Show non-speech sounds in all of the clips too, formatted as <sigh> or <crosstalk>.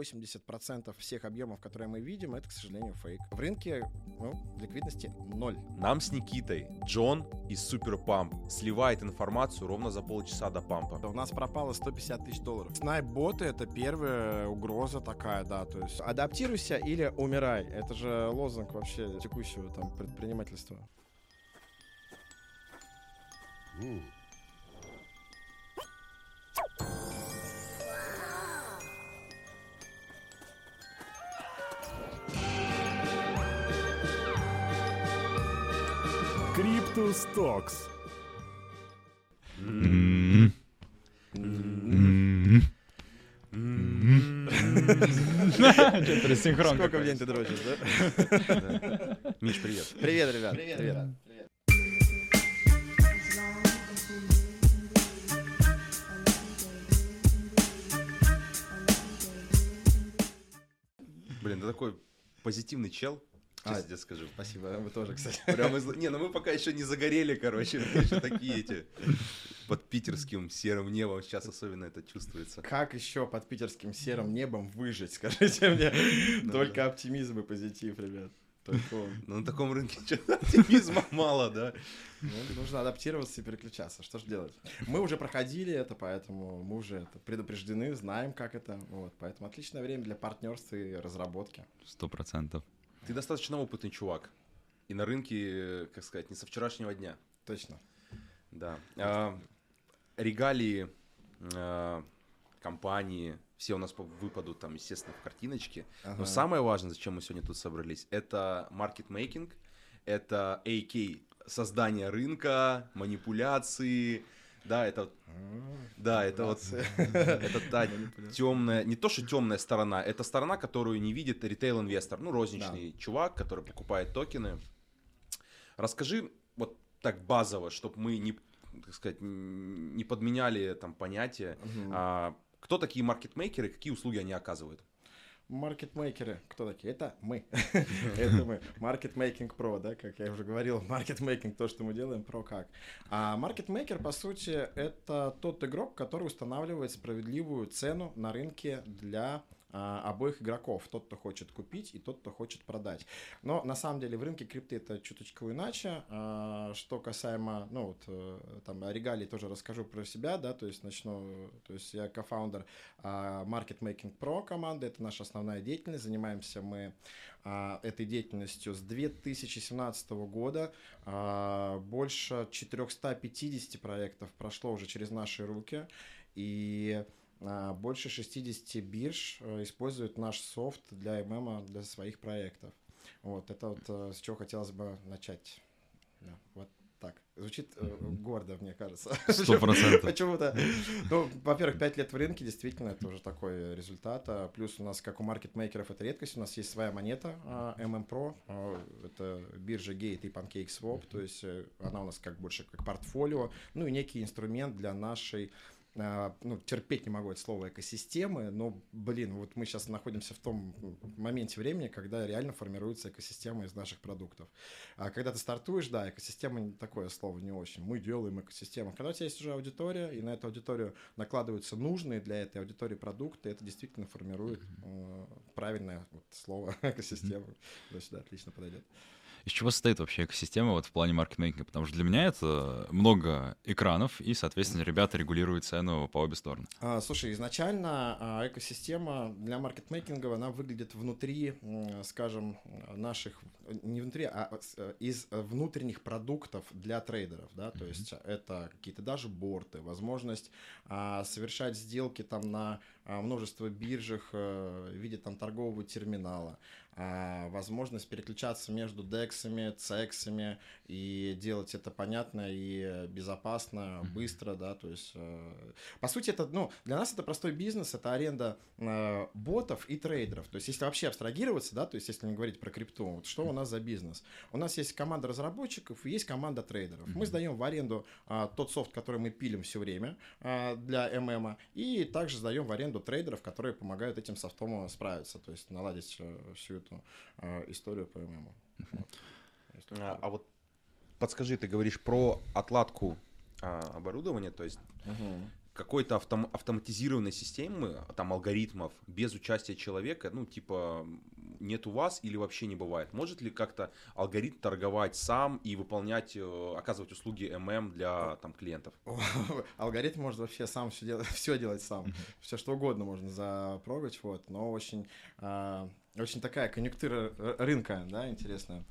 80% всех объемов, которые мы видим, это, к сожалению, фейк. В рынке ну, ликвидности ноль. Нам с Никитой Джон из Суперпамп сливает информацию ровно за полчаса до пампа. У нас пропало 150 тысяч долларов. Снайп-боты — это первая угроза такая, да, то есть адаптируйся или умирай. Это же лозунг вообще текущего там предпринимательства. Mm. Что-то синхрон. Сколько в день ты дрочишь, да? Миш, привет. Привет, ребят. Привет. Блин, ты такой позитивный чел. А, тебе скажу. Спасибо, вы тоже, кстати. Прям из... Не, ну мы пока еще не загорели, короче. Мы еще такие эти под питерским серым небом. Сейчас особенно это чувствуется. Как еще под питерским серым небом выжить, скажите мне? <laughs> Ну Только оптимизм и позитив, ребят. Только он. Ну на таком рынке <laughs> оптимизма мало, да? Ну, нужно адаптироваться и переключаться. Что же делать? Мы уже проходили это, поэтому мы уже это предупреждены, знаем, как это. Вот, поэтому отличное время для партнерства и разработки. Сто процентов. Ты достаточно опытный чувак. И на рынке, как сказать, не со вчерашнего дня. Точно. Да. А, регалии а, компании, все у нас выпадут там, естественно, в картиночке. Но Ага. самое важное, зачем мы сегодня тут собрались, это маркетмейкинг, это AK, создание рынка, манипуляции, да, это, да, это вот, <laughs> это та темная, не то что темная сторона, это сторона, которую не видит ритейл-инвестор, ну, розничный чувак, который покупает токены. Расскажи вот так базово, чтобы мы не, так сказать, не подменяли там понятия. А, кто такие маркетмейкеры, какие услуги они оказывают? Маркетмейкеры, кто такие? Это мы. <laughs> Это мы. Маркетмейкинг про, да, как я уже говорил, маркетмейкинг, то, что мы делаем, про как. А маркетмейкер, по сути, это тот игрок, который устанавливает справедливую цену на рынке для обоих игроков, тот, кто хочет купить и тот, кто хочет продать. Но на самом деле в рынке крипты это чуточку иначе. А, Что касаемо, ну вот, э, там, регалий тоже расскажу про себя, да, то есть начну, то есть я кофаундер а, Market Making Pro команды, это наша основная деятельность, занимаемся мы а, этой деятельностью с 2017 года, А, больше 450 проектов прошло уже через наши руки, и а, больше 60 бирж э, используют наш софт для ММ для своих проектов. Вот, это вот э, с чего хотелось бы начать. Да, вот так. Звучит э, гордо, мне кажется. <laughs> Сто процентов. Почему-то. Ну, во-первых, 5 лет в рынке, действительно, это уже такой результат. А Плюс у нас, как у маркетмейкеров, это редкость. У нас есть своя монета а, MM Pro. а, Это биржа Gate и PancakeSwap. То есть э, она у нас как больше как портфолио. Ну и некий инструмент для нашей а, ну, терпеть не могу это слово экосистемы, но, блин, вот мы сейчас находимся в том моменте времени, когда реально формируется экосистема из наших продуктов. А когда ты стартуешь, да, экосистема такое слово не очень. Мы делаем экосистему. Когда у тебя есть уже аудитория, и на эту аудиторию накладываются нужные для этой аудитории продукты, это действительно формирует э, правильное вот слово <laughs> экосистема. То есть, да, отлично подойдет. Из чего состоит вообще экосистема вот в плане маркетмейкинга? Потому что для меня это много экранов, и, соответственно, ребята регулируют цену по обе стороны. А, слушай, изначально а, экосистема для маркетмейкинга, она выглядит внутри, скажем, наших, не внутри, а э, из внутренних продуктов для трейдеров, да, то есть это какие-то даже борты, возможность а, совершать сделки там на множество биржах э, в виде там торгового терминала, а, возможность переключаться между дексами, цексами и делать это понятно и э, безопасно, быстро, да, то есть э, по сути, это, ну, для нас это простой бизнес, это аренда э, ботов и трейдеров. То есть, если вообще абстрагироваться, да, то есть, если не говорить про крипту, вот что у нас за бизнес? У нас есть команда разработчиков и есть команда трейдеров. Мы сдаем в аренду а, тот софт, который мы пилим все время а, для ММ, и также сдаем в аренду трейдеров, которые помогают этим софтом справиться, то есть наладить э, всю эту э, историю по ММ. А, а вот подскажи, ты говоришь про отладку а, оборудования, то есть какой-то автом, автоматизированной системы, там алгоритмов, без участия человека, ну, типа, нет у вас или вообще не бывает? Может ли как-то алгоритм торговать сам и выполнять, э, оказывать услуги ММ для там клиентов? <laughs> Алгоритм может вообще сам все делать, <laughs> все делать сам, все что угодно можно запрогать, вот, но очень, а, очень такая конъюнктура рынка, да, интересная.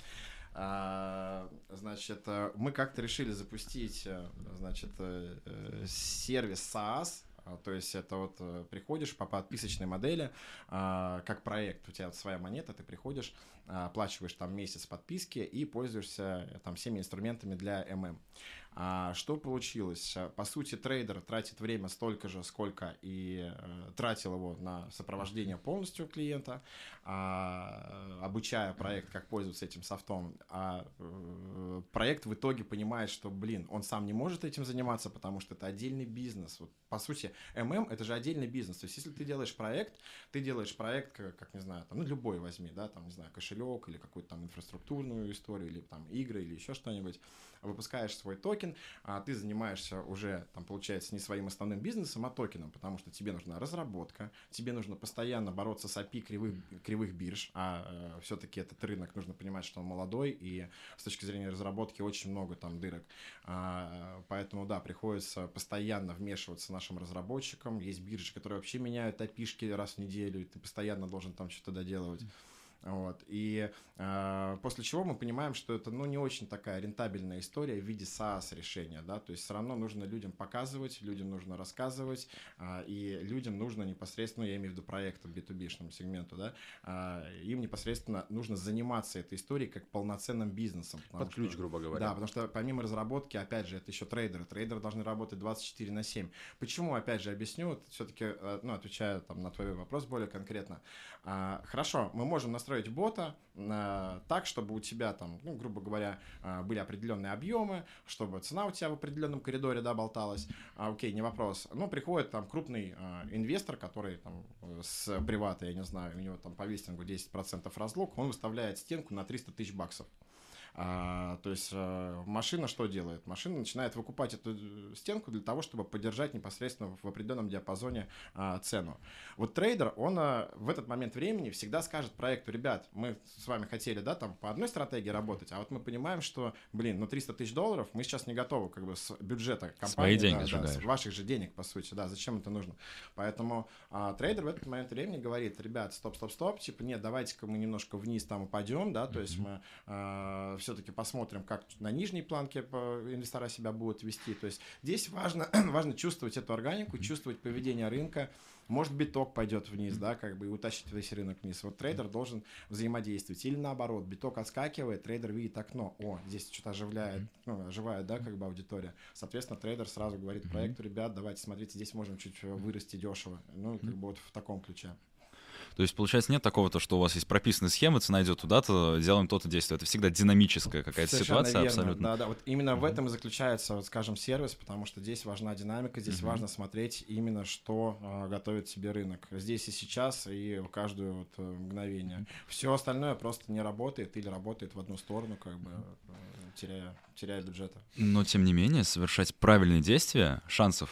А, значит, э, мы как-то решили запустить, э, значит, сервис SaaS, то есть это вот э, приходишь по подписочной модели, а, как проект, у тебя своя монета, ты приходишь, оплачиваешь там месяц подписки и пользуешься э, там всеми инструментами для ММ. А что получилось? По сути, трейдер тратит время столько же, сколько и э, тратил его на сопровождение полностью клиента, а, обучая проект, как пользоваться этим софтом. А э, проект в итоге понимает, что, блин, он сам не может этим заниматься, потому что это отдельный бизнес. Вот, по сути, ММ это же отдельный бизнес. То есть, если ты делаешь проект, ты делаешь проект, как, как не знаю, там, ну, любой возьми, да, там, не знаю, кошелек или какую-то там инфраструктурную историю, или там игры, или еще что-нибудь, выпускаешь свой токен, а ты занимаешься уже, там, получается, не своим основным бизнесом, а токеном, потому что тебе нужна разработка, тебе нужно постоянно бороться с API кривых, кривых бирж, а э, все-таки этот рынок, нужно понимать, что он молодой, и с точки зрения разработки очень много там дырок. А, поэтому, да, приходится постоянно вмешиваться нашим разработчикам. Есть биржи, которые вообще меняют API раз в неделю, и ты постоянно должен там что-то доделывать. Вот. И э, после чего мы понимаем, что это ну, не очень такая рентабельная история в виде SaaS решения. Да? То есть все равно нужно людям показывать, людям нужно рассказывать, э, и людям нужно непосредственно, я имею в виду проекту B2B-шному сегменту, да, э, им непосредственно нужно заниматься этой историей как полноценным бизнесом. Под ключ, что, грубо говоря. Да, потому что помимо разработки, опять же, это еще трейдеры. Трейдеры должны работать 24 на 7. Почему, опять же, объясню, вот все-таки, э, ну, отвечаю там, на твой вопрос более конкретно. А, хорошо, мы можем настроить бота а, так, чтобы у тебя там, ну, грубо говоря, а, были определенные объемы, чтобы цена у тебя в определенном коридоре, да, болталась. А, окей, не вопрос. Ну, приходит там крупный а, инвестор, который там с привата, я не знаю, у него там по вестингу 10% разлог, он выставляет стенку на 300 тысяч баксов. А, то есть а, машина что делает? Машина начинает выкупать эту э, стенку для того, чтобы поддержать непосредственно в определенном диапазоне а, цену. Вот трейдер, он а, в этот момент времени всегда скажет проекту, ребят, мы с вами хотели, да, там по одной стратегии работать, а вот мы понимаем, что, блин, ну 300 тысяч долларов мы сейчас не готовы как бы с бюджета компании. Свои деньги да, да, с ваших же денег, по сути, да, зачем это нужно? Поэтому а, трейдер в этот момент времени говорит, ребят, стоп, стоп, стоп, типа, нет, давайте-ка мы немножко вниз там упадем, да, то mm-hmm. есть мы а, все-таки посмотрим, как на нижней планке инвестора себя будут вести. То есть здесь важно, <clears throat> важно чувствовать эту органику, чувствовать поведение рынка. Может, биток пойдет вниз, да, как бы и утащит весь рынок вниз. Вот трейдер должен взаимодействовать. Или наоборот, биток отскакивает, трейдер видит окно. О, здесь что-то оживляет, ну, оживает, да, как бы аудитория. Соответственно, трейдер сразу говорит проекту, ребят, давайте, смотрите, здесь можем чуть вырасти дешево. Ну, как бы вот в таком ключе. То есть, получается, нет такого, то, что у вас есть прописанная схема, цена идет туда-то, делаем то-то действие. Это всегда динамическая какая-то ситуация верно. абсолютно. Да, да. Вот именно uh-huh. в этом и заключается, вот, скажем, сервис, потому что здесь важна динамика, здесь uh-huh. важно смотреть именно, что э, готовит себе рынок. Здесь и сейчас, и в каждое вот, э, мгновение. Uh-huh. Все остальное просто не работает или работает в одну сторону, как бы э, теряя, теряя бюджета. Но, тем не менее, совершать правильные действия, шансов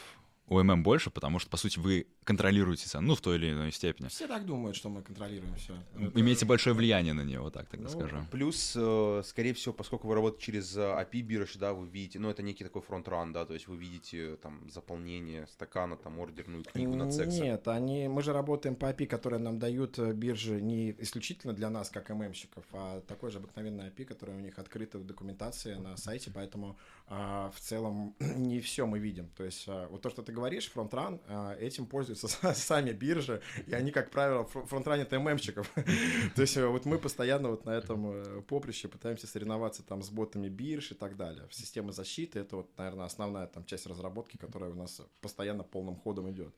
у ММ больше, потому что, по сути, вы контролируете цену, ну, в той или иной степени. Все так думают, что мы контролируем все. Имеете это... большое влияние на нее, вот так тогда ну, скажем. Плюс, э, скорее всего, поскольку вы работаете через API бирж, да, вы видите, ну, это некий такой фронт-ран, да, то есть вы видите там заполнение стакана, там ордерную книгу на сексе. Нет, они, мы же работаем по API, которые нам дают э, биржи не исключительно для нас, как ММщиков, а такой же обыкновенный API, который у них открыто в документации на сайте, поэтому а, в целом <clears throat> не все мы видим. То есть а, вот то, что ты говоришь, фронт-ран, а, этим пользуются <laughs> сами биржи, и они, как правило, фронтранят ММщиков. <laughs> То есть э, вот мы постоянно вот на этом э, поприще пытаемся соревноваться там с ботами бирж и так далее. Система защиты — это вот, наверное, основная там часть разработки, которая у нас постоянно полным ходом идет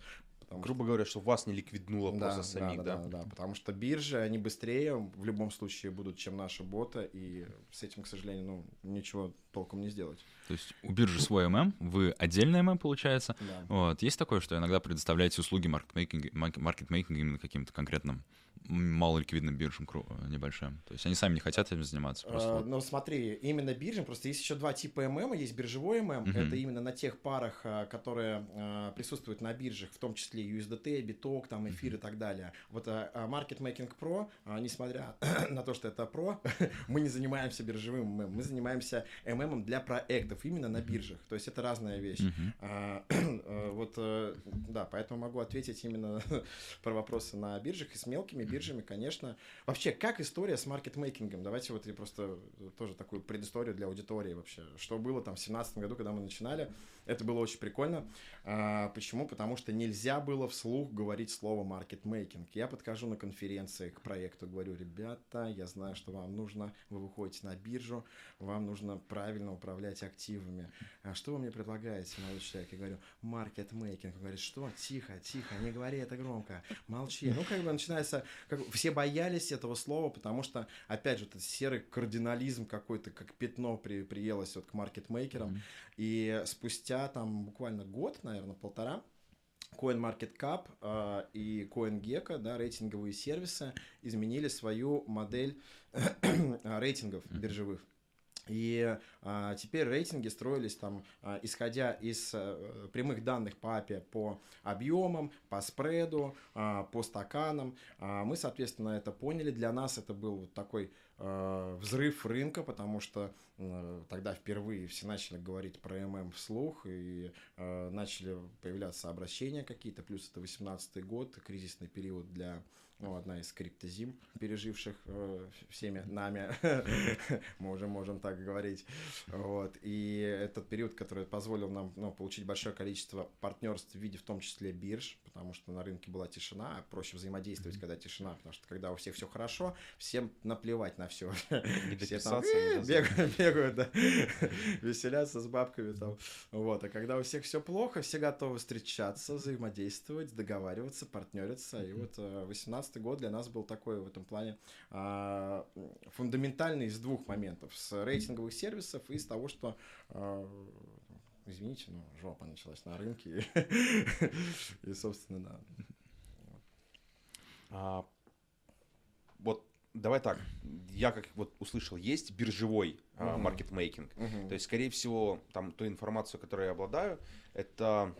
потому Грубо говоря, что вас не ликвиднуло просто самих, да? да, да, потому что биржи, они быстрее в любом случае будут, чем наши боты, и с этим, к сожалению, ну, ничего толком не сделать. То есть у биржи свой ММ, вы отдельный ММ, получается. Да. Вот. Есть такое, что иногда предоставляете услуги маркетмейкинга, маркетмейкинга именно каким-то конкретным малоликвидным биржам небольшим. То есть они сами не хотят этим заниматься. Просто А, вот. Ну, смотри, именно биржам, просто есть еще два типа ММ, есть биржевой ММ, Мгм. это именно на тех парах, а, которые а, присутствуют на биржах, в том числе USDT, биток, там, эфир и так далее. Вот а, а, Market Making Pro, а, несмотря <clears throat> на то, что это про, <laughs> мы не занимаемся биржевым ММ, мы занимаемся ММ для проектов именно на биржах. То есть это разная вещь. <clears throat> Вот, э, да, поэтому могу ответить именно <laughs> про вопросы на биржах и с мелкими биржами, конечно. Вообще, как история с маркетмейкингом? Давайте вот я просто тоже такую предысторию для аудитории вообще. Что было там в 2017 году, когда мы начинали? Это было очень прикольно. А, Почему? Потому что нельзя было вслух говорить слово маркетмейкинг. Я подхожу на конференции к проекту, говорю, ребята, я знаю, что вам нужно, вы выходите на биржу, вам нужно правильно управлять активами. А что вы мне предлагаете, молодой человек? Я говорю, маркетмейкинг. Он говорит, что? Тихо, тихо, не говори это громко, молчи. Ну, как бы начинается, как бы все боялись этого слова, потому что, опять же, этот серый кардинализм какой-то, как пятно при, приелось вот к маркетмейкерам. И спустя там буквально год, наверное, полтора, CoinMarketCap э, и CoinGecko, да, рейтинговые сервисы, изменили свою модель <clears throat> рейтингов биржевых. И а, теперь рейтинги строились там, а, исходя из а, прямых данных по API по объемам, по спреду, а, по стаканам. А, мы, соответственно, это поняли. Для нас это был вот такой а, взрыв рынка, потому что а, тогда впервые все начали говорить про ММ вслух и а, начали появляться обращения какие-то. Плюс это 18 год, кризисный период для ну, одна из криптозим, переживших э, всеми нами, <laughs> мы уже можем так говорить. Вот. И этот период, который позволил нам ну, получить большое количество партнерств в виде в том числе бирж, потому что на рынке была тишина, проще взаимодействовать, когда тишина, потому что когда у всех все хорошо, всем наплевать на все. Все там «Э, бегают, бегают, да, веселятся с бабками там. Вот, а когда у всех все плохо, все готовы встречаться, взаимодействовать, договариваться, партнериться. И вот э, 18 год для нас был такой в этом плане а, фундаментальный из двух моментов. С рейтинговых сервисов и с того, что а, Извините, но жопа началась на рынке. И, собственно, да. А, вот давай так, я как вот услышал, есть биржевой а, маркетмейкинг. То есть, скорее всего, там ту информацию, которой я обладаю, это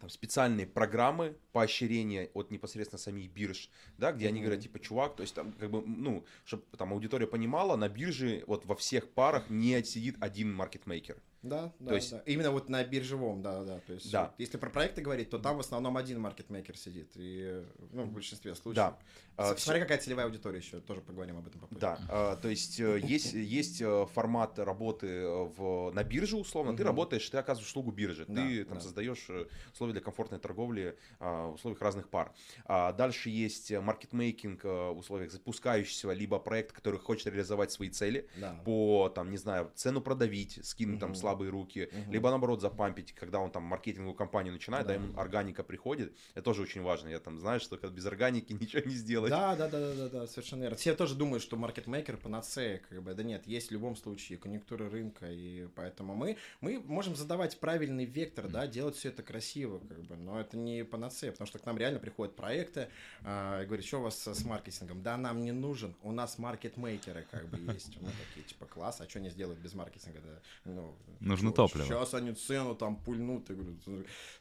там, специальные программы поощрения от непосредственно самих бирж, да, где они говорят, типа, чувак, то есть там, как бы, ну, чтобы там аудитория понимала, на бирже вот во всех парах не сидит один маркетмейкер. Да, да, То есть- да. Именно вот на биржевом, да, да. То есть, Да. если про проекты говорить, то там в основном один маркетмейкер сидит. И, ну, в большинстве случаев. Да. А, Смотри, какая целевая аудитория еще, тоже поговорим об этом попозже. Да, а, то есть э, есть, есть э, формат работы э, в, на бирже, условно. Ты работаешь, ты оказываешь услугу биржи. Да, ты там да. создаешь условия для комфортной торговли а, в условиях разных пар. Дальше есть маркетмейкинг в условиях запускающегося, либо проект, который хочет реализовать свои цели Да. по, там, не знаю, цену продавить, скинуть там. Слабые руки, Мгм. либо наоборот запампить, когда он там маркетинговую кампанию начинает, да, Да. ему органика приходит. Это тоже очень важно. Я там знаю, что без органики <laughs> ничего не сделать. Да, да, да, да, да, да, совершенно верно. Все тоже думают, что маркетмейкер панацея, как бы, да нет, есть в любом случае конъюнктура рынка, и поэтому мы, мы можем задавать правильный вектор, да, делать все это красиво, как бы, но это не панацея, потому что к нам реально приходят проекты, и говорят, что у вас с маркетингом? Да, нам не нужен, у нас маркетмейкеры, как бы, есть, мы такие, типа, класс, а что они сделают без маркетинга, да, ну, Нужно чё, топливо. Сейчас они цену там пульнут, я говорю,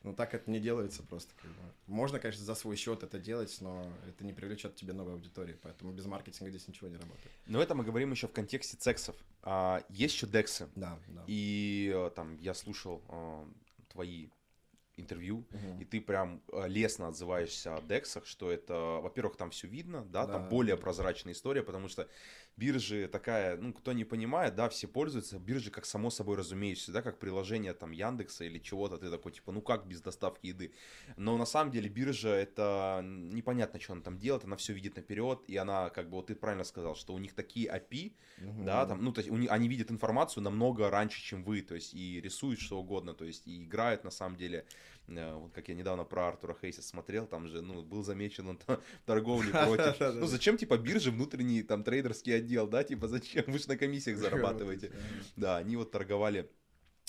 ну так это не делается просто. Как бы. Можно, конечно, за свой счет это делать, но это не привлечет тебе новой аудитории, поэтому без маркетинга здесь ничего не работает. Но это мы говорим еще в контексте цексов. А, есть еще дексы. Да, да. И э, там я слушал э, твои интервью, Мгм. и ты прям э, лестно отзываешься о дексах, что это, во-первых, там все видно, да, там Да. более прозрачная история, потому что биржи такая, ну, кто не понимает, да, все пользуются, биржи как само собой разумеющееся, да, как приложение там Яндекса или чего-то, ты такой, типа, ну как без доставки еды? Но на самом деле биржа это непонятно, что она там делает, она все видит наперед, и она, как бы, вот ты правильно сказал, что у них такие API, Мгм. да, там, ну, то есть у них- они видят информацию намного раньше, чем вы, то есть и рисуют что угодно, то есть и играют на самом деле вот как я недавно про Артура Хейса смотрел, там же, ну, был замечен он <laughs> торговле <laughs> против. Ну, зачем, типа, биржи внутренний, там, трейдерский отдел, да, типа, зачем? Вы же на комиссиях зарабатываете. Да, они вот торговали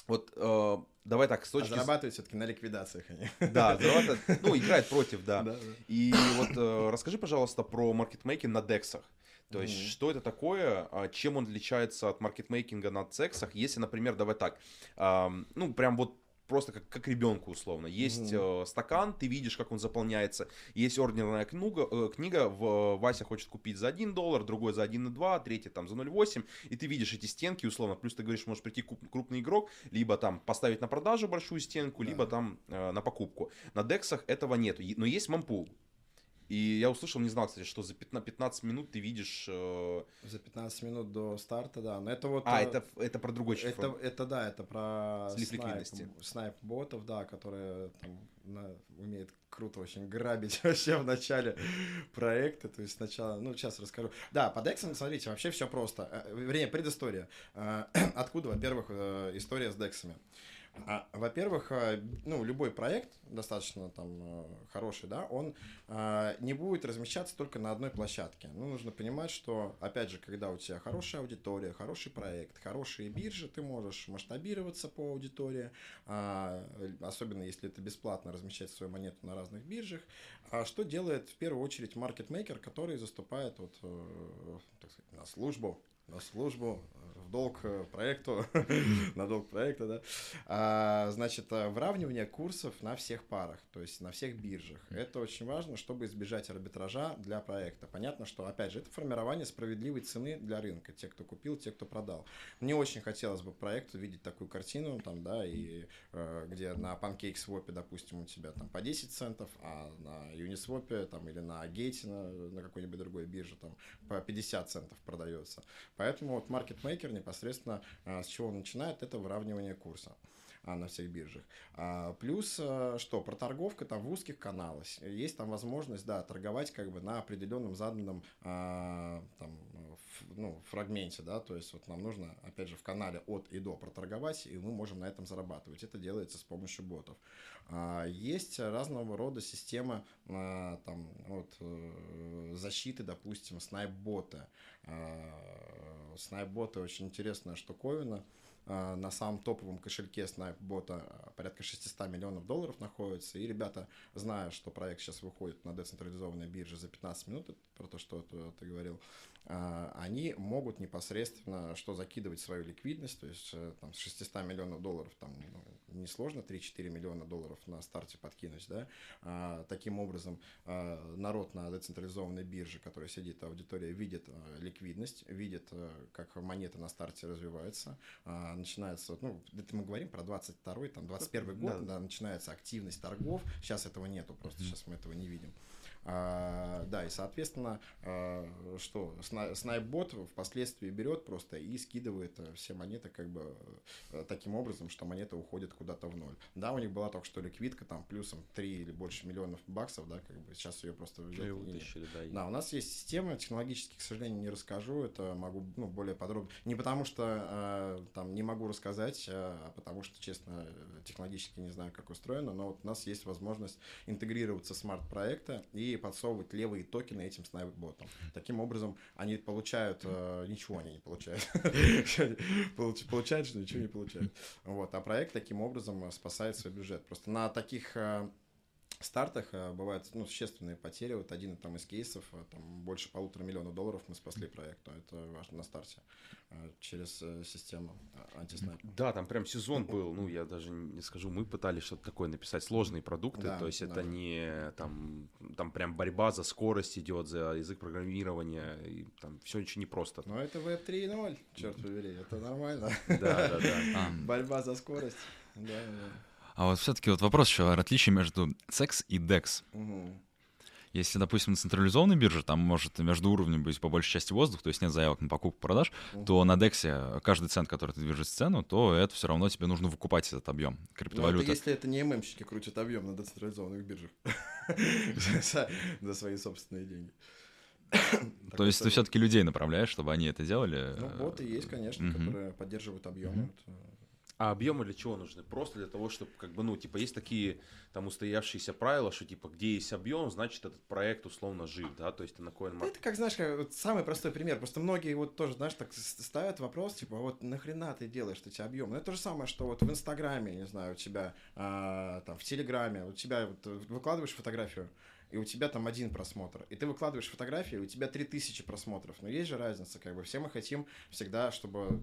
вот э, давай так, с А точки... зарабатывают все-таки на ликвидациях они. Да, <laughs> зарабатывает, ну, играет против, да. Да, да. И вот э, расскажи, пожалуйста, про маркетмейкинг на дексах. То есть, Мгм. что это такое, а, чем он отличается от маркетмейкинга на цексах, если, например, давай так, ну, прям вот просто как, как ребенку условно. Есть Мгм. э, стакан, ты видишь, как он заполняется. Есть ордерная книга, э, книга в, Вася хочет купить за 1 доллар, другой за 1,2, третий там за 0,8. И ты видишь эти стенки условно. Плюс ты говоришь, может прийти куп- крупный игрок, либо там поставить на продажу большую стенку, Да. либо там э, на покупку. На дексах этого нету. Е- Но есть мампул. И я услышал, не знал, кстати, что за 15, 15 минут ты видишь... э, За 15 минут до старта, да. Но это вот... А, э, это, это про другой Это, шифр. это да, это про Слив снайп, снайп ботов, да, которые там на- умеют круто очень грабить <laughs> вообще в начале проекта. То есть сначала, ну, сейчас расскажу. Да, по дексам, смотрите, вообще все просто. Э, Вернее, предыстория. <clears throat> Откуда, во-первых, история с дексами? А, Во-первых, э, ну, любой проект, достаточно там э, хороший, да, он э, не будет размещаться только на одной площадке. Ну, нужно понимать, что, опять же, когда у тебя хорошая аудитория, хороший проект, хорошие биржи, ты можешь масштабироваться по аудитории, а, особенно если это бесплатно размещать свою монету на разных биржах. А что делает в первую очередь маркетмейкер, который заступает вот, э, так сказать, на службу на службу, э, в долг э, проекту, <laughs> на долг проекта, да. А, значит, э, выравнивание курсов на всех парах, то есть на всех биржах. Это очень важно, чтобы избежать арбитража для проекта. Понятно, что, опять же, это формирование справедливой цены для рынка. Те, кто купил, те, кто продал. Мне очень хотелось бы проекту видеть такую картину, там, да, и где на PancakeSwap, допустим, у тебя там по 10 центов, а на Uniswap там, или на Gate, на, на какой-нибудь другой бирже там по 50 центов продается. Поэтому вот маркетмейкер непосредственно а, с чего он начинает, это выравнивание курса а, на всех биржах. А, плюс, а, что, проторговка там в узких каналах. Есть там возможность, да, торговать как бы на определенном заданном там, ну, фрагменте, да, то есть вот нам нужно, опять же, в канале от и до проторговать, и мы можем на этом зарабатывать. Это делается с помощью ботов. Есть разного рода система а, там, вот, э, защиты, допустим, снайп-бота. А, Снайп-боты очень интересная штуковина. А, На самом топовом кошельке снайп-бота а, порядка 600 миллионов долларов находится. И ребята, зная, что проект сейчас выходит на децентрализованной бирже за 15 минут, про то, что ты, говорил, они могут непосредственно что закидывать свою ликвидность, то есть э, там, с 600 миллионов долларов там ну, несложно 3-4 миллиона долларов на старте подкинуть, да, А, таким образом а, народ на децентрализованной бирже, который сидит, аудитория видит а, ликвидность, видит, а, как монета на старте развивается, а, начинается, ну, это мы говорим про 22 там, 21 год, Да. да, начинается активность торгов, сейчас этого нету, просто сейчас мы этого не видим. А, да, и, соответственно, а, что, сна- снайп-бот впоследствии берет просто и скидывает э, все монеты как бы э, таким образом, что монета уходит куда-то в ноль. Да, у них была только что ликвидка, там, плюсом 3 или больше миллионов баксов, да, как бы сейчас ее просто взять Её и нет. вытащили, да. Да, у нас есть система, технологически, к сожалению, не расскажу, это могу ну, более подробно. Не потому что э, там не могу рассказать, а потому что, честно, технологически не знаю, как устроено, но вот у нас есть возможность интегрироваться в смарт-проекта и подсовывать левые токены этим снайп-ботам. Таким образом, они получают, э, ничего они не получают. <laughs> Получ- Получают, что ничего не получают. Вот, а проект таким образом э, спасает свой бюджет. Просто на таких э, стартах э, бывают ну, существенные потери. Вот один там, из кейсов, э, там больше полутора миллионов долларов мы спасли проекту. Это важно на старте э, через систему антиснайп. Да, там прям сезон был, ну, я даже не скажу, мы пытались что-то такое написать, сложные продукты, Да, то есть это да. не там, там прям борьба за скорость идет, за язык программирования, и там все очень непросто. Но это Web 3.0, черт побери, это нормально. Да, да, да. <laughs> Борьба за скорость. Да, да. А вот все-таки вот вопрос еще отличие между секс и DEX. Мгм. Если, допустим, на централизованной бирже, там может между уровнями быть по большей части воздух, то есть нет заявок на покупку-продаж, то на DEX каждый цент, который ты движешь в цену, то это все равно тебе нужно выкупать этот объем Ну, это криптовалюты. если это не ММщики крутят объем на децентрализованных биржах <laughs> за свои собственные деньги. То есть ты все-таки людей направляешь, чтобы они это делали. Ну, боты есть, конечно, Мгм. которые поддерживают объемы. Э, А объемы для чего нужны? Просто для того, чтобы, как бы, ну, типа, есть такие там устоявшиеся правила, что, типа, где есть объем, значит, этот проект условно жив, да, то есть ты на CoinMarket... Это как, знаешь, как, вот самый простой пример, просто многие вот тоже, знаешь, так ставят вопрос, типа, вот нахрена ты делаешь эти объемы? Ну, это то же самое, что вот в Инстаграме, не знаю, у тебя, а, там, в Телеграме, у тебя вот, выкладываешь фотографию, и у тебя там один просмотр, и ты выкладываешь фотографии, и у тебя 3000 просмотров. Но есть же разница, как бы все мы хотим всегда, чтобы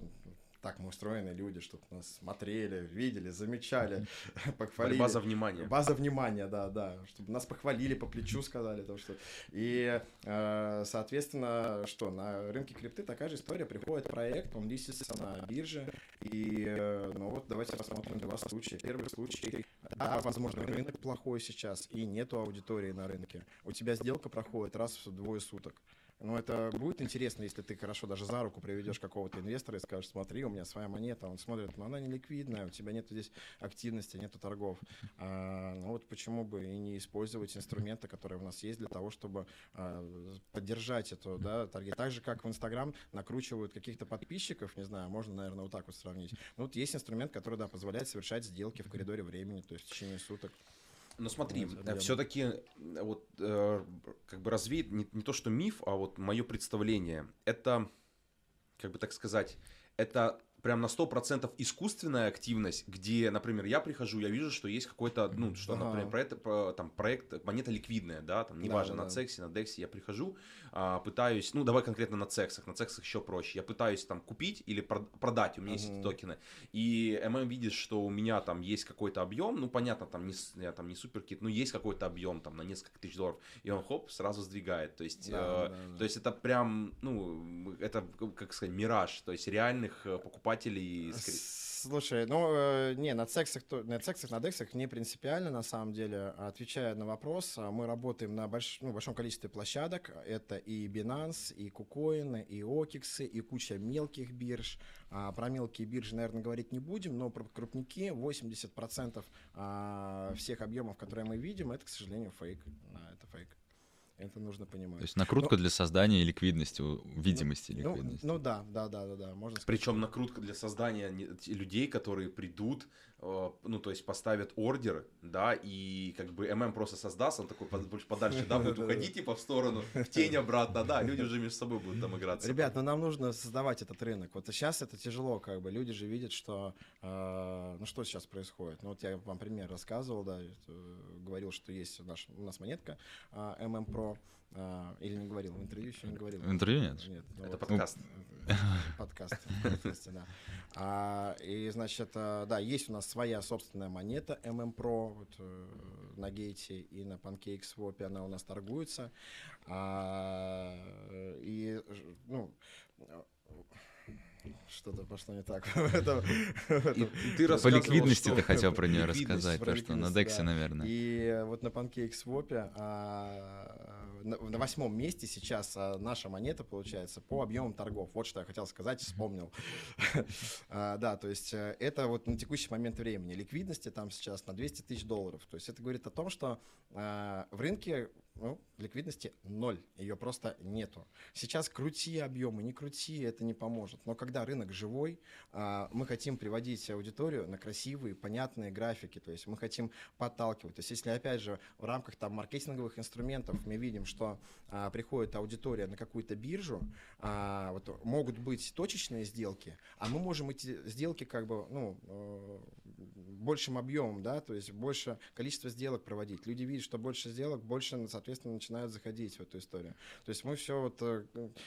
так мы устроены люди, чтобы нас смотрели, видели, замечали, похвалили. База внимания. База внимания, да, да, чтобы нас похвалили, по плечу сказали, то что. И, э, соответственно, что на рынке крипты такая же история. Приходит проект, он листится на бирже, и, э, ну вот, давайте посмотрим два случая. Первый случай, да, возможно, рынок плохой сейчас, и нету аудитории на рынке. У тебя сделка проходит раз в двое суток. Но это будет интересно, если ты хорошо даже за руку приведешь какого-то инвестора и скажешь, смотри, у меня своя монета, он смотрит, но она не ликвидная, у тебя нет здесь активности, нету торгов. А, ну вот почему бы и не использовать инструменты, которые у нас есть для того, чтобы а, поддержать эту да, торги. Так же, как в Инстаграм накручивают каких-то подписчиков, не знаю, можно, наверное, вот так вот сравнить. Ну вот есть инструмент, который, да, позволяет совершать сделки в коридоре времени, то есть в течение суток. Но смотри, все-таки э, вот э, как бы развеет не, не то что миф, а вот мое представление. Это, как бы так сказать, это прям на 100% искусственная активность, где, например, я прихожу, я вижу, что есть какой-то, ну, что, ага. например, проект, там, проект, монета ликвидная, да, там, неважно, да, да, на Цексе, на Дексе, я прихожу, а, пытаюсь, ну, давай конкретно на Цексах, на Цексах еще проще, я пытаюсь там купить или продать, у меня есть эти токены, и ММ видит, что у меня там есть какой-то объем, ну, понятно, там, не, я там не суперкит, но есть какой-то объем там на несколько тысяч долларов, и он, хоп, сразу сдвигает, то есть, да, э, да, да. то есть это прям, ну, это, как сказать, мираж, то есть реальных э, покупателей покупателей. Слушай, ну, э, не, на сексах, на сексах, на дексах не принципиально, на самом деле. Отвечая на вопрос, а, мы работаем на больш, ну, большом количестве площадок. Это и Binance, и KuCoin, и OKX, и куча мелких бирж. А, про мелкие биржи, наверное, говорить не будем, но про крупники 80% а, всех объемов, которые мы видим, это, к сожалению, фейк. Это фейк. Это нужно понимать. То есть накрутка ну, для создания ликвидности, видимости ну, ликвидности. Ну, ну да, да, да, да, да, можно сказать. Причем накрутка для создания людей, которые придут, ну то есть поставят ордер, да, и как бы ММ просто создаст, он такой больше подальше, да, будет <laughs> уходить типа в сторону, в тень обратно, да, люди уже между собой будут там играться. Ребят, ну нам нужно создавать этот рынок. Вот сейчас это тяжело, как бы люди же видят, что, э, ну что сейчас происходит. Ну вот я вам пример рассказывал, да, говорил, что есть наш, у нас монетка э, ММ Pro а, или не говорил, в интервью еще не говорил. В интервью нет? Нет. Ну, это вот, подкаст. <laughs> Подкаст. подкасте, да. А, и, значит, да, есть у нас своя собственная монета MM Pro вот, э, на гейте и на PancakeSwap она у нас торгуется. А, и, ну, что-то пошло не так. <laughs> По ликвидности ты хотел про нее <laughs> рассказать, то что на Дексе, наверное. И вот на PancakeSwap а, на восьмом месте сейчас а, наша монета получается по объемам торгов. Вот что я хотел сказать, вспомнил. <laughs> А, да, то есть э, это вот на текущий момент времени. Ликвидности там сейчас на 200 тысяч долларов. То есть это говорит о том, что в рынке ну, ликвидности ноль, ее просто нету. Сейчас крути объемы, не крути, это не поможет. Но когда рынок живой, а, мы хотим приводить аудиторию на красивые, понятные графики, то есть мы хотим подталкивать. То есть если, опять же, в рамках там маркетинговых инструментов мы видим, что а, приходит аудитория на какую-то биржу, а, вот могут быть точечные сделки, а мы можем эти сделки как бы, ну, э, большим объемом, да, то есть больше количество сделок проводить. Люди видят, что больше сделок, больше, начинают заходить в эту историю. То есть мы все вот, э,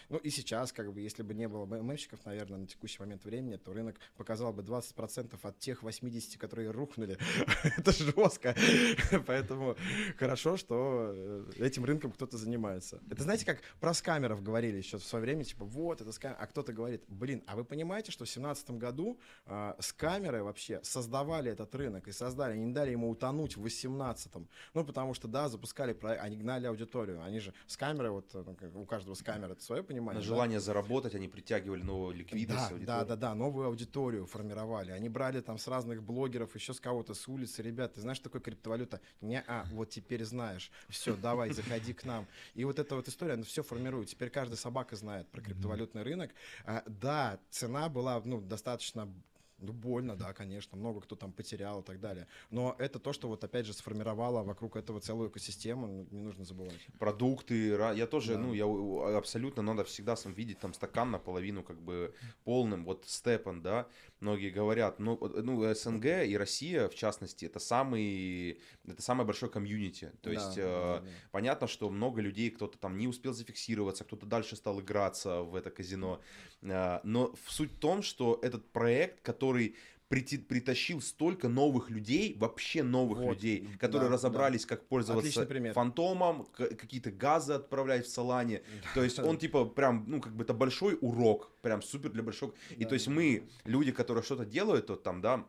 ну и сейчас, как бы, если бы не было БММщиков, наверное, на текущий момент времени, то рынок показал бы 20% от тех 80, которые рухнули. <laughs> Это жестко. <laughs> Поэтому хорошо, что э, этим рынком кто-то занимается. Это знаете, как про скамеров говорили еще в свое время, типа, вот, это скамер, а кто-то говорит, блин, а вы понимаете, что в 2017 году э, скамеры вообще создавали этот рынок и создали, они не дали ему утонуть в 18-м. Ну, потому что, да, запускали они гнали аудиторию. Они же с камеры, вот ну, у каждого с камеры это свое понимание. На да? желание заработать они притягивали новую ликвидность. Да, да, да, да, новую аудиторию формировали. Они брали там с разных блогеров, еще с кого-то с улицы. Ребят, ты знаешь, такое криптовалюта? Не, а, вот теперь знаешь. Все, давай, заходи к нам. И вот эта вот история, она все формирует. Теперь каждая собака знает про криптовалютный рынок. А, да, цена была, ну, достаточно Ну, больно, да, конечно, много кто там потерял и так далее. Но это то, что вот опять же сформировало вокруг этого целую экосистему, ну, не нужно забывать. продукты, я тоже, Да. ну, я абсолютно надо всегда сам видеть там стакан наполовину как бы полным, вот Степан, да, многие говорят, ну, ну, СНГ и Россия, в частности, это самый, это самое большое комьюнити, то Да, есть, да, э, да. понятно, что много людей, кто-то там не успел зафиксироваться, кто-то дальше стал играться в это казино, Э, но суть в том, что этот проект, который прити- притащил столько новых людей, вообще новых Вот, людей, которые да, разобрались, как пользоваться фантомом, какие-то газы отправлять в Солане. <laughs> То есть он типа прям, ну как бы это большой урок, прям супер для большого. И Да. то есть мы, люди, которые что-то делают, то там, да,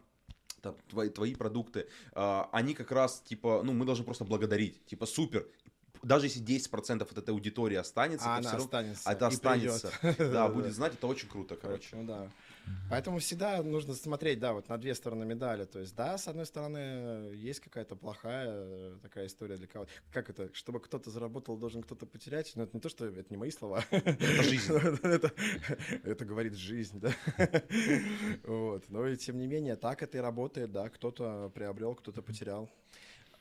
там, твои, твои продукты, а, они как раз, типа, ну, мы должны просто благодарить. Типа, супер. Даже если 10% от этой аудитории останется, А она равно- останется. это останется. <laughs> Да, будет знать, это очень круто, короче. Короче, ну да. Поэтому всегда нужно смотреть, да, вот на две стороны медали. То есть, да, с одной стороны, есть какая-то плохая э, такая история для кого-то. Как это? Чтобы кто-то заработал, должен кто-то потерять. Но это не то, что это не мои слова. <laughs> Это жизнь. <laughs> Это, это говорит жизнь, да. <laughs> Вот. Но и тем не менее, так это и работает, да. Кто-то приобрел, кто-то потерял.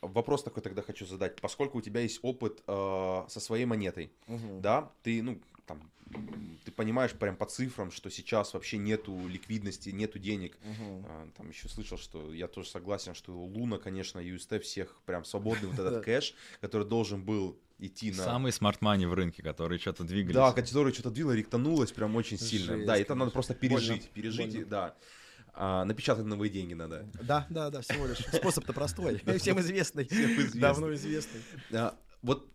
Вопрос такой тогда хочу задать. Поскольку у тебя есть опыт э, со своей монетой, Мгм. да, ты, ну, там, ты понимаешь прям по цифрам, что сейчас вообще нету ликвидности, нету денег. Мгм. А, Там еще слышал, что я тоже согласен, что Луна, конечно, UST всех прям свободный вот <laughs> этот кэш, который должен был идти на... Самый смарт-мани в рынке, которые что-то двигались. Да, который что-то двинуло, ректанулось прям очень сильно. Да, это надо просто Больно, пережить, пережить, больно. да. А, напечатать новые деньги надо. Да, да, да, всего лишь. Способ-то простой. <laughs> Всем известный. известный. Давно известный. Вот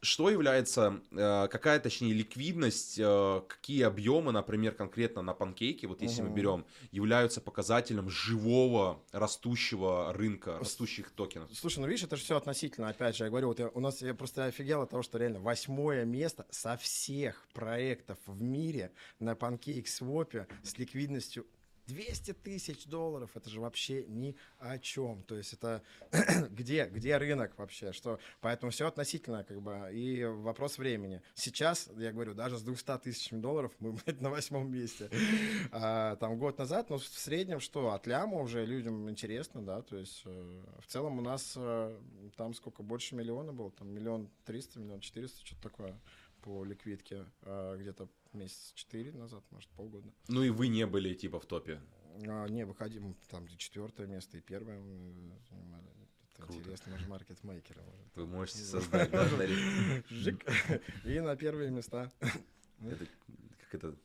что является, э, какая, точнее, ликвидность, э, какие объемы, например, конкретно на панкейке, вот если мы Мгм. берем, являются показателем живого растущего рынка, растущих токенов? Слушай, ну видишь, это же все относительно. Опять же, я говорю, вот я- у нас я просто офигел от того, что реально восьмое место со всех проектов в мире на PancakeSwap с ликвидностью 200 тысяч долларов. Это же вообще ни о чем. То есть это <clears throat> где, где рынок вообще? Что? Поэтому все относительно, как бы, и вопрос времени. Сейчас, я говорю, даже с 200 тысячами долларов мы, <laughs> блядь, на восьмом месте. А, там год назад, ну, в среднем, что, от ляма уже людям интересно, да, то есть э, в целом у нас э, там сколько, больше миллиона было, там миллион триста, миллион четыреста, что-то такое по ликвидке, а, где-то месяц четыре назад, может, полгода. Ну и вы не были типа в топе. А, не, выходим, там где четвертое место и первое мы занимали. Это Круто. интересно, мы же маркетмейкеры. Вы можете создать, да, Жик. И на первые места. это, как это,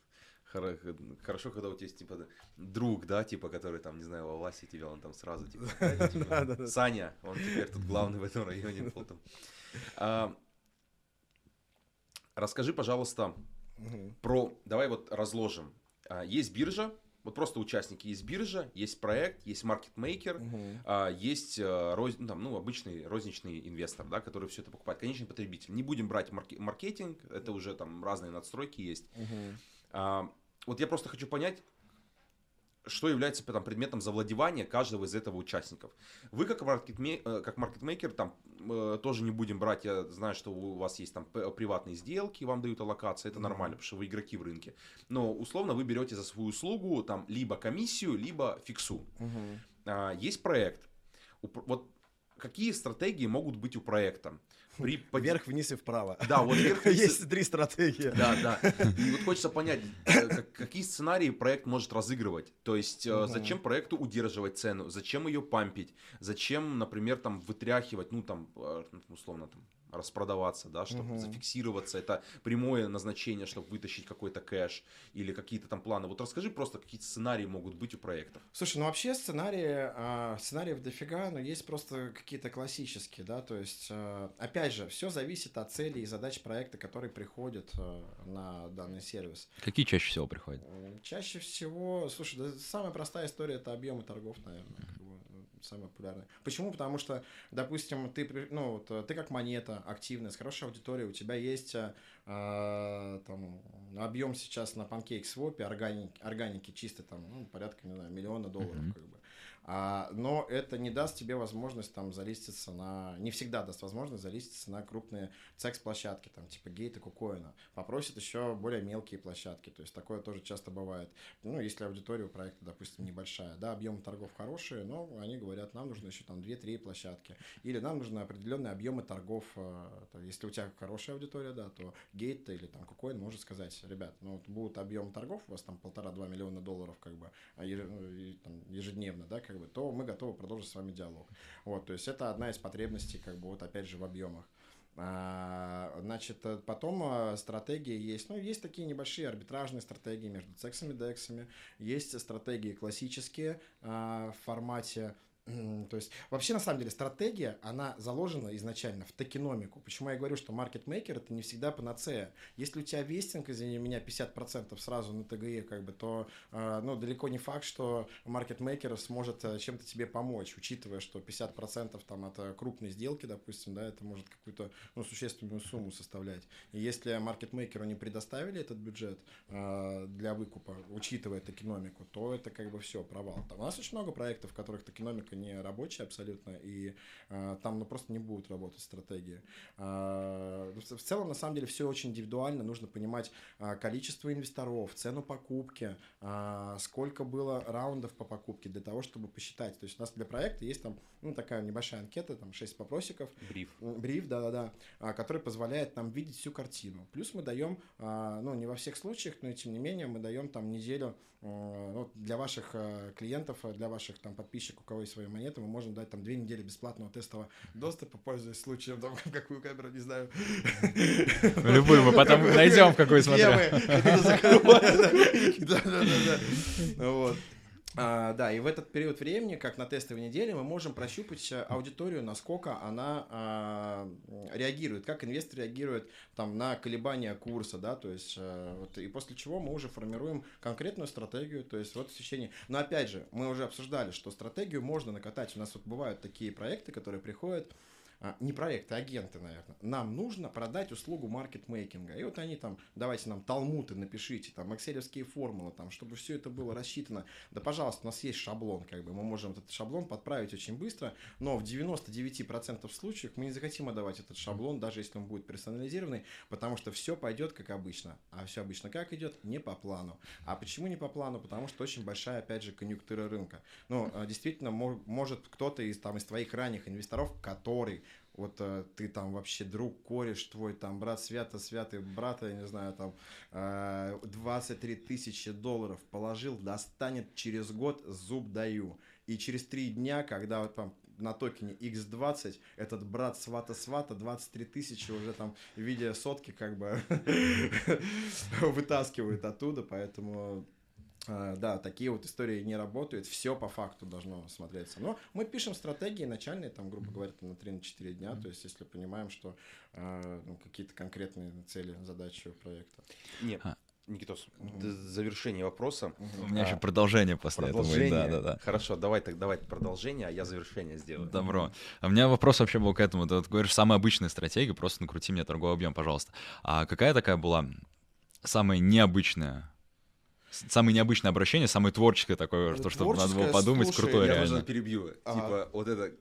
хоро- хорошо, когда у тебя есть, типа, друг, да, типа, который там, не знаю, во власти тебя, он там сразу, типа, «Дядя, <laughs> типа, Да, да, да. Саня, он теперь тут главный в этом районе. там». А, Расскажи, пожалуйста, Мгм. про, давай вот разложим. А, Есть биржа, вот просто участники, есть биржа, есть проект, есть маркетмейкер, а, есть а, роз- ну, там, ну, обычный розничный инвестор, да, который все это покупает, конечный потребитель. Не будем брать марке- маркетинг, это уже там разные надстройки есть. Мгм. А, вот я просто хочу понять, что является там, предметом завладевания каждого из этого участников. Вы как, маркетме- э, как маркетмейкер, там э, тоже не будем брать, я знаю, что у вас есть там приватные сделки, вам дают аллокации, это нормально, потому что вы игроки в рынке. Но условно вы берете за свою услугу там либо комиссию, либо фиксу. Мгм. А, есть проект. У вот какие стратегии могут быть у проекта? При Вверх, вниз и вправо. Да, вот вверх, вниз Есть три стратегии. да, да. И вот хочется понять, э, как- какие сценарии проект может разыгрывать. То есть, э, зачем проекту удерживать цену, зачем ее пампить, зачем, например, там вытряхивать, ну там, э, условно, там, распродаваться, да, чтобы Мгм. зафиксироваться. Это прямое назначение, чтобы вытащить какой-то кэш или какие-то там планы. Вот расскажи просто, какие сценарии могут быть у проектов. Слушай, ну вообще сценарии, а, сценариев дофига, но есть просто какие-то классические, да, то есть, а, опять же, все зависит от целей и задач проекта, который приходит а, на данный сервис. Какие чаще всего приходят? Чаще всего, слушай, да самая простая история это объемы торгов, наверное, самая популярная. Почему? Потому что, допустим, ты, ну, вот, э, ты как монета активная, с хорошей аудиторией, у тебя есть э, а, там объем сейчас на PancakeSwap органики, органики чисто там ну, порядка, не знаю, миллиона долларов, Мгм. как бы. А, но это не даст тебе возможность там залиститься на... Не всегда даст возможность залиститься на крупные секс-площадки, там, типа гейта, кукоина. Попросят еще более мелкие площадки, то есть такое тоже часто бывает. Ну, если аудитория у проекта, допустим, небольшая, да, объемы торгов хорошие, но они говорят, нам нужно еще там 2-3 площадки. Или нам нужны определенные объемы торгов. э, Если у тебя хорошая аудитория, да, то гейт или там кукоин может сказать, ребят, ну, вот будут объем торгов, у вас там полтора-два миллиона долларов, как бы, а ну, ежедневно, да, как бы, то мы готовы продолжить с вами диалог. Вот, то есть это одна из потребностей, как бы, вот опять же в объемах. А, Значит, э, потом э, стратегии есть. Ну, есть такие небольшие арбитражные стратегии между цексами и дексами. Есть стратегии классические а, в формате То есть, вообще, на самом деле, стратегия, она заложена изначально в токеномику. Почему я говорю, что маркетмейкер это не всегда панацея. Если у тебя вестинг, извини меня, 50% сразу на ТГЕ, как бы, то, э, ну, далеко не факт, что маркетмейкер сможет э, чем-то тебе помочь, учитывая, что 50% там это крупные сделки, допустим, да, это может какую-то, ну, существенную сумму составлять. И если маркетмейкеру не предоставили этот бюджет э, для выкупа, учитывая токеномику, то это как бы все, провал. Там у нас очень много проектов, в которых токеномика не рабочая абсолютно, и э, там ну, просто не будут работать стратегии. А, в в целом, на самом деле, все очень индивидуально. Нужно понимать а, количество инвесторов, цену покупки, а, сколько было раундов по покупке для того, чтобы посчитать. То есть у нас для проекта есть там ну, такая небольшая анкета, там 6 вопросиков, Бриф. Бриф, да-да-да, а, который позволяет нам видеть всю картину. Плюс мы даем, а, ну, не во всех случаях, но и тем не менее, мы даем там неделю э, ну, для ваших э, клиентов, э, для ваших там подписчиков, у кого есть свои монеты, мы можем дать там две недели бесплатного тестового доступа, пользуясь случаем, там, <laughs> какую камеру, не знаю. <laughs> Любую мы потом найдем, в какую смотрю. Да-да-да. А, да, и в этот период времени, как на тестовой неделе, мы можем прощупать э, аудиторию, насколько она а, реагирует, как инвестор реагирует там, на колебания курса, да, то есть, э, вот, и после чего мы уже формируем конкретную стратегию, то есть вот в течение... Но опять же, мы уже обсуждали, что стратегию можно накатать, у нас вот бывают такие проекты, которые приходят, а, не проекты, а агенты, наверное. Нам нужно продать услугу маркетмейкинга. И вот они там, давайте нам талмуты напишите, там, экселевские формулы, там, чтобы все это было рассчитано. Да, пожалуйста, у нас есть шаблон, как бы, мы можем этот шаблон подправить очень быстро, но в 99% случаев мы не захотим отдавать этот шаблон, даже если он будет персонализированный, потому что все пойдет как обычно. А все обычно как идет? Не по плану. А почему не по плану? Потому что очень большая, опять же, конъюнктура рынка. Ну, а, действительно, мо- может кто-то из, там, из твоих ранних инвесторов, который вот э, ты там вообще друг, кореш твой, там брат свято, святый брата, я не знаю, там э, 23 тысячи долларов положил, достанет через год, зуб даю. И через три дня, когда вот там на токене X20 этот брат свата-свата 23 тысячи уже там в виде сотки как бы <laughs> вытаскивает оттуда, поэтому Да, такие вот истории не работают, все по факту должно смотреться. Но мы пишем стратегии начальные, там, грубо говоря, там, на 3-4 дня, то есть если понимаем, что а, ну, какие-то конкретные цели, задачи у проекта. Нет, А. Никитос, завершение вопроса. У меня А, еще продолжение после этого. Продолжение. Да, да, да. Хорошо, давай так, давай продолжение, а я завершение сделаю. Добро. А у меня вопрос вообще был к этому. Ты вот говоришь, самая обычная стратегия, просто накрути мне торговый объем, пожалуйста. А какая такая была самая необычная, самое необычное обращение, самое творческое такое, что, чтобы надо было подумать, слушай, крутое Я реально. можно перебью. Ага. Типа, вот это,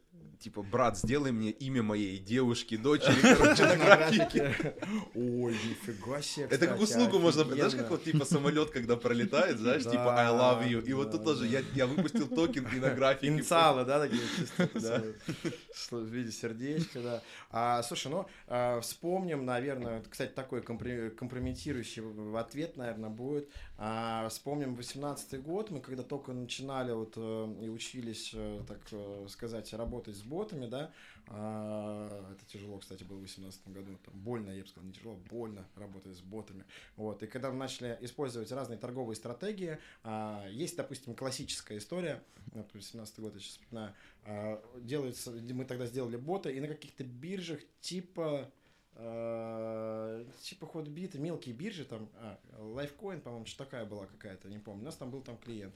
типа, брат, сделай мне имя моей девушки, дочери, короче, на графике. Ой, нифига себе, Это как услугу можно, знаешь, как вот типа самолет, когда пролетает, знаешь, типа I love you. И вот тут тоже я, я выпустил токен и на графике. Инициалы, да, такие чисто, в виде сердечка, да. А, слушай, ну, а, вспомним, наверное, кстати, такой компрометирующий в- ответ, наверное, будет. А, вспомним 18 год, мы когда только начинали вот э, и учились, э, так э, сказать, работать с ботами, да, а, это тяжело, кстати, было в 18 году, там больно, я бы сказал, не тяжело, больно работать с ботами. Вот, и когда мы начали использовать разные торговые стратегии, а, есть, допустим, классическая история, вот 18 год, я сейчас вспоминаю, а, делается, мы тогда сделали боты, и на каких-то биржах типа э, типа ходбиты, мелкие биржи, там, а, Lifecoin, по-моему, что такая была какая-то, не помню. У нас там был там клиент.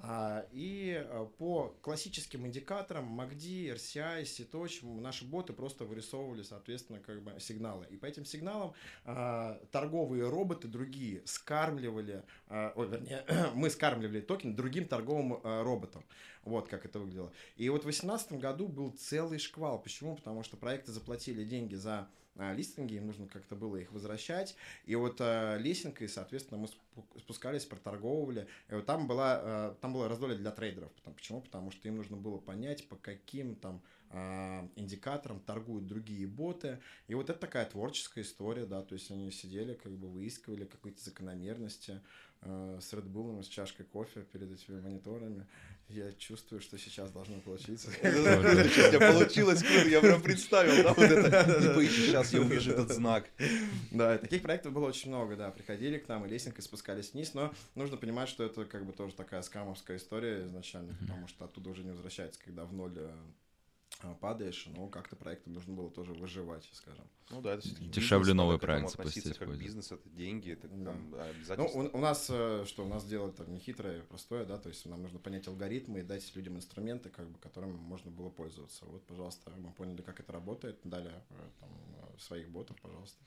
А, и а, по классическим индикаторам MACD, RCI, Sitoch наши боты просто вырисовывали, соответственно, как бы сигналы. И по этим сигналам а, торговые роботы другие скармливали, ой, вернее, <clears throat> мы скармливали токен другим торговым роботам. Вот как это выглядело. И вот в 2018 году был целый шквал. Почему? Потому что проекты заплатили деньги за а, листинги, им нужно как-то было их возвращать. И вот а, лесенкой, соответственно, мы спускались, проторговывали. И вот там была, а, там было раздолье для трейдеров. Почему? Потому что им нужно было понять, по каким там а, индикатором торгуют другие боты. И вот это такая творческая история, да, то есть они сидели, как бы выискивали какие-то закономерности э, с Red Bull, с чашкой кофе перед этими мониторами. Я чувствую, что сейчас должно получиться. <laughs> У получилось круто, я прям представил, да, вот это. Типа, сейчас я увижу этот знак. <laughs> Да, таких проектов было очень много, да. Приходили к нам и лесенкой спускались вниз, но нужно понимать, что это как бы тоже такая скамовская история изначально, потому что оттуда уже не возвращается, когда в ноль э, падаешь, но как-то проектам нужно было тоже выживать, скажем. Ну да, это Дешевле бизнес, новый проект запустить. Как будет. бизнес, это деньги, это да. там, Ну, у, у нас, э, что у нас дело там не хитрое, простое, да, то есть нам нужно понять алгоритмы и дать людям инструменты, как бы, которыми можно было пользоваться. Вот, пожалуйста, мы поняли, как это работает, дали э, там, э, своих ботов, пожалуйста.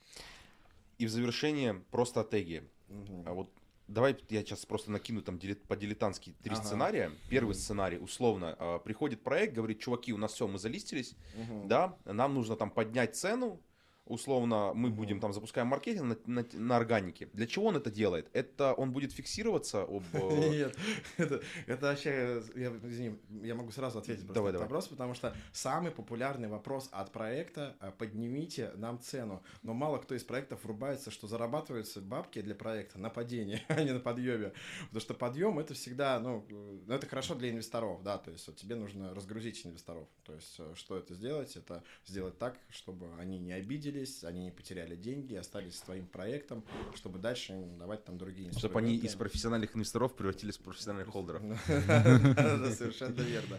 И в завершение про стратегии. Угу. А вот Давай я сейчас просто накину там по-дилетантски три ага. сценария. Первый mm сценарий, условно, э, приходит проект, говорит, чуваки, у нас все, мы залистились, mm да, нам нужно там поднять цену, условно, мы будем там запускаем маркетинг на, на, на органике. Для чего он это делает? Это он будет фиксироваться об... <laughs> Э, Нет, это, это вообще, я, извини, я могу сразу ответить просто давай, на вопрос, потому что самый популярный вопрос от проекта э, «поднимите нам цену». Но мало кто из проектов врубается, что зарабатываются бабки для проекта на падении, <laughs> а не на подъеме. Потому что подъем это всегда, ну, э, это хорошо для инвесторов, да, то есть вот, тебе нужно разгрузить инвесторов. То есть что это сделать? Это сделать так, чтобы они не обидели обиделись, они не потеряли деньги, остались своим проектом, чтобы дальше им давать там другие инструменты. Чтобы они из профессиональных инвесторов превратились в профессиональных холдеров. <laughs> Совершенно верно.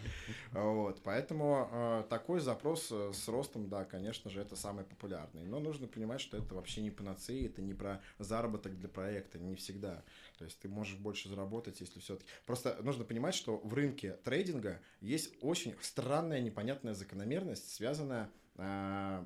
Вот, поэтому э, такой запрос э, с ростом, да, конечно же, это самый популярный. Но нужно понимать, что это вообще не панацея, это не про заработок для проекта, не всегда. То есть ты можешь больше заработать, если все-таки... Просто нужно понимать, что в рынке трейдинга есть очень странная, непонятная закономерность, связанная э,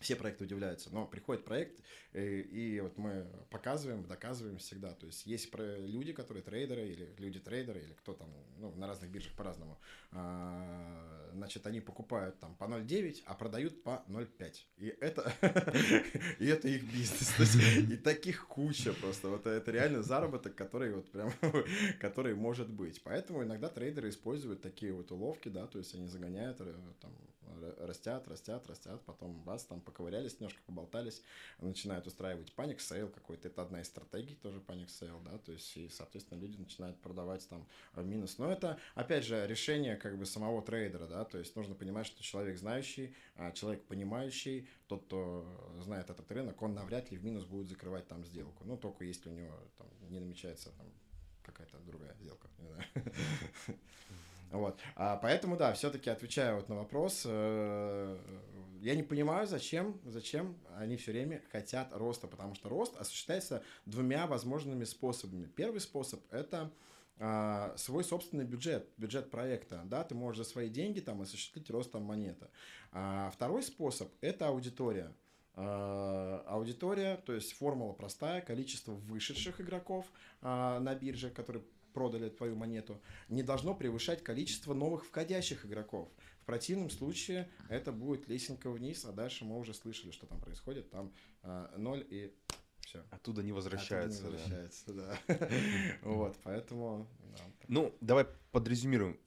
все проекты удивляются, но приходит проект, и, э, и вот мы показываем, доказываем всегда. То есть есть люди, которые трейдеры, или люди-трейдеры, или кто там, ну, на разных биржах по-разному. А, значит, они покупают там по 0,9, а продают по 0,5. И это, <laughs> и это их бизнес. И таких куча просто. Вот это реально заработок, который вот прям, <laughs> который может быть. Поэтому иногда трейдеры используют такие вот уловки, да, то есть они загоняют э, там растят, растят, растят, потом бац, там поковырялись немножко, поболтались, начинают устраивать panic sell какой-то. Это одна из стратегий тоже panic sell, да, то есть, и, соответственно, люди начинают продавать там в минус. Но это, опять же, решение как бы самого трейдера, да, то есть нужно понимать, что человек знающий, а, человек понимающий, тот, кто знает этот рынок, он навряд ли в минус будет закрывать там сделку. Ну, только если у него там не намечается там какая-то другая сделка. Не знаю. <laughs> Вот. А поэтому, да, все-таки отвечая вот на вопрос, э, я не понимаю, зачем, зачем они все время хотят роста, потому что рост осуществляется двумя возможными способами. Первый способ – это а, свой собственный бюджет, бюджет проекта, да, ты можешь за свои деньги там осуществить рост там монеты. А второй способ – это аудитория. А, аудитория, то есть формула простая, количество вышедших игроков а, на бирже, которые продали твою монету, не должно превышать количество новых входящих игроков. В противном случае это будет лесенка вниз, а дальше мы уже слышали, что там происходит. Там э, 0 и все. Оттуда не возвращается. Оттуда не возвращается, да. <laughs> Вот, поэтому... Ну, давай подрезюмируем.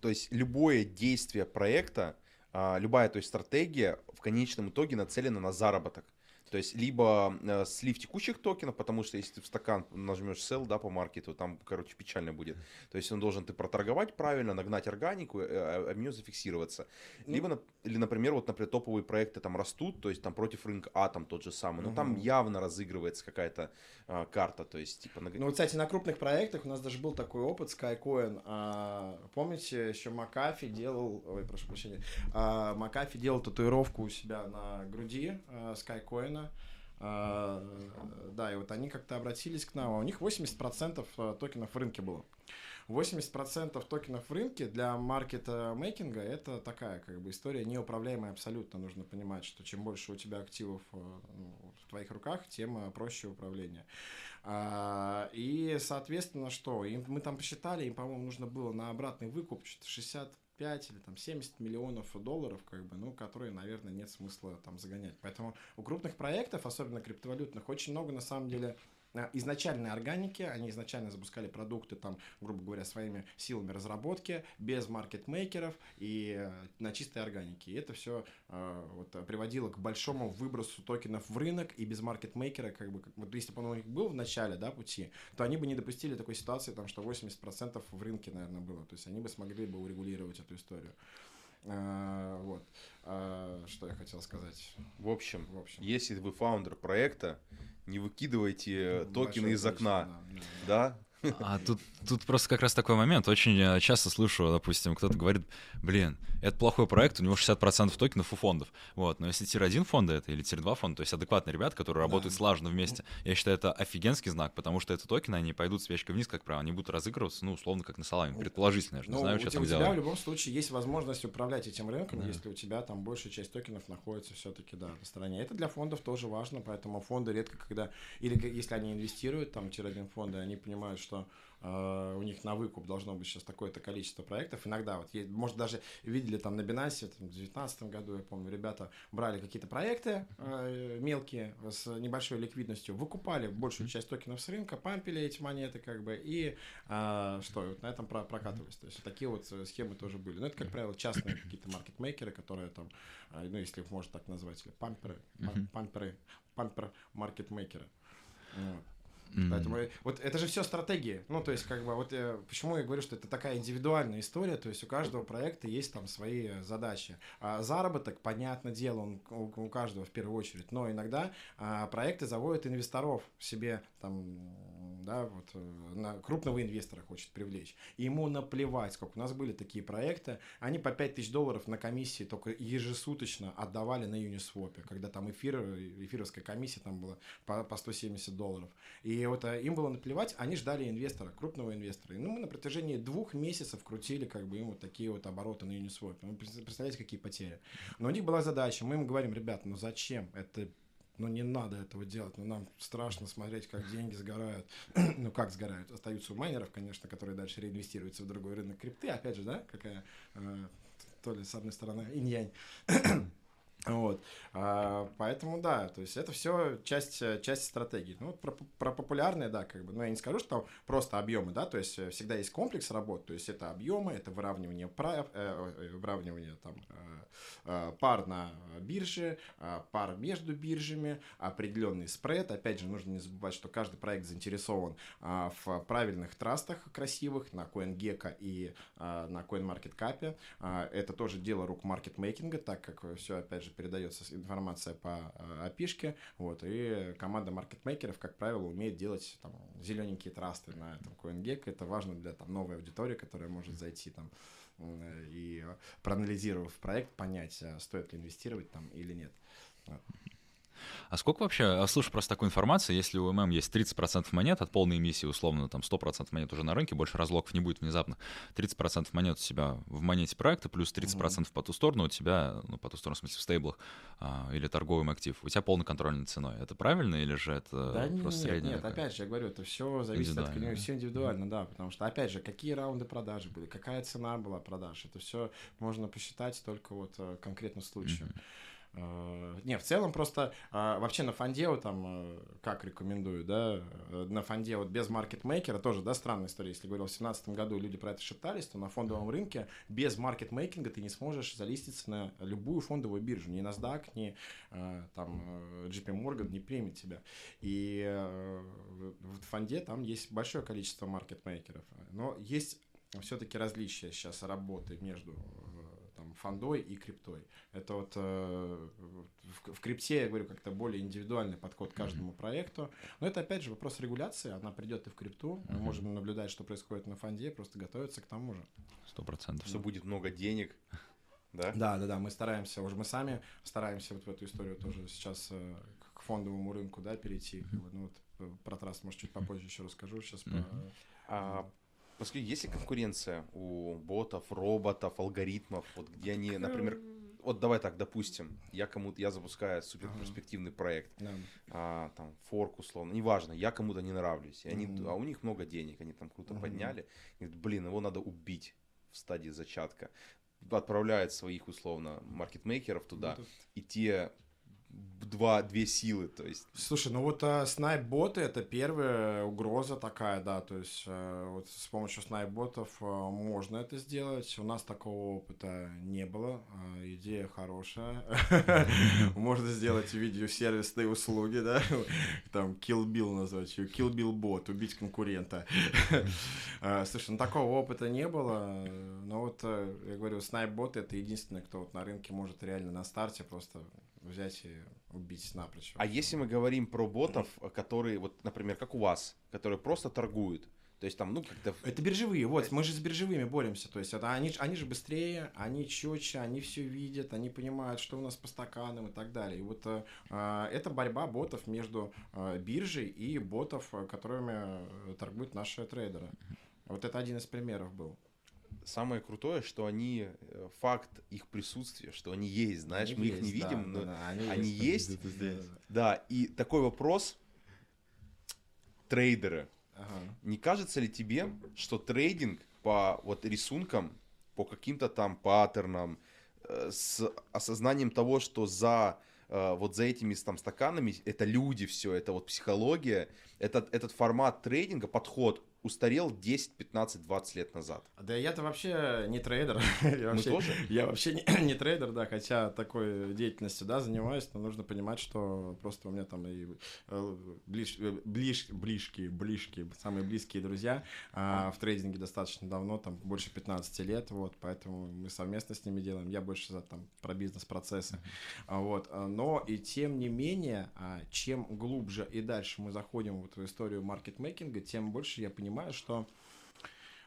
То есть любое действие проекта, а, любая то есть стратегия в конечном итоге нацелена на заработок. То есть либо э, слив текущих токенов, потому что если ты в стакан нажмешь sell, да, по маркету, там, короче, печально будет. То есть он должен ты проторговать правильно, нагнать органику, э, а об нее зафиксироваться. Ну. Либо, нап- или, например, вот, например, топовые проекты там растут, то есть там против рынка А там тот же самый, но там Мгм. явно разыгрывается какая-то а, карта, то есть типа... Ну, вот, кстати, на крупных проектах у нас даже был такой опыт Skycoin. А, помните, еще Макафи делал, ой, прошу прощения, а, Макафи делал татуировку у себя на груди а, Skycoin. Ивановна. Да, и вот они как-то обратились к нам, а у них 80% э, токенов в рынке было. 80% токенов в рынке для маркет-мейкинга – это такая как бы история неуправляемая абсолютно. Нужно понимать, что чем больше у тебя активов э, ну, в твоих руках, тем э, проще управление. А, и, соответственно, что? Им, мы там посчитали, им, по-моему, нужно было на обратный выкуп 60 45 или там 70 миллионов долларов, как бы, ну, которые, наверное, нет смысла там загонять. Поэтому у крупных проектов, особенно криптовалютных, очень много на самом деле изначальной органики, они изначально запускали продукты там, грубо говоря, своими силами разработки, без маркетмейкеров и э, на чистой органике. И это все вот, э, приводило к большому выбросу токенов в рынок, и без маркетмейкера, как бы, вот если бы он у них был в начале, да, пути, то они бы не допустили такой ситуации, там, что 80% в рынке, наверное, было. То есть они бы смогли бы урегулировать эту историю. А, вот. А, что я хотел сказать? В общем, В общем. если вы фаундер проекта, не выкидывайте э, токены из окна, да, да, да. Да? А тут, тут просто как раз такой момент. Очень э, часто слышу, допустим, кто-то говорит, блин, это плохой проект, у него 60% токенов у фондов. Вот, но если tier-1 фонда это или tier-2 фонда, то есть адекватные ребята, которые работают слаженно вместе, я считаю, это офигенский знак, потому что это токены, они пойдут свечкой вниз, как правило, они будут разыгрываться, ну, условно, как на саламе, предположительно, я же не Ну, знаю, что там у тебя в любом случае есть возможность управлять этим рынком, Да. если у тебя там большая часть токенов находится все-таки, да, на стороне. Это для фондов тоже важно, поэтому фонды редко когда, или если они инвестируют, там, тир-1 фонды, они понимают, что э, у них на выкуп должно быть сейчас такое-то количество проектов. Иногда вот, есть- может, даже видели там на Binance, там, в 2019 году, я помню, ребята брали какие-то проекты э, мелкие с небольшой ликвидностью, выкупали большую часть токенов с рынка, пампили эти монеты, как бы, и а, что, вот на этом про- прокатывались. То есть такие вот э, схемы тоже были. Но это, как правило, частные какие-то маркетмейкеры, которые там, а, ну, если их можно так назвать, или памперы, памперы, пампер маркетмейкеры. Вот. М. Поэтому вот это же все стратегии. Ну, то есть, как бы, вот э, почему я говорю, что это такая индивидуальная история, то есть у каждого проекта есть там свои задачи. А заработок, понятное дело, он у, у каждого в первую очередь, но иногда а, проекты заводят инвесторов себе там, да, вот э, на крупного инвестора хочет привлечь. И ему наплевать, сколько. У нас были такие проекты, они по 5000 долларов на комиссии только ежесуточно отдавали на Uniswap, когда там эфир, эфировская комиссия там была по, по 170 долларов. И вот а, им было наплевать, они ждали инвестора, крупного инвестора. И, ну, мы на протяжении двух месяцев крутили как бы им вот такие вот обороты на Uniswap. Пред- представляете, какие потери. Но у них была задача, мы им говорим, ребят, ну зачем? Это ну не надо этого делать, ну нам страшно смотреть, как деньги сгорают. <clears throat> ну как сгорают? Остаются у майнеров, конечно, которые дальше реинвестируются в другой рынок крипты. Опять же, да, какая э, то ли с одной стороны инь-янь. <clears throat> Вот. А, поэтому да, то есть это все часть, э, часть стратегии. Ну, про, про популярные, да, как бы, ну, я не скажу, что там просто объемы, да, то есть э, всегда есть комплекс работ, то есть это объемы, это выравнивание, прав, э, э, выравнивание там, э, э, пар на бирже, э, пар между биржами, определенный спред. Опять же, нужно не забывать, что каждый проект заинтересован а, в правильных трастах красивых на CoinGecko и а, на CoinMarketCap. А, это тоже дело рук маркетмейкинга, так как все, опять же, передается информация по а, опишке. Вот, и команда маркетмейкеров, как правило, умеет делать там, зелененькие трасты на этом CoinGecko. Это важно для там, новой аудитории, которая может зайти там и э, проанализировав проект, понять, а, стоит ли инвестировать там или нет. А сколько вообще, а, слушай, просто такой информации, если у ММ есть 30% монет от полной эмиссии, условно, там 100% монет уже на рынке, больше разлогов не будет внезапно, 30% монет у себя в монете проекта, плюс 30% по ту сторону у тебя, ну, по ту сторону, в смысле, в стейблах а, или торговым актив, у тебя полный контроль над ценой. Это правильно или же это Да просто нет, средняя? нет, такая? опять же, я говорю, это все зависит от да. все индивидуально, да, потому что, опять же, какие раунды продажи были, какая цена была продаж, это все можно посчитать только вот э, конкретно случаю. Э, не, в целом просто э, вообще на Фандео там, э, как рекомендую, да, э, на Фандео вот без маркетмейкера тоже, да, странная история. Если говорил, в 2017 году люди про это шептались, то на фондовом рынке без маркетмейкинга ты не сможешь залиститься на любую фондовую биржу. Ни NASDAQ, ни э, там э, JP Morgan не примет тебя. И э, в фонде там есть большое количество маркетмейкеров. Но есть все-таки различия сейчас работы между э, фондой и криптой. Это вот э, в, в крипте, я говорю, как-то более индивидуальный подход к каждому проекту. Но это, опять же, вопрос регуляции. Она придет и в крипту. Мы Мгм. можем наблюдать, что происходит на фонде, просто готовиться к тому же. Сто процентов. Что будет много денег, да? Да, да, да, мы стараемся, уже мы сами стараемся вот в эту историю тоже сейчас э, к фондовому рынку, да, перейти. как бы. Ну вот э, про трасс, может, чуть попозже еще расскажу. Сейчас про... Мгм. А, поскольку есть ли конкуренция у ботов, роботов, алгоритмов, вот где они, например, вот давай так, допустим, я кому-то, я запускаю супер перспективный проект, а, там, форк условно, неважно, я кому-то не нравлюсь, и они, а у них много денег, они там круто подняли, и говорят, блин, его надо убить в стадии зачатка, отправляют своих условно маркетмейкеров туда, Ну, и те два, две силы, то есть Слушай, ну вот э, снайп-боты это первая угроза такая, да, то есть э, вот с помощью снайп-ботов э, можно это сделать. У нас такого опыта не было, э, идея хорошая. <laughs> Можно сделать видеосервисные услуги, да, <laughs> там Kill Bill назвать Kill Bill бот, убить конкурента. <laughs> Э, Слушай, ну такого опыта не было, но вот э, я говорю, снайп-боты это единственное, кто вот на рынке может реально на старте просто взять и убить напрочь. А если мы говорим про ботов, которые, вот, например, как у вас, которые просто торгуют, то есть там, ну, как-то... Это биржевые, вот, мы же с биржевыми боремся, то есть это они, они же быстрее, они четче, они все видят, они понимают, что у нас по стаканам и так далее. И вот э, э, это борьба ботов между э, биржей и ботов, э, которыми э, торгуют наши трейдеры. Вот это один из примеров был. Самое крутое, что они, э, факт их присутствия, что они есть, знаешь, Они мы их не есть, да, видим, да, но да, они есть. Да, да, Да, и такой вопрос, трейдеры, Ага. не кажется ли тебе, что трейдинг по вот рисункам, по каким-то там паттернам, э, с осознанием того, что за э, вот за этими там стаканами это люди все, это вот психология, этот, этот формат трейдинга, подход устарел 10, 15, 20 лет назад. Да я-то вообще не трейдер. <laughs> я, Мы вообще, тоже? я вообще не, <coughs> не трейдер, да, хотя такой деятельностью, да, занимаюсь, но нужно понимать, что просто у меня там и э, ближ, э, ближ, ближкие, ближкие, самые близкие друзья а, в трейдинге достаточно давно, там больше 15 лет, вот, поэтому мы совместно с ними делаем. Я больше за там про бизнес-процессы, А, вот. а, Но и тем не менее, а, чем глубже и дальше мы заходим вот в историю маркетмейкинга, тем больше я понимаю, что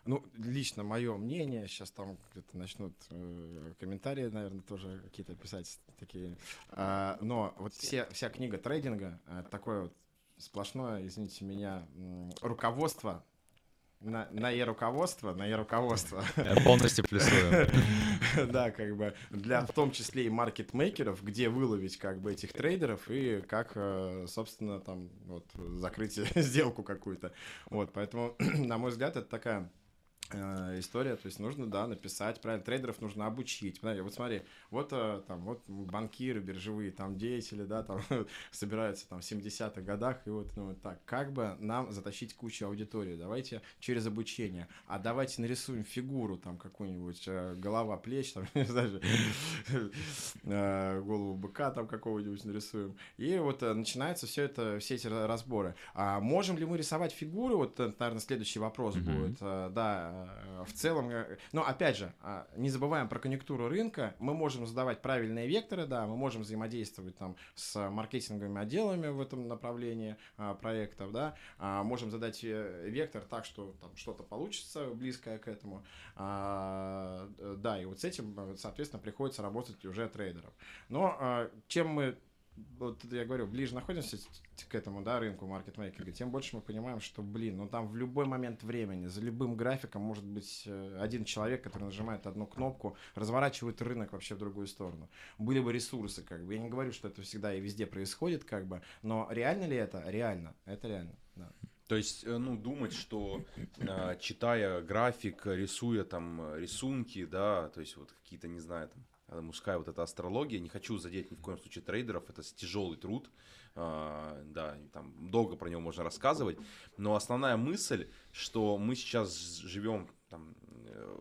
ну, лично мое мнение, сейчас там где-то начнут э, комментарии, наверное, тоже какие-то писать такие. А, но вот все, вся книга трейдинга, э, такое вот сплошное, извините меня, руководство на, на e-руководство, на e-руководство. Я полностью плюсую. <laughs> Да, как бы для в том числе и маркетмейкеров, где выловить как бы этих трейдеров и как, э, собственно, там вот закрыть <laughs> сделку какую-то. Вот, поэтому, <clears throat> на мой взгляд, это такая э, история, то есть нужно, да, написать, правильно, трейдеров нужно обучить. Понимаете, Вот смотри, вот э, там, вот банкиры, биржевые, там деятели, да, там <laughs> собираются там в 70-х годах, и вот, ну, так, как бы нам затащить кучу аудитории? Давайте через обучение, а давайте нарисуем фигуру, там, какую-нибудь, э, голова, плеч, там, <laughs> не знаю, <laughs> голову быка там какого-нибудь нарисуем. И вот начинается все это, все эти ра- разборы. А можем ли мы рисовать фигуры? Вот, наверное, следующий вопрос будет. Да, в целом, э, но опять же, а, не забываем про конъюнктуру рынка. Мы можем задавать правильные векторы, да, мы можем взаимодействовать там с маркетинговыми отделами в этом направлении а, проектов, да, А, можем задать э, вектор так, что там что-то получится близкое к этому. Э, Да, и вот с этим, э, соответственно, приходится работать уже трейдеров. Но чем мы вот я говорю, ближе находимся к этому, да, рынку маркетмейкинга, тем больше мы понимаем, что, блин, ну там в любой момент времени, за любым графиком может быть э, один человек, который нажимает одну кнопку, разворачивает рынок вообще в другую сторону. Были бы ресурсы, как бы. Я не говорю, что это всегда и везде происходит, как бы, но реально ли это? Реально. Это реально, да. То есть, э, ну, думать, что э, читая график, рисуя там рисунки, да, то есть вот какие-то, не знаю, там, мужская вот эта астрология. Не хочу задеть ни в коем случае трейдеров, это тяжелый труд, а, да, там долго про него можно рассказывать, но основная мысль, что мы сейчас живем там, э,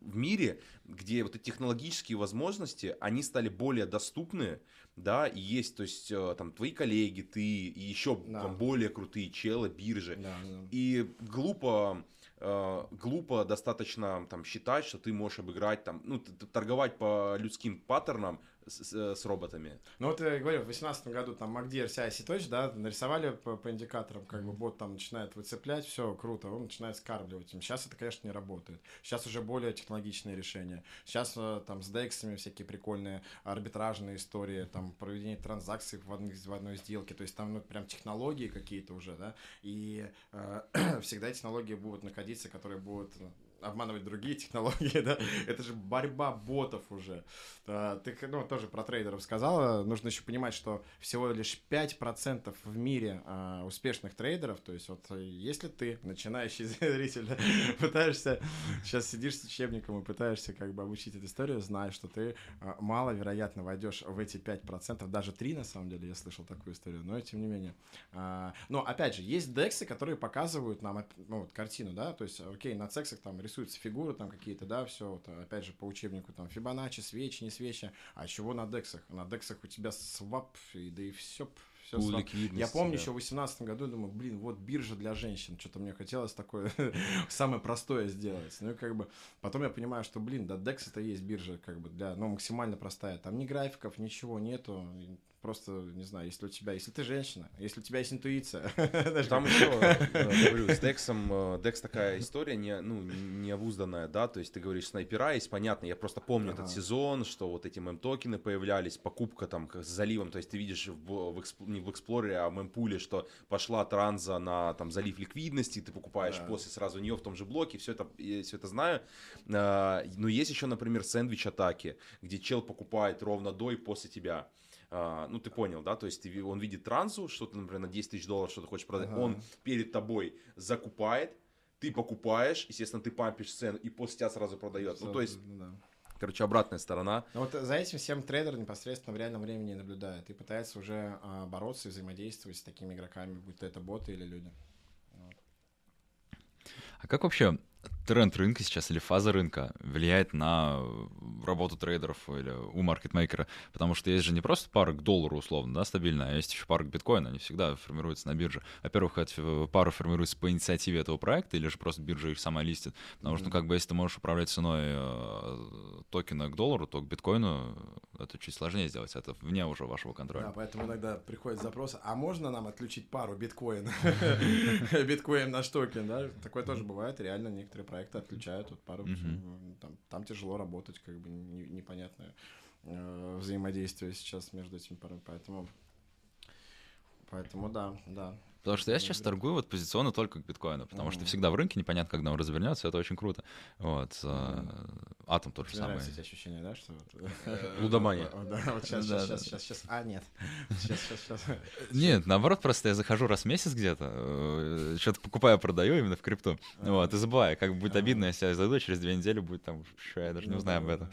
в мире, где вот эти технологические возможности, они стали более доступны, да, и есть, то есть, э, там, твои коллеги, ты и еще Да. там, более крутые челы, биржи. Да, да. И глупо, э, глупо достаточно там считать, что ты можешь обыграть там, ну, торговать по людским паттернам с, с- с роботами. Ну вот я говорю, в 2018 году там MacDear CIC точно, да, нарисовали по, по индикаторам, как бы бот там начинает выцеплять, все круто, он начинает скармливать им. Сейчас это, конечно, не работает. Сейчас уже более технологичные решения. Сейчас э, там с DEX всякие прикольные арбитражные истории, там проведение транзакций в одной, в одной сделке, то есть там ну, прям технологии какие-то уже, да, и э, <clears throat> всегда технологии будут находиться, которые будут э, обманывать другие технологии, <laughs> да, это же борьба ботов уже. А, Ты, ну, тоже про трейдеров сказала, нужно еще понимать, что всего лишь 5% в мире а, успешных трейдеров, то есть вот э, если ты, начинающий <laughs> зритель, <laughs> пытаешься, сейчас сидишь с учебником и пытаешься как бы обучить эту историю, знай, что ты а, маловероятно войдешь в эти 5%, даже 3 на самом деле, я слышал такую историю, но тем не менее. А, Но опять же, есть дексы, которые показывают нам ну, вот, картину, да, то есть, окей, на цексах там рисуются фигуры там какие-то, да, все, вот, опять же, по учебнику там Фибоначчи, свечи, не свечи, а чего на дексах? На дексах у тебя свап, и, да и все, все свап. Я помню да. еще в 2018 году, думаю, блин, вот биржа для женщин, что-то мне хотелось такое <laughs> самое простое сделать. Ну и как бы потом я понимаю, что, блин, да, DEX это есть биржа как бы для, ну, максимально простая. Там ни графиков, ничего нету. Просто, не знаю, если у тебя, если ты женщина, если у тебя есть интуиция. <laughs> Там еще, э, <laughs> говорю, с Дексом, э, Декс такая история не, ну, необузданная, да, то есть ты говоришь, снайпера есть, понятно, я просто помню Ага. этот сезон, что вот эти мем-токены появлялись, покупка там с заливом, то есть ты видишь в, в эксп- не в Эксплоре, а в мемпуле, что пошла транза на там залив ликвидности, ты покупаешь Да. после сразу нее в том же блоке, все это, все это знаю. А, Но есть еще, например, сэндвич-атаки, где чел покупает ровно до и после тебя. А, ну, ты понял, да? То есть ты он видит трансу, что ты, например, на 10 тысяч долларов что-то хочешь продать. Ага. Он перед тобой закупает, ты покупаешь, естественно, ты пампишь цену и после тебя сразу продает. Ну, то есть, Да. короче, обратная сторона. Ну вот за этим всем трейдер непосредственно в реальном времени наблюдает и пытается уже а, бороться и взаимодействовать с такими игроками, будь то это боты или люди. А как вообще тренд рынка сейчас или фаза рынка влияет на работу трейдеров или у маркетмейкера? Потому что есть же не просто пара к доллару условно, да, стабильная, а есть еще пара к биткоину, они всегда формируются на бирже. Во-первых, эти пара формируется по инициативе этого проекта или же просто биржа их сама листит? Потому что, ну, как бы, если ты можешь управлять ценой э, токена к доллару, то к биткоину это чуть сложнее сделать, это вне уже вашего контроля. Да, поэтому иногда приходит запрос, а можно нам отключить пару биткоин? <laughs> Биткоин наш токен, да? Такое тоже бывает, реально некоторые проекты отключают вот пару. Мгм. Там, там тяжело работать, как бы не- непонятное э, взаимодействие сейчас между этими парами, поэтому... Поэтому да, да. Потому что я сейчас торгую вот позиционно только к биткоину, потому что всегда в рынке непонятно, когда он развернется, это очень круто. Вот. э, Атом тот же самый. эти ощущения, да, что... <laughs> Лудомания. <laughs> Да, вот сейчас, сейчас, сейчас, сейчас. А, нет. <laughs> Сейчас, сейчас, сейчас. Нет, наоборот, просто я захожу раз в месяц где-то, что-то покупаю, продаю именно в крипту. Вот, и забываю, как будет Ага. обидно, если я зайду, а через две недели будет там, что я даже не Ну узнаю об этом.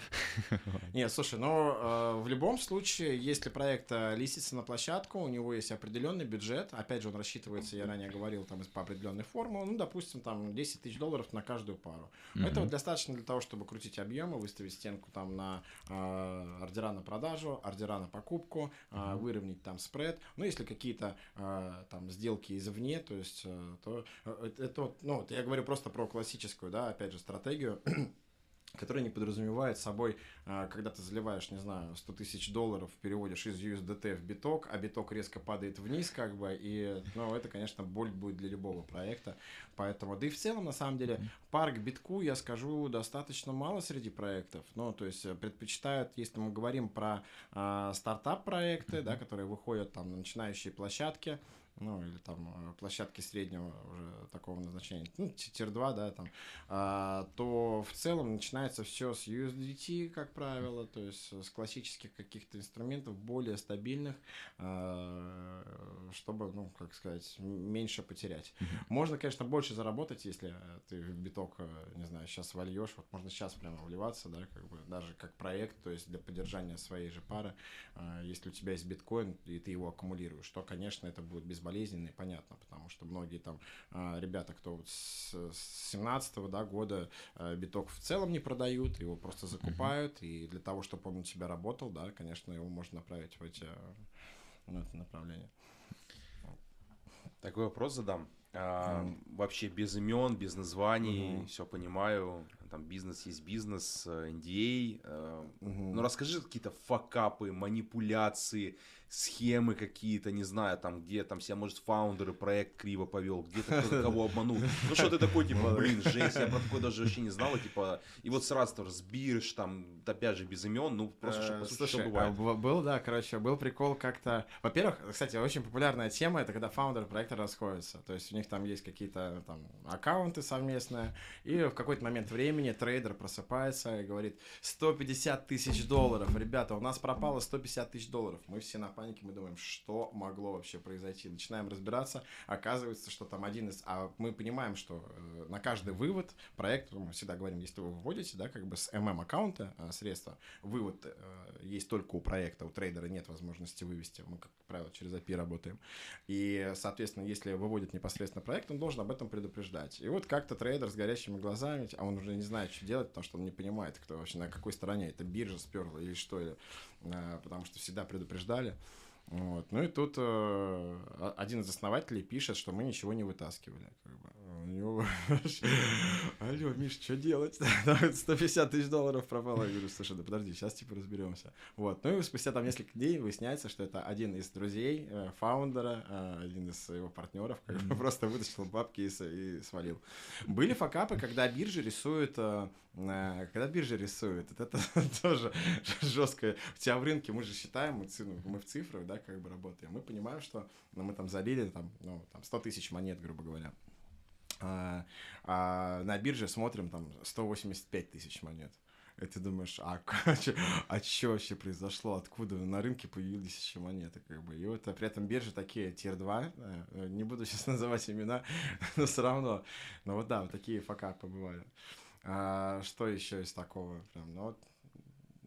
Не, слушай, ну э, в любом случае, если проект э, листится на площадку, у него есть определенный бюджет, опять же, он рассчитывается, я ранее говорил, там по определенной формуле, ну, допустим, там 10 тысяч долларов на каждую пару. Этого Мгм. достаточно для того, чтобы крутить объемы, выставить стенку там на э, ордера на продажу, ордера на покупку, э, выровнять там спред. Ну, если какие-то э, там сделки извне, то есть, э, то э, это, ну, вот я говорю просто про классическую, да, опять же, стратегию, которая не подразумевает собой, а, когда ты заливаешь, не знаю, 100 тысяч долларов, переводишь из USDT в биток, а биток резко падает вниз, как бы, и, ну, это, конечно, боль будет для любого проекта, поэтому, да и в целом, на самом деле, парк битку, я скажу, достаточно мало среди проектов, ну, то есть, э, предпочитают, если мы говорим про а, стартап-проекты, да, которые выходят там на начинающие площадки, ну, или там э, площадки среднего уже такого назначения, ну, тир 2, да, там, а, то в целом начинается все с USDT, как правило, то есть с классических каких-то инструментов, более стабильных, а, чтобы, ну, как сказать, меньше потерять. Можно, конечно, больше заработать, если ты в биток, э, не знаю, сейчас вольешь, вот можно сейчас прямо вливаться, да, как бы, даже как проект, то есть для поддержания своей же пары, а, если у тебя есть биткоин, и ты его аккумулируешь, то, конечно, это будет без безболезненно и понятно, потому что многие там а, ребята, кто вот с 17 да, года а, биток в целом не продают, его просто закупают, uh-huh. и для того, чтобы он у тебя работал, да, конечно, его можно направить в эти в это направление. Такой вопрос задам. А, mm. Вообще без имен, без названий, mm-hmm. все понимаю. Там бизнес есть бизнес, NDA. Mm-hmm. Ну расскажи какие-то факапы, манипуляции, схемы какие-то, не знаю, там, где там себя, может, фаундеры проект криво повел, где-то кто-то кого <laughs> обманул. Ну что ты такой, типа, блин, жесть, я про такое даже вообще не знала, типа, и вот сразу там разбирешь, там, опять же, без имен, ну, просто чтобы послушать, что бывает. А был, да, короче, был прикол как-то... Во-первых, кстати, очень популярная тема, это когда фаундеры проекта расходятся, то есть у них там есть какие-то там аккаунты совместные, и в какой-то момент времени трейдер просыпается и говорит, 150 тысяч долларов, ребята, у нас пропало 150 тысяч долларов, мы все на панике, мы думаем, что могло вообще произойти. Начинаем разбираться, оказывается, что там один из... А мы понимаем, что э, на каждый вывод проект, мы всегда говорим, если вы выводите, да, как бы с MM-аккаунта э, средства, вывод э, есть только у проекта, у трейдера нет возможности вывести, мы, как правило, через API работаем. И, соответственно, если выводит непосредственно проект, он должен об этом предупреждать. И вот как-то трейдер с горящими глазами, а он уже не знает, что делать, потому что он не понимает, кто вообще на какой стороне, это биржа сперла или что, потому что всегда предупреждали. Вот. Ну и тут э, один из основателей пишет, что мы ничего не вытаскивали. Как бы. У него... Алло, Миш, что делать? <laughs> 150 тысяч долларов пропало. Я говорю, слушай, да подожди, сейчас типа разберемся. Вот. Ну и спустя там несколько дней выясняется, что это один из друзей э, фаундера, э, один из его партнеров, как бы просто вытащил бабки и, и свалил. Были факапы, когда биржа рисует э, э когда биржа рисует, это <laughs> тоже жестко. У тебя в рынке мы же считаем, мы, в цифрах, да, как бы работаем. Мы понимаем, что ну, мы там залили там, ну, там 100 тысяч монет, грубо говоря. А, а на бирже смотрим там 185 тысяч монет. И ты думаешь, а, <laughs> а что вообще произошло? Откуда на рынке появились еще монеты? Как бы. И вот а при этом биржи такие тир 2, э, не буду <laughs> сейчас называть имена, но все равно. Но вот да, вот такие факапы бывают. А, что еще из такого? Прям, ну вот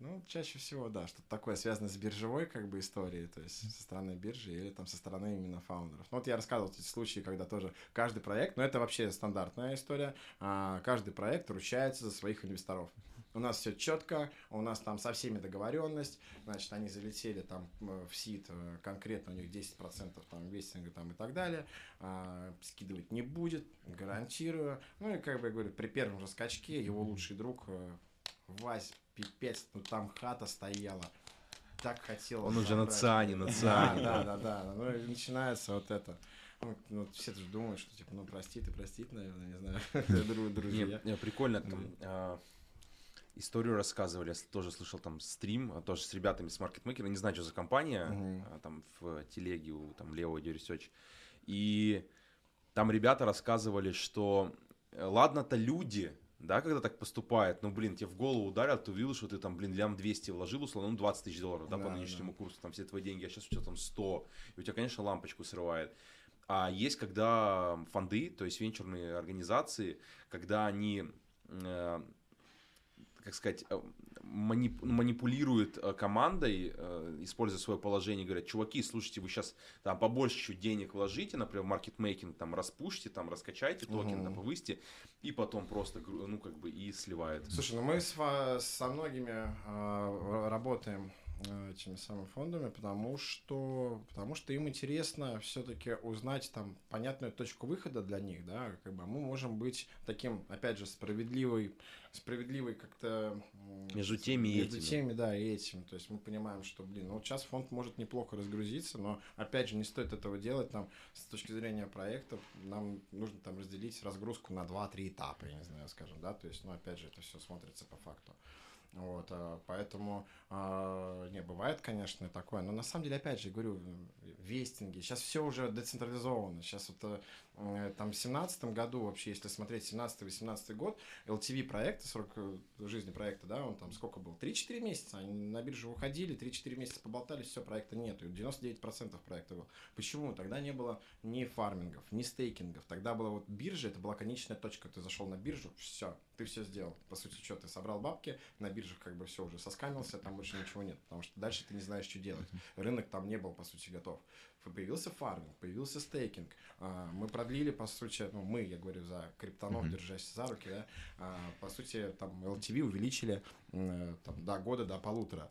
ну, чаще всего, да, что-то такое связано с биржевой как бы историей, то есть со стороны биржи или там со стороны именно фаундеров. Ну, вот я рассказывал эти случаи, когда тоже каждый проект, но это вообще стандартная история, а, каждый проект ручается за своих инвесторов. У нас все четко, у нас там со всеми договоренность, значит, они залетели там в сид, э, конкретно у них 10% там вестинга там и так далее, а, скидывать не будет, гарантирую. Ну и как бы я говорю, при первом же скачке его лучший друг э, Вась пипец, ну там хата стояла. Так хотел. Он уже на ЦАНе, на ЦАНе. Да, да, да. Ну и начинается вот это. Ну, ну, все же думают, что типа, ну прости ты, простить, наверное, не знаю, <laughs> друзья. Не, прикольно, там, а, историю рассказывали, я тоже слышал там стрим, а, тоже с ребятами с маркетмейкера, не знаю, что за компания, а, там в телеге у там Лео Research, и там ребята рассказывали, что э, ладно-то люди, да, когда так поступает, ну, блин, тебе в голову ударят, ты увидел, что ты там, блин, лям 200 вложил, условно, ну, 20 тысяч долларов, да, да по нынешнему да. курсу, там все твои деньги, а сейчас у тебя там 100, и у тебя, конечно, лампочку срывает. А есть, когда фонды, то есть венчурные организации, когда они э, как сказать, э, манип, манипулирует э, командой, э, используя свое положение, говорят, чуваки, слушайте, вы сейчас там побольше чуть денег вложите, например, в маркетмейкинг, там распушьте, там раскачайте токен, угу. там повысьте, и потом просто, ну, как бы и сливает. Слушай, ну мы с, со многими э, работаем этими самыми фондами, потому что, потому что им интересно все-таки узнать там понятную точку выхода для них, да, как бы мы можем быть таким, опять же, справедливый, справедливый как-то между теми и между этими. теми, да, и этим, то есть мы понимаем, что, блин, ну вот сейчас фонд может неплохо разгрузиться, но опять же не стоит этого делать, там с точки зрения проектов нам нужно там разделить разгрузку на 2-3 этапа, я не знаю, скажем, да, то есть, ну опять же это все смотрится по факту. Вот, а, поэтому, а, не, бывает, конечно, такое, но на самом деле, опять же, говорю, вестинги, сейчас все уже децентрализовано, сейчас вот э, там в семнадцатом году вообще, если смотреть 17-18 год, LTV проекта, срок э, жизни проекта, да, он там сколько был? 3-4 месяца, они на биржу уходили, 3-4 месяца поболтались, все, проекта нету, 99% проекта был. Почему? Тогда не было ни фармингов, ни стейкингов, тогда была вот биржа, это была конечная точка, ты зашел на биржу, все, ты все сделал. По сути, что, ты собрал бабки, на биржах как бы все уже соскамился, там больше ничего нет, потому что дальше ты не знаешь, что делать. Рынок там не был, по сути, готов. Появился фарминг, появился стейкинг. А, мы продлили, по сути, ну, мы, я говорю, за криптонов, mm-hmm. держась за руки, да, а, по сути, там LTV увеличили там, до года, до полутора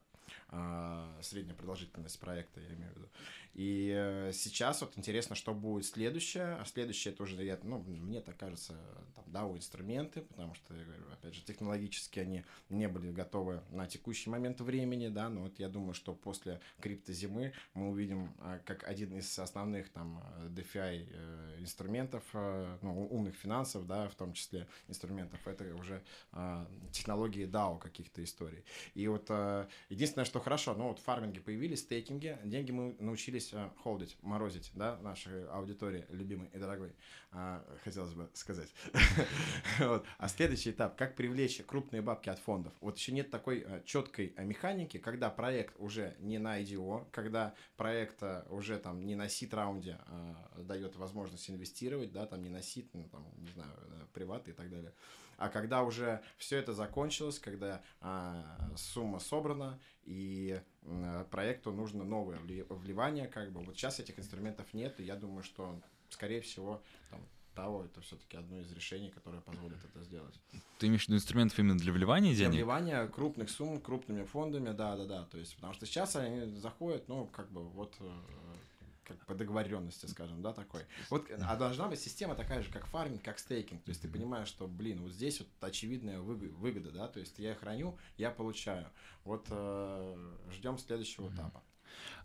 а, средняя продолжительность проекта, я имею в виду. И э, сейчас вот интересно, что будет следующее. А следующее это уже, я, ну, мне так кажется, там, DAO инструменты, потому что, я говорю, опять же, технологически они не были готовы на текущий момент времени, да, но вот я думаю, что после криптозимы мы увидим а, как один из основных там DeFi э, инструментов, э, ну, умных финансов, да, в том числе инструментов, это уже технологии DAO каких-то историй. И вот единственное, что хорошо, ну вот фарминги появились, стейкинги, деньги мы научились научились э, холдить, морозить, да, нашей аудитории любимой и дорогой, а, хотелось бы сказать. <laughs> А следующий этап, как привлечь крупные бабки от фондов. Вот еще нет такой э, четкой а, механики, когда проект уже не на IDO, когда проект уже там не на сит-раунде а, дает возможность инвестировать, да, там не на сит, ну, там, не знаю, приваты и так далее. А когда уже все это закончилось, когда а, сумма собрана и а, проекту нужно новое вливание, как бы вот сейчас этих инструментов нет, и я думаю, что скорее всего там, того, это все-таки одно из решений, которое позволит это сделать. Ты имеешь в виду инструментов именно для вливания денег? Для вливания крупных сумм, крупными фондами, да, да, да. То есть, потому что сейчас они заходят, ну, как бы вот э, как по договоренности, скажем, да, такой. Вот, а должна быть система такая же, как фарминг, как стейкинг. То есть ты понимаешь, что, блин, вот здесь вот очевидная выгода, да, то есть я храню, я получаю. Вот э, ждем следующего этапа.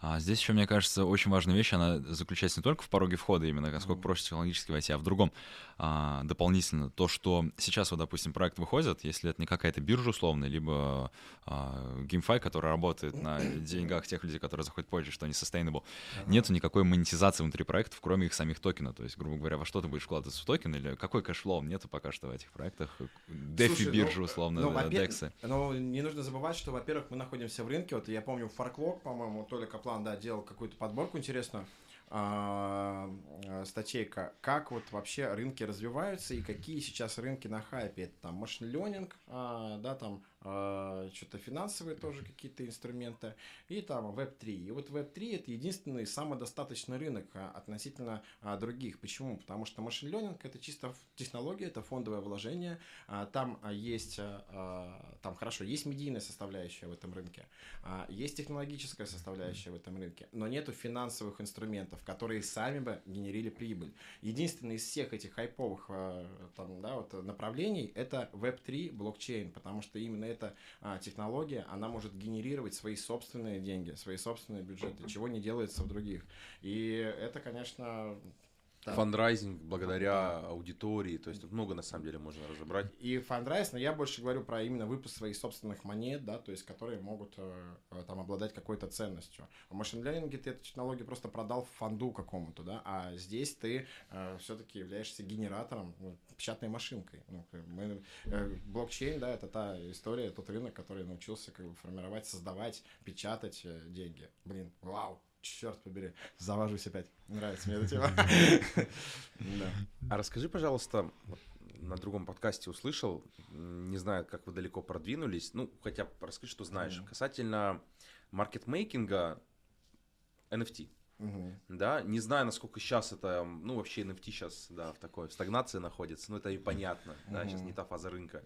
А здесь еще, мне кажется, очень важная вещь, она заключается не только в пороге входа именно, насколько проще технологически войти, а в другом а, дополнительно. То, что сейчас, вот, допустим, проект выходит, если это не какая-то биржа условная, либо а, GameFi, который работает на деньгах тех людей, которые заходят позже, что они sustainable, uh-huh. нету никакой монетизации внутри проектов, кроме их самих токенов. То есть, грубо говоря, во что ты будешь вкладываться в токен, или какой cash flow нету пока что в этих проектах? DeFi биржи, ну, условно, ну, DEX. Но не нужно забывать, что, во-первых, мы находимся в рынке, вот я помню, Фарклок, по-моему, Толя Каплан, да, делал какую-то подборку интересную, а, а, статейка, как вот вообще рынки развиваются и какие сейчас рынки на хайпе. Это там машин ленинг, а, да, там что-то финансовые тоже какие-то инструменты, и там Web3. И вот Web3 это единственный самодостаточный рынок а, относительно а, других. Почему? Потому что машин learning это чисто технология, это фондовое вложение, там есть, там хорошо, есть медийная составляющая в этом рынке, есть технологическая составляющая в этом рынке, но нету финансовых инструментов, которые сами бы генерили прибыль. Единственный из всех этих хайповых там, да, вот направлений это Web3 блокчейн, потому что именно эта а, технология, она может генерировать свои собственные деньги, свои собственные бюджеты, чего не делается в других. И это, конечно, да. Фандрайзинг благодаря аудитории, то есть тут много на самом деле можно разобрать. И фандрайз, но я больше говорю про именно выпуск своих собственных монет, да, то есть которые могут э, там обладать какой-то ценностью. В машин-лернинге ты эту технологию просто продал фонду какому-то, да, а здесь ты э, все-таки являешься генератором, ну, печатной машинкой. Ну, мы, э, блокчейн, да, это та история, тот рынок, который научился как бы формировать, создавать, печатать э, деньги. Блин, вау, черт побери, завожусь опять. Нравится мне эта тема. <laughs> А расскажи, пожалуйста, на другом подкасте услышал, не знаю, как вы далеко продвинулись, ну, хотя расскажи, что знаешь, касательно маркетмейкинга NFT. Угу. Да, не знаю, насколько сейчас это, ну, вообще NFT сейчас, да, в такой в стагнации находится, но это и понятно, угу. да, сейчас не та фаза рынка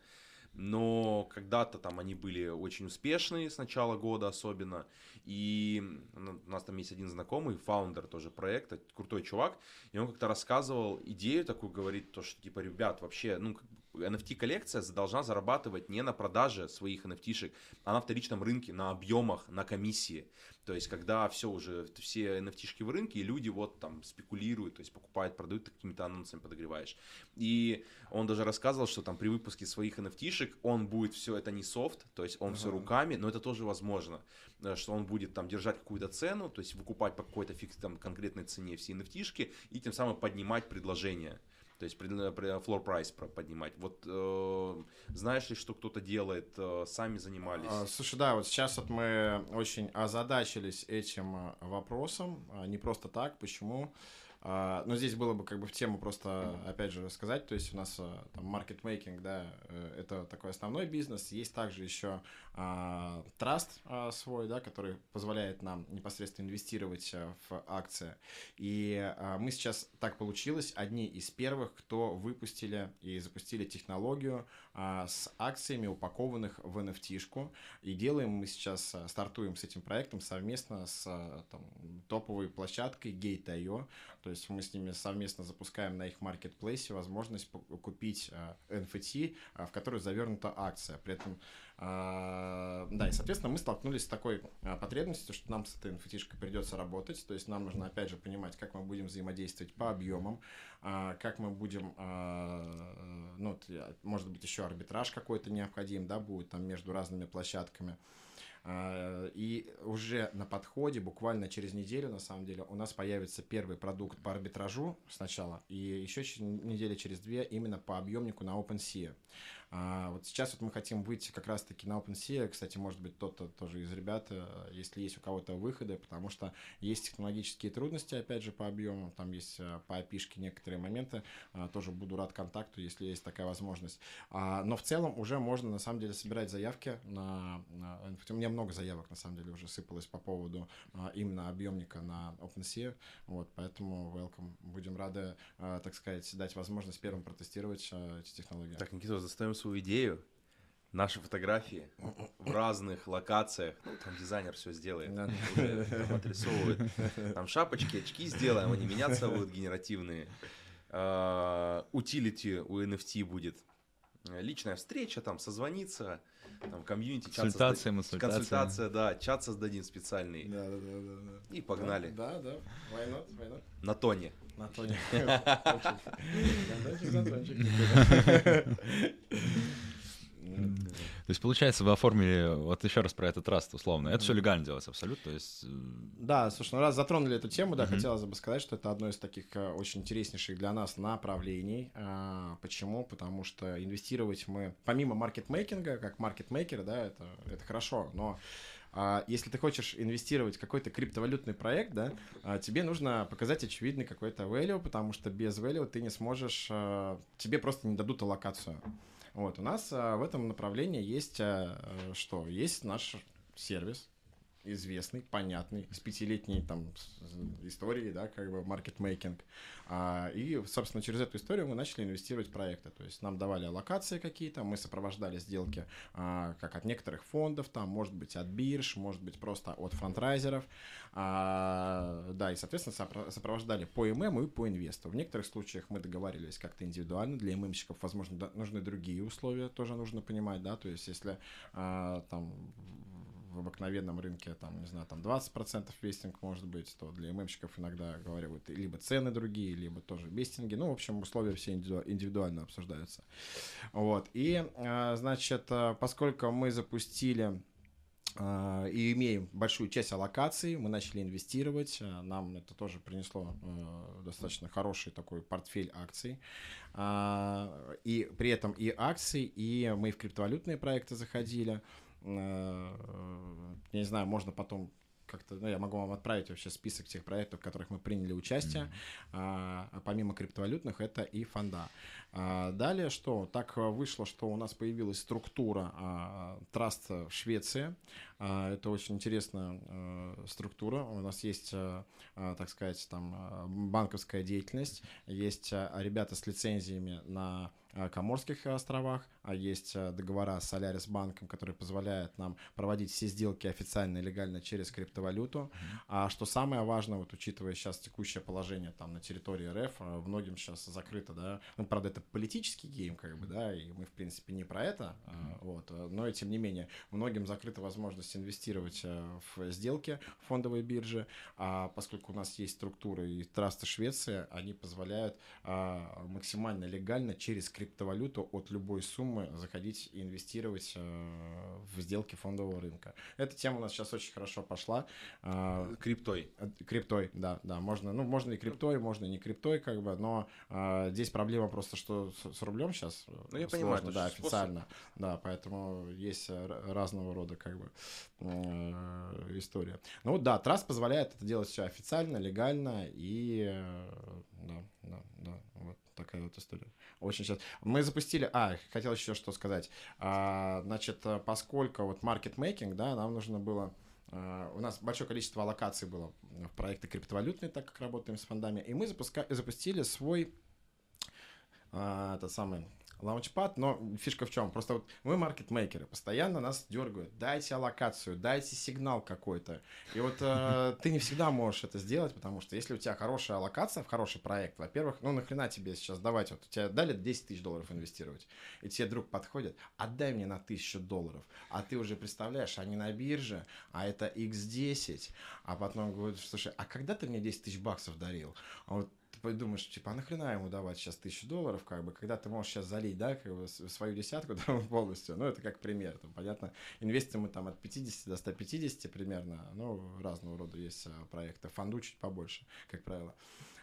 но когда-то там они были очень успешные с начала года особенно, и у нас там есть один знакомый, фаундер тоже проекта, крутой чувак, и он как-то рассказывал идею такую, говорит, то, что типа, ребят, вообще, ну, NFT-коллекция должна зарабатывать не на продаже своих NFT-шек, а на вторичном рынке, на объемах, на комиссии. То есть, когда все уже, все NFT-шки в рынке, и люди вот там спекулируют, то есть покупают, продают, ты какими-то анонсами подогреваешь. И он даже рассказывал, что там при выпуске своих NFT-шек он будет все, это не софт, то есть он uh-huh. все руками, но это тоже возможно, э, что он будет там держать какую-то цену, то есть выкупать по какой-то фикс, там, конкретной цене все NFT-шки и тем самым поднимать предложение. То есть floor price поднимать. Вот э, знаешь ли, что кто-то делает, э, сами занимались? А, слушай, да, вот сейчас вот мы очень озадачились этим э, вопросом, а, не просто так, почему? А, но здесь было бы как бы в тему просто, опять же, рассказать. То есть у нас а, там маркетмейкинг, да, э, это такой основной бизнес. Есть также еще траст свой, да, который позволяет нам непосредственно инвестировать в акции. И мы сейчас, так получилось, одни из первых, кто выпустили и запустили технологию с акциями, упакованных в NFT-шку. И делаем мы сейчас, стартуем с этим проектом совместно с там, топовой площадкой Gate.io. То есть мы с ними совместно запускаем на их маркетплейсе возможность купить NFT, в которую завернута акция. При этом а, да, и, соответственно, мы столкнулись с такой а, потребностью, что нам с этой NFT придется работать. То есть нам нужно, опять же, понимать, как мы будем взаимодействовать по объемам, а, как мы будем, ну, может быть, еще арбитраж какой-то необходим, да, будет там между разными площадками. И уже на подходе, буквально через неделю, на самом деле, у нас появится первый продукт по арбитражу сначала, и еще недели через две именно по объемнику на OpenSea. А вот сейчас вот мы хотим выйти как раз-таки на OpenSea. Кстати, может быть, кто-то тоже из ребят, э, если есть у кого-то выходы, потому что есть технологические трудности, опять же, по объему, там есть э, по api некоторые моменты. А, тоже буду рад контакту, если есть такая возможность. А, но в целом уже можно, на самом деле, собирать заявки на... на у меня много заявок, на самом деле, уже сыпалось по поводу именно объемника на OpenSea. Вот, поэтому welcome. Будем рады, так сказать, дать возможность первым протестировать эти технологии. Так, Никита, заставим свою идею, наши фотографии в разных локациях. Ну, там дизайнер все сделает, уже там отрисовывает. Там шапочки, очки сделаем, они меняться будут генеративные. Утилити у NFT будет. Личная встреча, там, созвониться, там, комьюнити, чат консультация, созда... консультация, да, чат создадим специальный. Да, да, да, да. И погнали. Да, да, why not, why not? На тоне. На тоне. <laughs> <laughs> То есть, получается, вы оформили, вот еще раз про этот траст условно, это все легально делается абсолютно, то есть... Э, да, слушай, ну раз затронули эту тему, да, uh-huh. хотелось бы сказать, что это одно из таких э, очень интереснейших для нас направлений. А, почему? Потому что инвестировать мы, помимо маркетмейкинга, как маркетмейкер, да, это, это хорошо, но если ты хочешь инвестировать в какой-то криптовалютный проект, да, а, тебе нужно показать очевидный какой-то value, потому что без value ты не сможешь, а, тебе просто не дадут аллокацию. Вот, у нас а, в этом направлении есть а, что? Есть наш сервис, известный, понятный, с пятилетней там историей, да, как бы маркетмейкинг. А, и, собственно, через эту историю мы начали инвестировать в проекты. То есть нам давали локации какие-то, мы сопровождали сделки а, как от некоторых фондов, там, может быть, от бирж, может быть, просто от франдрайзеров. А, да, и, соответственно, сопровождали по ММ и по инвесту. В некоторых случаях мы договаривались как-то индивидуально. Для ММщиков, возможно, нужны другие условия, тоже нужно понимать, да, то есть если а, там в обыкновенном рынке, там, не знаю, там 20% вестинг может быть, то для ММщиков иногда говорят либо цены другие, либо тоже вестинги. Ну, в общем, условия все индивидуально обсуждаются. Вот. И, а, значит, а, поскольку мы запустили а, и имеем большую часть аллокаций, мы начали инвестировать, нам это тоже принесло достаточно хороший такой портфель акций, и при этом и акции, и мы в криптовалютные проекты заходили, я не знаю, можно потом как-то, ну, я могу вам отправить вообще список тех проектов, в которых мы приняли участие. Mm-hmm. А, а помимо криптовалютных, это и фонда. А, далее что? Так вышло, что у нас появилась структура а, траст в Швеции. А, это очень интересная а, структура. У нас есть, а, так сказать, там банковская деятельность, есть ребята с лицензиями на э, Коморских островах, а есть э, договора с Solaris банком, которые позволяют нам проводить все сделки официально и легально через криптовалюту. А что самое важное, вот учитывая сейчас текущее положение там на территории РФ, э, многим сейчас закрыто, да, ну, правда, это политический гейм, как бы, да, и мы, в принципе, не про это, э, вот, э, но, тем не менее, многим закрыта возможность инвестировать э, в сделки фондовой биржи, а поскольку у нас есть структуры и трасты Швеции, они позволяют а, максимально легально через криптовалюту от любой суммы заходить и инвестировать э, в сделки фондового рынка. Эта тема у нас сейчас очень хорошо пошла. А, Криптой. Э, Криптой, да, да, можно, ну, можно и криптой, можно и не криптой, как бы, но а, здесь проблема просто, что с, с рублем сейчас Ну, я понимаю, сложно, это да, же способ. официально, да, поэтому есть э, разного рода, как бы, э, история. Ну, вот, да, Трасс позволяет это делать все официально, легально, и, э, да, да, да, вот такая вот история. Очень сейчас. Мы запустили. А, хотел еще что сказать. А, значит, э, поскольку вот маркетмейкинг, да, нам нужно было. а, У нас большое количество аллокаций было в проекты криптовалютные, так как работаем с фондами, и мы запуска... запустили свой этот самый лаунчпад, но фишка в чем? Просто вот мы маркетмейкеры, постоянно нас дергают, дайте аллокацию, дайте сигнал какой-то. И вот э, <laughs> ты не всегда можешь это сделать, потому что если у тебя хорошая аллокация в хороший проект, во-первых, ну нахрена тебе сейчас давать, вот у тебя дали 10 тысяч долларов инвестировать, и тебе друг подходит, отдай мне на тысячу долларов, а ты уже представляешь, они на бирже, а это x10, а потом говорит, слушай, а когда ты мне 10 тысяч баксов дарил? А вот думаешь, типа, а нахрена ему давать сейчас тысячу долларов, как бы, когда ты можешь сейчас залить, да, как бы, свою десятку <laughs> там, полностью, ну, это как пример, там, понятно, инвестируем мы там от 50 до 150 примерно, ну, разного рода есть а, проекты, фонду чуть побольше, как правило.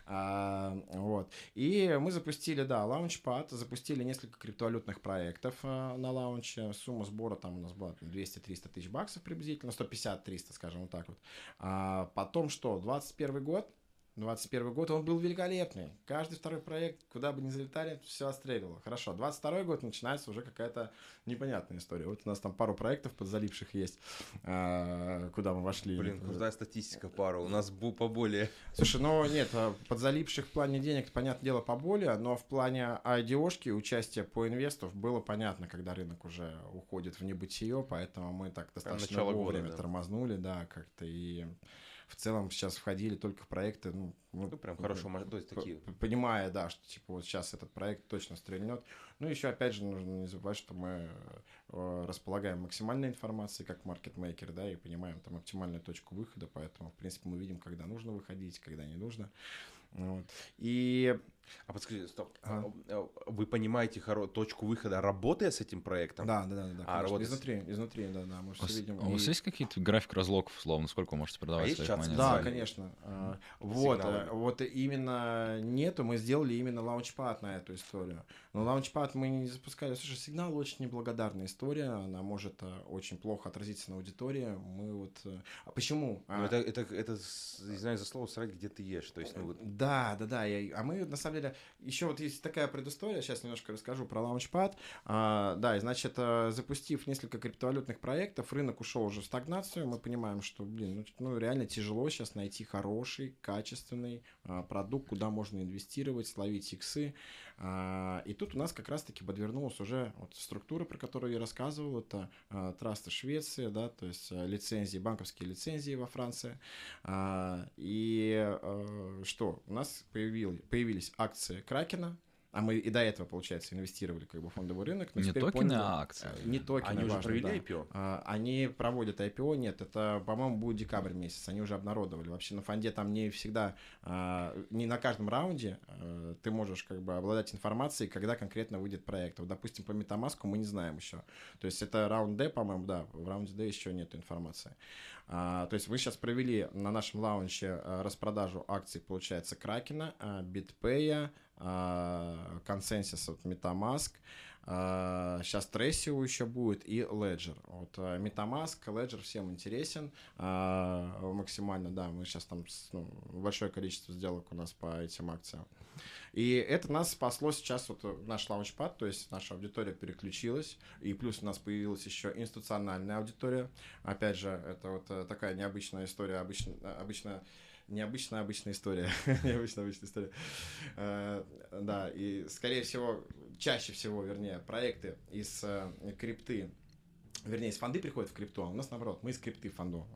А, вот. И мы запустили, да, лаунчпад, запустили несколько криптовалютных проектов а, на лаунче. Сумма сбора там у нас была там, 200-300 тысяч баксов приблизительно, 150-300, скажем вот так вот. А потом что, 21 год, 21 год, он был великолепный. Каждый второй проект, куда бы ни залетали, все отстреливало. Хорошо, 22 год начинается уже какая-то непонятная история. Вот у нас там пару проектов подзаливших есть, а, куда мы вошли. Блин, крутая статистика пара. У нас поболее. Слушай, ну нет, а, подзалипших в плане денег, понятное дело, поболее, но в плане IDO-шки участие по инвестов было понятно, когда рынок уже уходит в небытие, поэтому мы так достаточно начало года, вовремя да. тормознули, да, как-то и в целом сейчас входили только в проекты, ну, Ну, прям хорошо, ма- то есть такие. понимая, да, что типа вот сейчас этот проект точно стрельнет. Ну, еще опять же нужно не забывать, что мы э, располагаем максимальной информацией как маркетмейкер, да, и понимаем там оптимальную точку выхода, поэтому, в принципе, мы видим, когда нужно выходить, когда не нужно. Вот. И А подскажи, стоп. А, а, Вы понимаете хоро- точку выхода, работая с этим проектом? да, да, да, да, А, с- изнутри, изнутри, да, да, мы У все видим. а у вас И- есть какие-то график разлогов, условно, сколько вы можете продавать А есть своих чат монет? Да, специальный? конечно. А, Вот, Сигналы. э, вот именно нету, мы сделали именно лаунчпад на эту историю. Но лаунчпад мы не запускали. Слушай, сигнал очень неблагодарная история, она может э, очень плохо отразиться на аудитории. Мы вот... э, А почему? Ну, А, это, это, это, с- не знаю, за слово срать, где ты ешь. То есть, ну, вот, Да, да, да. я- а мы, на самом деле, еще вот есть такая предыстория, сейчас немножко расскажу про лаунчпад. А, да, и значит, э, запустив несколько криптовалютных проектов, рынок ушел уже в стагнацию. Мы понимаем, что, блин, ну, ну, реально тяжело сейчас найти хороший, качественный а, продукт, куда можно инвестировать, словить иксы. А, и тут у нас как раз-таки подвернулась уже вот структура, про которую я рассказывал. Это а, трасты Швеции, да, то есть а, лицензии, банковские лицензии во Франции. И что? У нас появил- появились акции Кракена, а мы и до этого, получается, инвестировали как бы в фондовый рынок. но Не теперь токены, поняли- а акции. Э, Не токены, они уже важно, провели да. IPO? А, Они проводят IPO, нет, это, по-моему, будет декабрь месяц, они уже обнародовали. Вообще на фонде там не всегда, а, не на каждом раунде а, ты можешь как бы обладать информацией, когда конкретно выйдет проект. Вот, допустим, по Metamask мы не знаем еще. То есть это раунд D, по-моему, да, в раунде D еще нет информации. А, то есть вы сейчас провели на нашем лаунче а, распродажу акций, получается, Кракена, а, BitPay, а, Consensus от Metamask, сейчас Тресио еще будет и Ledger. Вот а, Metamask, Ledger всем интересен максимально, да, мы сейчас там ну, большое количество сделок у нас по этим акциям. И это нас спасло сейчас, вот э, наш лаунчпад, то есть наша аудитория переключилась, и плюс у нас появилась еще институциональная аудитория. Опять же, это вот э, такая необычная история, обычно, обычно необычная обычная история. <laughs> необычная обычная история. Э, Да, и скорее всего, чаще всего, вернее, проекты из э, крипты Вернее, из фонды приходят в крипту, а у нас наоборот, мы из крипты в фонду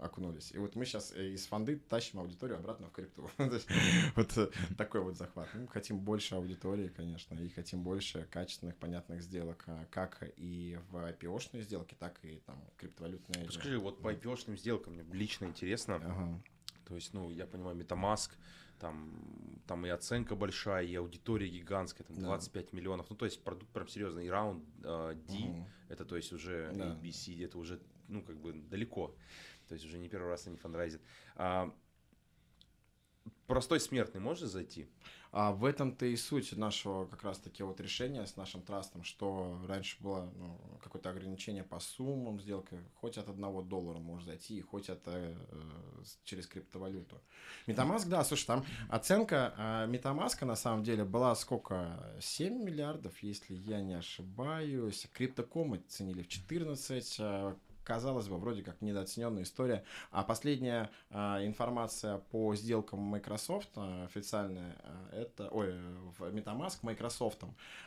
окунулись. И вот мы сейчас э, из фонды тащим аудиторию обратно в крипту. <laughs> Вот такой вот захват. Мы хотим больше аудитории, конечно, и хотим больше качественных, понятных сделок, а, как и в IPO-шные сделки, так и там криптовалютные. Скажи, вот по IPO-шным сделкам мне лично интересно. То есть, ну, я понимаю, MetaMask, там, там и оценка большая, и аудитория гигантская, там 25 да. миллионов. Ну, то есть продукт прям серьезный. И раунд э, D, угу. это то есть уже да. ABC, это уже, ну, как бы далеко. То есть уже не первый раз они фандрайзят. А, простой смертный может зайти? А в этом-то и суть нашего как раз-таки вот решения с нашим трастом, что раньше было ну, какое-то ограничение по суммам сделки, хоть от одного доллара может зайти, хоть это э, через криптовалюту. Metamask, да, слушай, там оценка э, на самом деле была сколько? 7 миллиардов, если я не ошибаюсь. Криптоком оценили в 14, казалось бы, вроде как недооцененная история. А последняя а, информация по сделкам Microsoft а, официальная, а, это, ой, в MetaMask Microsoft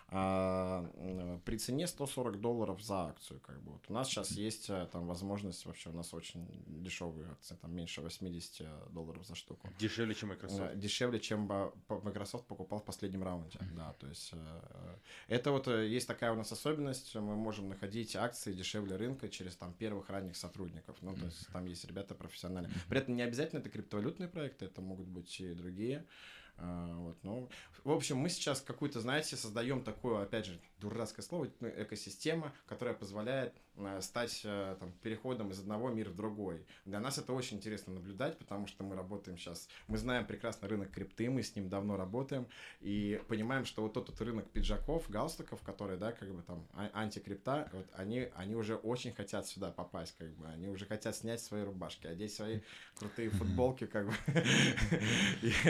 а, при цене 140 долларов за акцию. Как бы. Вот у нас сейчас есть там возможность, вообще у нас очень дешевые акции, там меньше 80 долларов за штуку. Дешевле, чем Microsoft? Дешевле, чем Microsoft покупал в последнем раунде, mm-hmm. да, то есть э, это вот э, есть такая у нас особенность, мы можем находить акции дешевле рынка через там первый первых ранних сотрудников. Ну, то есть там есть ребята профессиональные. При этом не обязательно это криптовалютные проекты, это могут быть и другие. А, вот, ну, в общем, мы сейчас какую-то, знаете, создаем такое, опять же, дурацкое слово, ну, экосистема, которая позволяет э, стать э, там, переходом из одного мира в другой. Для нас это очень интересно наблюдать, потому что мы работаем сейчас, мы знаем прекрасно рынок крипты, мы с ним давно работаем, и понимаем, что вот тот вот рынок пиджаков, галстуков, которые, да, как бы там а, антикрипта, вот они, они уже очень хотят сюда попасть, как бы, они уже хотят снять свои рубашки, одеть свои крутые футболки, как бы,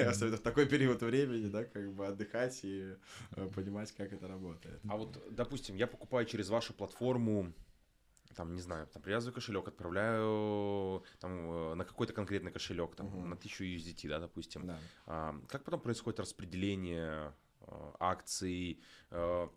особенно в такой период времени, да, как бы отдыхать и э, понимать, как это работает. А вот, допустим, я покупаю через вашу платформу там, не знаю, там, привязываю кошелек, отправляю там, э, на какой-то конкретный кошелек, там, uh-huh. на 1000 USDT, да, допустим. Да. А, как потом происходит распределение а, акций, а,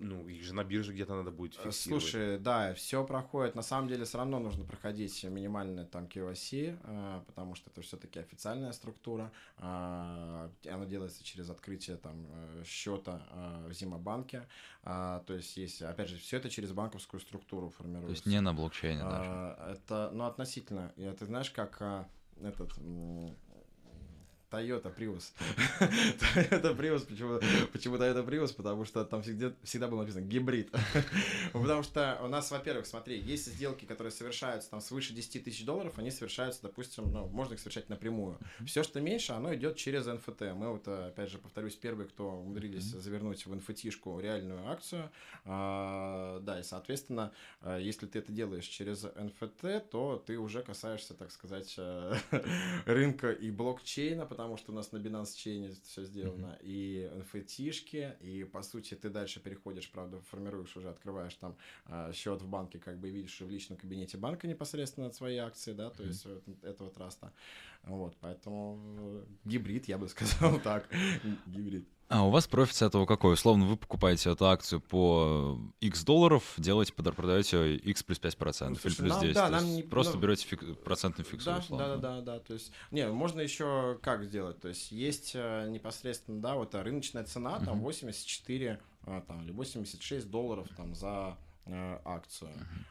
ну, их же на бирже где-то надо будет э, фиксировать. Слушай, да, все проходит. На самом деле, все равно нужно проходить минимальное там KYC, э, потому что это все-таки официальная структура. Э, она делается через открытие там счета в Зимобанке. То есть есть, опять же, все это через банковскую структуру формируется. То есть не на блокчейне даже. Это, ну, относительно. Ты знаешь, как этот Toyota Prius. <laughs> Toyota Prius, почему, почему Toyota Prius? Потому что там всегда, всегда было написано гибрид. <laughs> Потому что у нас, во-первых, смотри, есть сделки, которые совершаются там свыше 10 тысяч долларов, они совершаются, допустим, ну, можно их совершать напрямую. Все, что меньше, оно идет через NFT. Мы вот, опять же, повторюсь, первые, кто умудрились завернуть в NFT-шку реальную акцию. А, да, и, соответственно, а, если ты это делаешь через NFT, то ты уже касаешься, так сказать, <laughs> рынка и блокчейна, потому что у нас на Binance Chain все сделано, mm-hmm. и NFT-шки, и по сути ты дальше переходишь, правда, формируешь уже, открываешь там э, счет в банке, как бы видишь в личном кабинете банка непосредственно свои акции, да, то mm-hmm. есть этого траста. Вот, поэтому гибрид, я бы сказал <laughs> так, <laughs> гибрид. А у вас профит с этого какой? Условно, вы покупаете эту акцию по X долларов, делаете, продаете X плюс 5% ну, или плюс нам, 10. Да, нам не, просто ну, берете фик, процентный фикс, да, условно. Да, да, да, да. То есть, не, можно еще как сделать? То есть есть э, непосредственно, да, вот рыночная цена, там, uh-huh. 84 а, там, или 86 долларов там за акцию.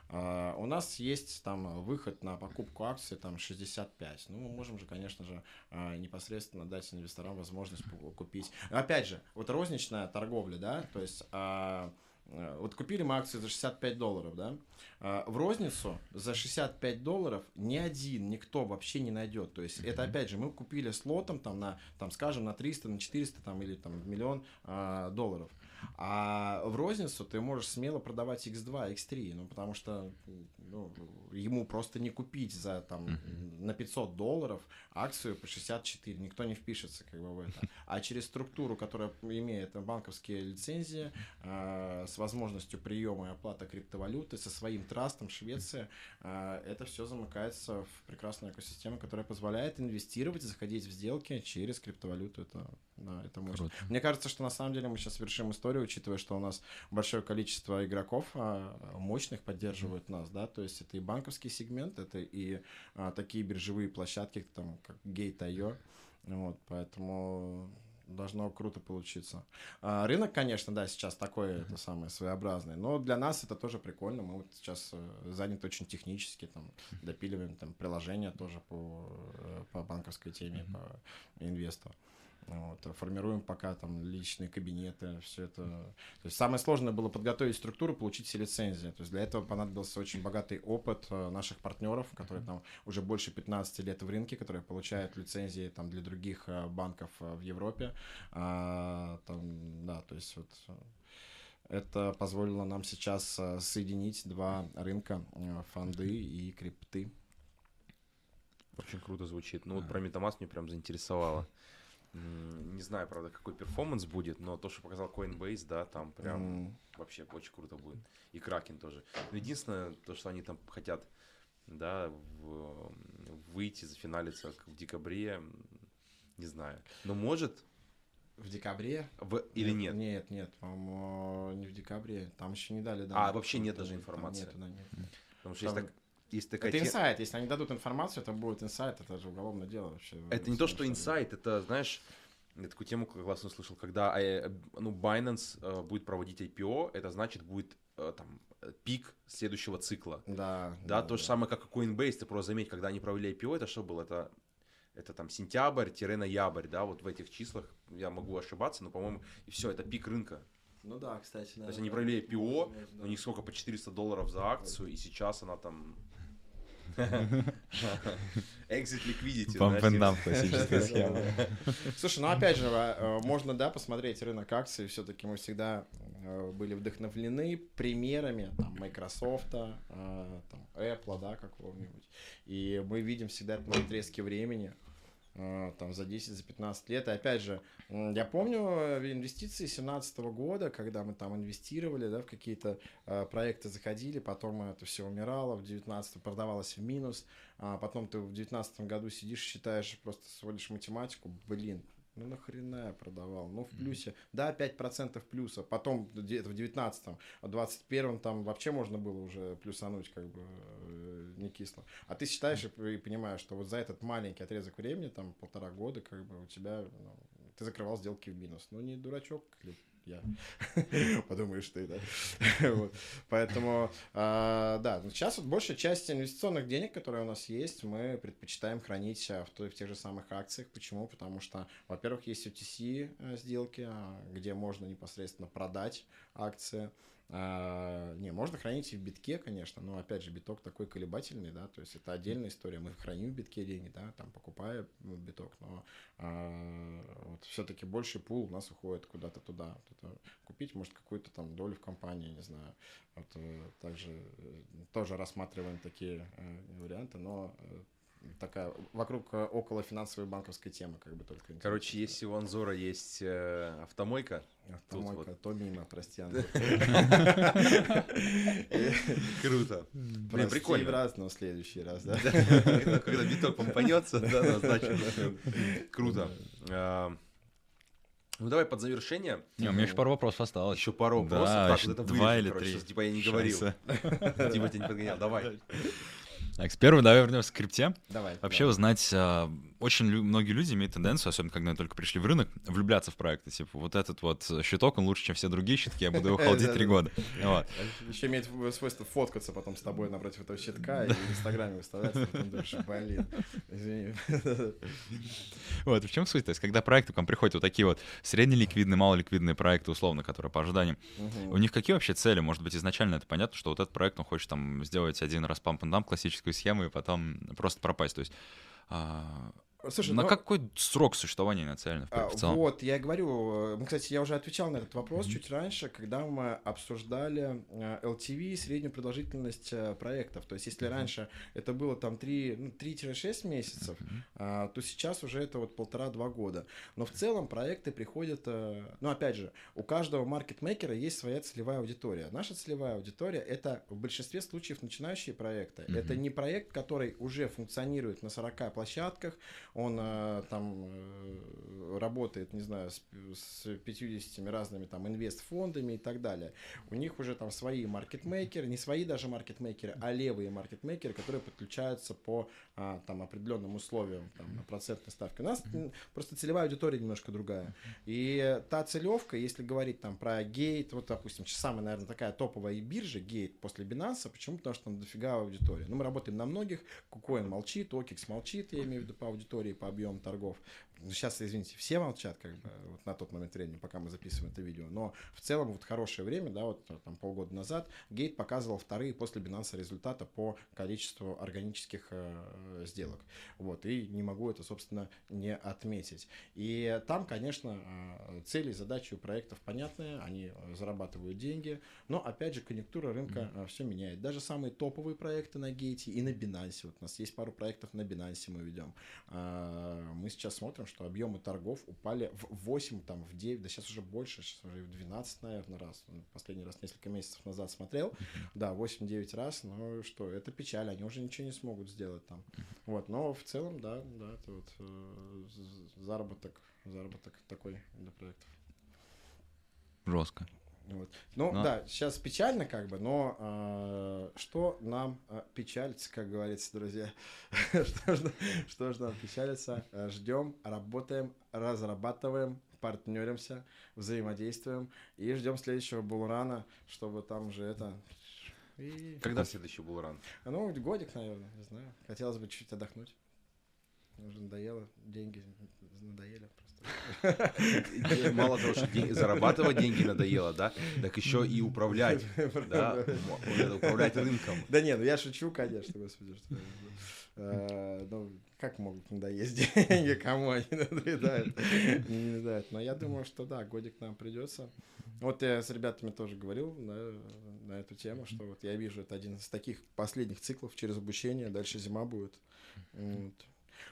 Uh-huh. у нас есть там выход на покупку акций там 65. Ну, мы можем же, конечно же, а, непосредственно дать инвесторам возможность купить. Опять же, вот розничная торговля, да, то есть а, э, вот купили мы акции за 65 долларов, да, в розницу за 65 долларов ни один, никто вообще не найдет. То есть это опять же мы купили с лотом там на, там скажем на 300, на 400 там или там миллион а, долларов. А в розницу ты можешь смело продавать X2, X3, ну, потому что ну, ему просто не купить за там uh-huh. на 500 долларов акцию по 64, никто не впишется как бы в это. А через структуру, которая имеет банковские лицензии, э, с возможностью приема и оплаты криптовалюты, со своим трастом Швеция, а, это все замыкается в прекрасную экосистему, которая позволяет инвестировать, заходить в сделки через криптовалюту. Это, да, это. Круто. Мне кажется, что на самом деле мы сейчас совершим историю, учитывая, что у нас большое количество игроков а, мощных поддерживают нас, да, то есть это и банковский сегмент, это и а, такие биржевые площадки, там, как Gate.io, вот, поэтому должно круто получиться. А, рынок, конечно, да, сейчас такой, это самое, своеобразный, но для нас это тоже прикольно, мы вот сейчас э, заняты очень технически, там, допиливаем там приложения тоже по, э, по банковской теме, по инвесту. Вот, формируем пока там личные кабинеты, все это. То есть самое сложное было подготовить структуру, получить все лицензии. То есть для этого понадобился очень богатый опыт э, наших партнеров, которые там уже больше 15 лет в рынке, которые получают лицензии там для других э, банков э, в Европе. А, там, да, то есть вот это позволило нам сейчас соединить два рынка, фонды и крипты. Очень круто звучит. Ну вот про MetaMask мне прям заинтересовало. Не знаю, правда, какой перформанс будет, но то, что показал Coinbase, да, там прям М. вообще очень круто будет. И Кракен тоже. Но единственное, то, что они там хотят, да, в- выйти, зафиналиться в декабре, не знаю. Но может В декабре в- или нет? Нет, нет, по-моему, не в декабре. Там еще не дали. А, вообще нет даже информации. нету, да, нет. Потому что есть, Там- так- есть такая Это те- инсайт. Если они дадут информацию, это будет инсайт. Это же уголовное дело вообще. Это не то, что инсайт, это, знаешь, я такую тему классно услышал, когда э, ну, Binance э, будет проводить IPO, это значит будет э, там пик следующего цикла. Да. Да, то же самое, как и Coinbase, ты просто заметь, когда они провели IPO, это что было? Это, это там сентябрь-ноябрь, да, вот в этих числах, я могу ошибаться, но, по-моему, и все, это пик рынка. Ну да, кстати, да. То есть они да. провели IPO, Да. у них сколько, по 400 долларов за акцию, и сейчас она там... Exit liquidity. Pump and dump классическая <laughs> схема. Слушай, ну опять же, э, можно, да, посмотреть рынок акций. Все-таки мы всегда э, были вдохновлены примерами там, Microsoft, там, Apple, да, какого-нибудь. И мы видим всегда это на отрезке времени. Э, Там за 10, за 15 лет. И опять же, я помню э, инвестиции 2017 года, когда мы там инвестировали, да, в какие-то э, проекты заходили, потом это все умирало, в 19 продавалось в минус, а потом ты в 19 году сидишь, считаешь, просто сводишь математику, блин, ну нахрена я продавал? Ну, в плюсе. Да, 5% плюса. Потом где-то в 19-м, а в 21-м там вообще можно было уже плюсануть, как бы не кисло. А ты считаешь и, понимаешь, что вот за этот маленький отрезок времени, там полтора года, как бы у тебя, ну, ты закрывал сделки в минус. Ну, не дурачок ли я. <laughs> Подумаешь ты, да. <laughs> Вот. Поэтому, а, да, ну, сейчас вот большая часть инвестиционных денег, которые у нас есть, мы предпочитаем хранить а, в, той- в тех же самых акциях. Почему? Потому что, во-первых, есть OTC э, сделки, а, где можно непосредственно продать акции. А, не, можно хранить и в битке, конечно, но опять же биток такой колебательный, да, то есть это отдельная история. Мы храним в битке деньги, да, там покупая ну, биток, но а, вот все-таки больше пул у нас уходит куда-то туда. Вот это купить, может, какую-то там долю в компании, не знаю. Вот, э, также э, тоже рассматриваем такие э, варианты, но э, такая вокруг э, около финансовой банковской темы, как бы только. Короче, если у Анзора есть э, автомойка, Автомойка, вот. то мимо, прости, <laughs> круто. Блин, прикольно. раз, но в следующий раз, да? <laughs> Когда биток помпанется, да, да, значит, круто. А, Ну давай под завершение. Не, у меня еще пару вопросов осталось. Еще пару Да, вопросов. Так, еще вот это два вырежем, или короче, три Типа я не говорил. Типа тебя не подгонял. Давай. <laughs> Так, с первого давай вернемся к крипте. Давай. Вообще давай. узнать, а, очень лю- многие люди имеют тенденцию, особенно когда они только пришли в рынок, влюбляться в проекты. Типа, вот этот вот щиток, он лучше, чем все другие щитки, я буду его <laughs> холдить три года. Еще имеет свойство фоткаться потом с тобой напротив этого щитка и в Инстаграме выставлять, и потом думаешь, блин, извини. Вот, в чем суть? То есть, когда проекты к вам приходят вот такие вот среднеликвидные, малоликвидные проекты, условно, которые по ожиданиям, у них какие вообще цели? Может быть, изначально это понятно, что вот этот проект, он хочет там сделать один раз памп дам классическую схему и потом просто пропасть. То есть, а, Слушай, на ну, какой срок существования нацелены в, А, в целом? Вот, я и говорю, э, кстати, я уже отвечал на этот вопрос чуть раньше, когда мы обсуждали э, LTV, среднюю продолжительность э, проектов. То есть, если раньше это было там 3, ну, 3-6 месяцев, а, то сейчас уже это вот полтора-два года. Но в целом проекты приходят, э, ну, опять же, у каждого маркетмейкера есть своя целевая аудитория. Наша целевая аудитория — это в большинстве случаев начинающие проекты. Это не проект, который уже функционирует на 40 площадках, он э, там э, работает, не знаю, с, с 50 разными там инвестфондами и так далее. У них уже там свои маркетмейкеры, не свои даже маркетмейкеры, а левые маркетмейкеры, которые подключаются по а, там определенным условиям там, процентной ставки. У нас просто целевая аудитория немножко другая. И та целевка, если говорить там про гейт, вот, допустим, самая, наверное, такая топовая биржа, гейт после Binance, почему? Потому что там дофига аудитория. Ну, мы работаем на многих, KuCoin молчит, OKX молчит, я имею в виду по аудитории, по объему торгов. Сейчас, извините, все молчат, как бы, вот на тот момент времени, пока мы записываем это видео. Но в целом, вот хорошее время, да, вот там полгода назад, Гейт показывал вторые после Binance результата по количеству органических э, сделок. Вот, и не могу это, собственно, не отметить. И там, конечно, э, цели и задачи у проектов понятные, они э, зарабатывают деньги, но, опять же, конъюнктура рынка все меняет. Даже самые топовые проекты на Гейте и на Binance, вот у нас есть пару проектов на Binance мы ведем. Мы сейчас смотрим, что объемы торгов упали в 8, там, в 9, да сейчас уже больше, сейчас уже в 12, наверное, раз. Ну, Последний раз несколько месяцев назад смотрел. Да, 8-9 раз, но что, это печаль, они уже ничего не смогут сделать там. Вот, но в целом, да, да, это вот э, заработок, заработок такой для проектов. Жестко. Вот. Ну Но- да, сейчас печально как бы, но э, что нам э, печалиться, как говорится, друзья? <laughs> что, ж, что ж нам печалиться? Ждем, работаем, разрабатываем, партнеримся, взаимодействуем и ждем следующего булрана, чтобы там же это... И... Когда следующий был ран? А Ну, годик, наверное, не знаю. Хотелось бы чуть отдохнуть. Уже надоело, деньги надоели просто. Мало того, что день- зарабатывать деньги надоело, да, так еще и управлять, да, управлять рынком. Да не, ну я шучу, конечно, господи, что э, Ну, как могут надоесть деньги, кому они надоедают? Не надоедают. Но я думаю, что да, годик нам придется. Вот я с ребятами тоже говорил на, на эту тему, что вот я вижу, это один из таких последних циклов через обучение, дальше зима будет. Вот.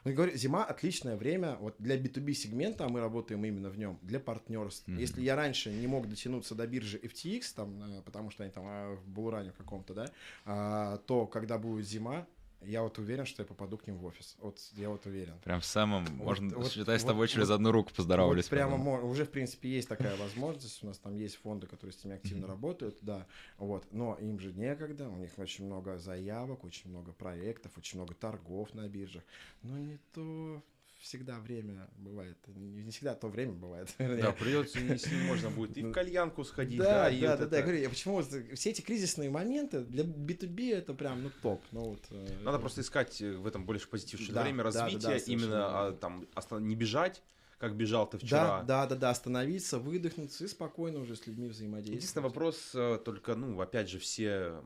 Ну, я говорю, зима отличное время вот для B2B сегмента, а мы работаем именно в нем, для партнерств. Мгм. Если я раньше не мог дотянуться до биржи FTX, там, э, потому что они там а, в Булуране каком-то, да, а, то когда будет зима, я вот уверен, что я попаду к ним в офис. Вот я вот уверен. Прям в самом, Вот- можно вот- считай, с вот- тобой через вот- одну руку поздоровались. Вот прямо по-моему. мо- уже, в принципе, есть такая возможность. У нас там есть фонды, которые с ними активно работают, да. Вот. Но им же некогда, у них очень много заявок, очень много проектов, очень много торгов на биржах. Но не то всегда время бывает. Не не всегда то время бывает. Да, придется, если можно будет и в кальянку сходить, Да, да, да, и да, вот да, это. Я говорю, я почему вот все эти кризисные моменты для B2B это прям ну топ. Ну вот. э, Надо просто искать э, в этом больше позитив. Да, время да, да, да, развития, именно а, там не бежать, как бежал ты Да, вчера. да, да, да, остановиться, выдохнуться и спокойно уже с людьми взаимодействовать. Единственный вопрос э, только, ну, опять же, все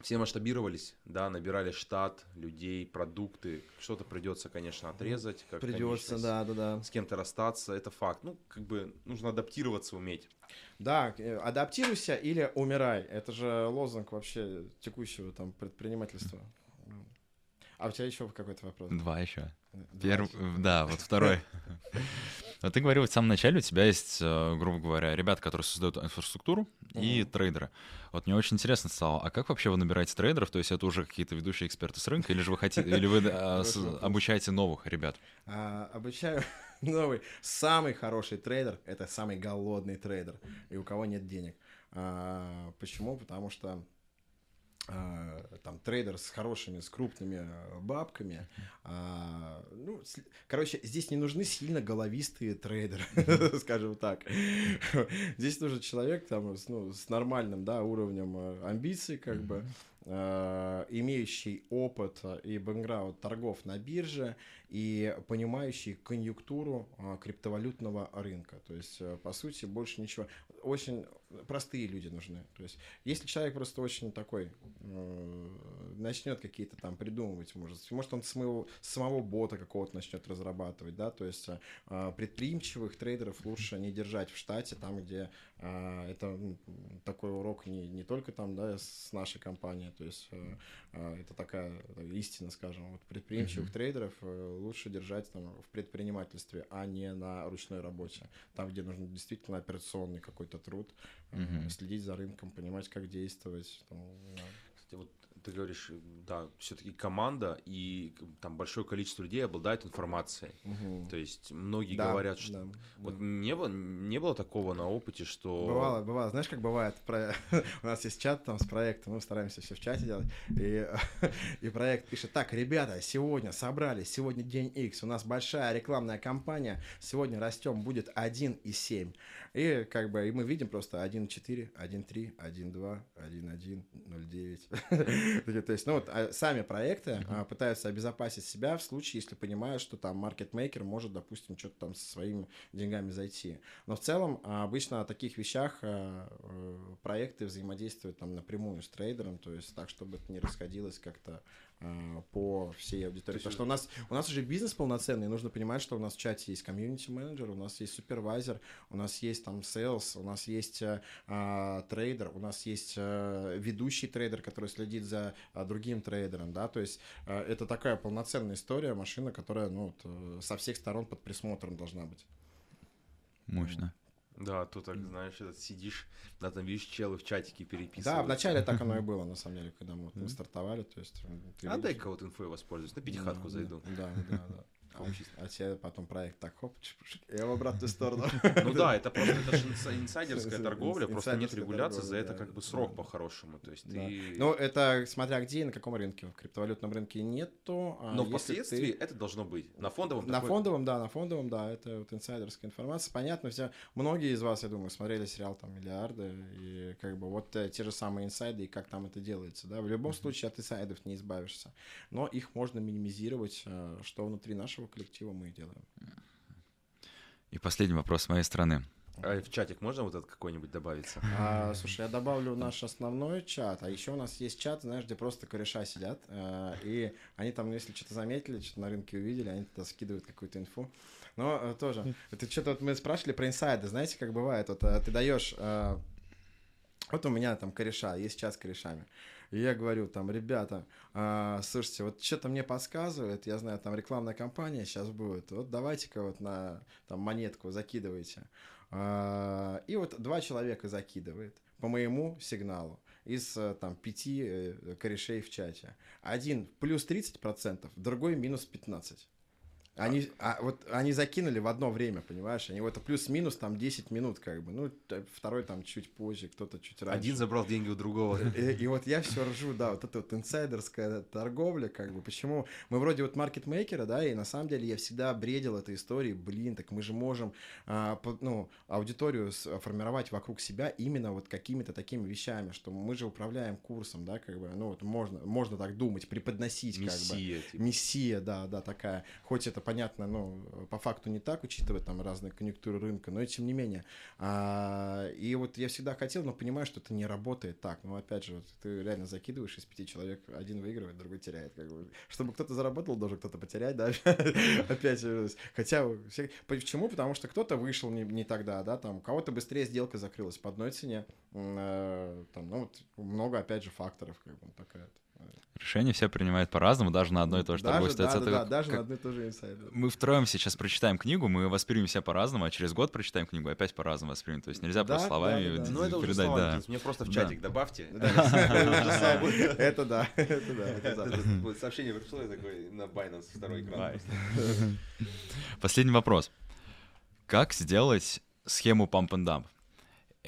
все масштабировались, да, набирали штат людей, продукты. Что-то придется, конечно, отрезать. Как Придется, да, да, да. С кем-то расстаться, это факт. Ну, как бы нужно адаптироваться уметь. Да, э, адаптируйся или умирай. Это же лозунг вообще текущего там предпринимательства. А у тебя еще какой-то вопрос? Два еще. Давай. Первый, да, вот второй. <laughs> Вот ты говорил в самом начале, у тебя есть, э, грубо говоря, ребята, которые создают инфраструктуру, и трейдеры. Вот мне очень интересно стало, а как вообще вы набираете трейдеров? То есть это уже какие-то ведущие эксперты с рынка, или же вы хотите, или вы э, <laughs> обучаете новых ребят? А, обучаю <laughs> новых. Самый хороший трейдер — это самый голодный трейдер, и у кого нет денег. А, почему? Потому что а, там трейдер с хорошими, с крупными а, бабками. а, ну, с- короче, здесь не нужны сильно головистые трейдеры, <laughs> скажем так. Здесь нужен человек там с, ну, с нормальным да, уровнем а, амбиций, как бы. э, имеющий опыт и бэкграунд торгов на бирже и понимающий конъюнктуру э, криптовалютного рынка. То есть, э, по сути, больше ничего. Очень простые люди нужны. То есть, если человек просто очень такой э, начнет какие-то там придумывать, может, может он самого, самого бота какого-то начнет разрабатывать, да, то есть э, предприимчивых трейдеров лучше не держать в штате, там, где э, это такой урок не, не только там, да, с нашей компанией, то есть э, э, это такая истина, скажем, вот предприимчивых mm-hmm. трейдеров э, лучше держать там в предпринимательстве, а не на ручной работе, там, где нужен действительно операционный какой-то труд, mm-hmm. следить за рынком, понимать, как действовать. Там, Кстати, вот ты говоришь, да, все-таки команда и там большое количество людей обладает информацией. Угу. То есть многие да, говорят, что да, вот да. не было не было такого на опыте, что бывало, бывало, знаешь, как бывает, про... <laughs> у нас есть чат там с проектом, мы стараемся все в чате делать, и <laughs> и проект пишет: так, ребята, сегодня собрались, сегодня день X, у нас большая рекламная кампания, сегодня растем будет 1,7. И как бы и мы видим просто 1.4, 1.3, 1.2, 1.1, 0.9. <laughs> То есть, ну вот а сами проекты uh-huh. пытаются обезопасить себя в случае, если понимают, что там маркетмейкер может, допустим, что-то там со своими деньгами зайти. Но в целом а, обычно о таких вещах э, проекты взаимодействуют там напрямую с трейдером, то есть так, чтобы это не расходилось как-то по всей аудитории. Потому что у нас, у нас уже бизнес полноценный, нужно понимать, что у нас в чате есть комьюнити-менеджер, у нас есть супервайзер, у нас есть там sales, у нас есть а, трейдер, у нас есть а, ведущий трейдер, который следит за а, другим трейдером, да, то есть а, это такая полноценная история, машина, которая, ну, вот, со всех сторон под присмотром должна быть. Мощно. Да, тут так, знаешь, этот сидишь, да, там видишь, челы в чатике переписывают. Да, вначале так оно и <laughs> было, на самом деле, когда мы, мы стартовали, то есть... А дай-ка вот инфой воспользуюсь, на пятихатку зайду. Да, да, да. А, тебе потом проект так хоп, я в обратную сторону. Ну да, <laughs> это просто это же инсайдерская торговля, просто нет регуляции, за это как бы срок по-хорошему. То есть ты... Ну это смотря где и на каком рынке. В криптовалютном рынке нету. А Но впоследствии это должно быть. На фондовом На фондовом, да, на фондовом, да, это вот инсайдерская информация. Понятно, все, многие из вас, я думаю, смотрели сериал там «Миллиарды», и как бы вот э, те же самые инсайды, и как там это делается, да. В любом случае от инсайдов не избавишься. Но их можно минимизировать, э, что внутри нашего коллектива мы делаем. И последний вопрос с моей стороны. А в чатик можно вот этот какой-нибудь добавиться? А, слушай, я добавлю наш основной чат, а еще у нас есть чат, знаешь, где просто кореша сидят, э, и они там, если что-то заметили, что-то на рынке увидели, они туда скидывают какую-то инфу. Но э, тоже, это что-то вот мы спрашивали про инсайды, знаете, как бывает, вот э, ты даешь, вот у меня там кореша, есть чат с корешами, и я говорю там, ребята, а, слушайте, вот что-то мне подсказывает, я знаю, там рекламная кампания сейчас будет, вот давайте-ка вот на там монетку закидывайте. А, и вот два человека закидывает по моему сигналу из там пяти э, корешей в чате. Один плюс 30%, другой минус 15%. Они, а, вот они закинули в одно время, понимаешь? Они вот это плюс-минус там 10 минут, как бы. Ну, второй там чуть позже, кто-то чуть раньше. Один забрал деньги у другого. И, и вот я все ржу, да, вот это вот инсайдерская торговля, как бы. Почему? Мы вроде вот маркетмейкера, да, и на самом деле я всегда бредил этой историей, блин, так мы же можем, а, по, ну, аудиторию формировать вокруг себя именно вот какими-то такими вещами, что мы же управляем курсом, да, как бы, ну, вот можно, можно так думать, преподносить, Мессия, как бы. Типа. Мессия, да, да, такая. Хоть это понятно, ну, по факту не так, учитывая там разные конъюнктуры рынка, но тем не менее. А, и вот я всегда хотел, но понимаю, что это не работает так. Ну, опять же, вот, ты реально закидываешь из пяти человек, один выигрывает, другой теряет. Как бы. Чтобы кто-то заработал, должен кто-то потерять, да, <laughs> опять же. Хотя, почему? Потому что кто-то вышел не, не тогда, да, там, у кого-то быстрее сделка закрылась по одной цене, э, там, ну, вот много, опять же, факторов, как бы, такая Решения все принимают по-разному, даже на одной и той же торговой ситуации. Да, да, да, даже как... на одной и той же инсайде. Мы втроем сейчас прочитаем книгу, мы воспримем себя по-разному, а через год прочитаем книгу, опять по-разному воспримем. То есть нельзя да, просто словами да, да, Ну, это передать, уже да. Мне просто в чатик добавьте. <laughs> <laughs> Это да, это да. Сообщение пришло, такой на Binance второй экран. <laughs> Последний вопрос. Как сделать схему pump and dump?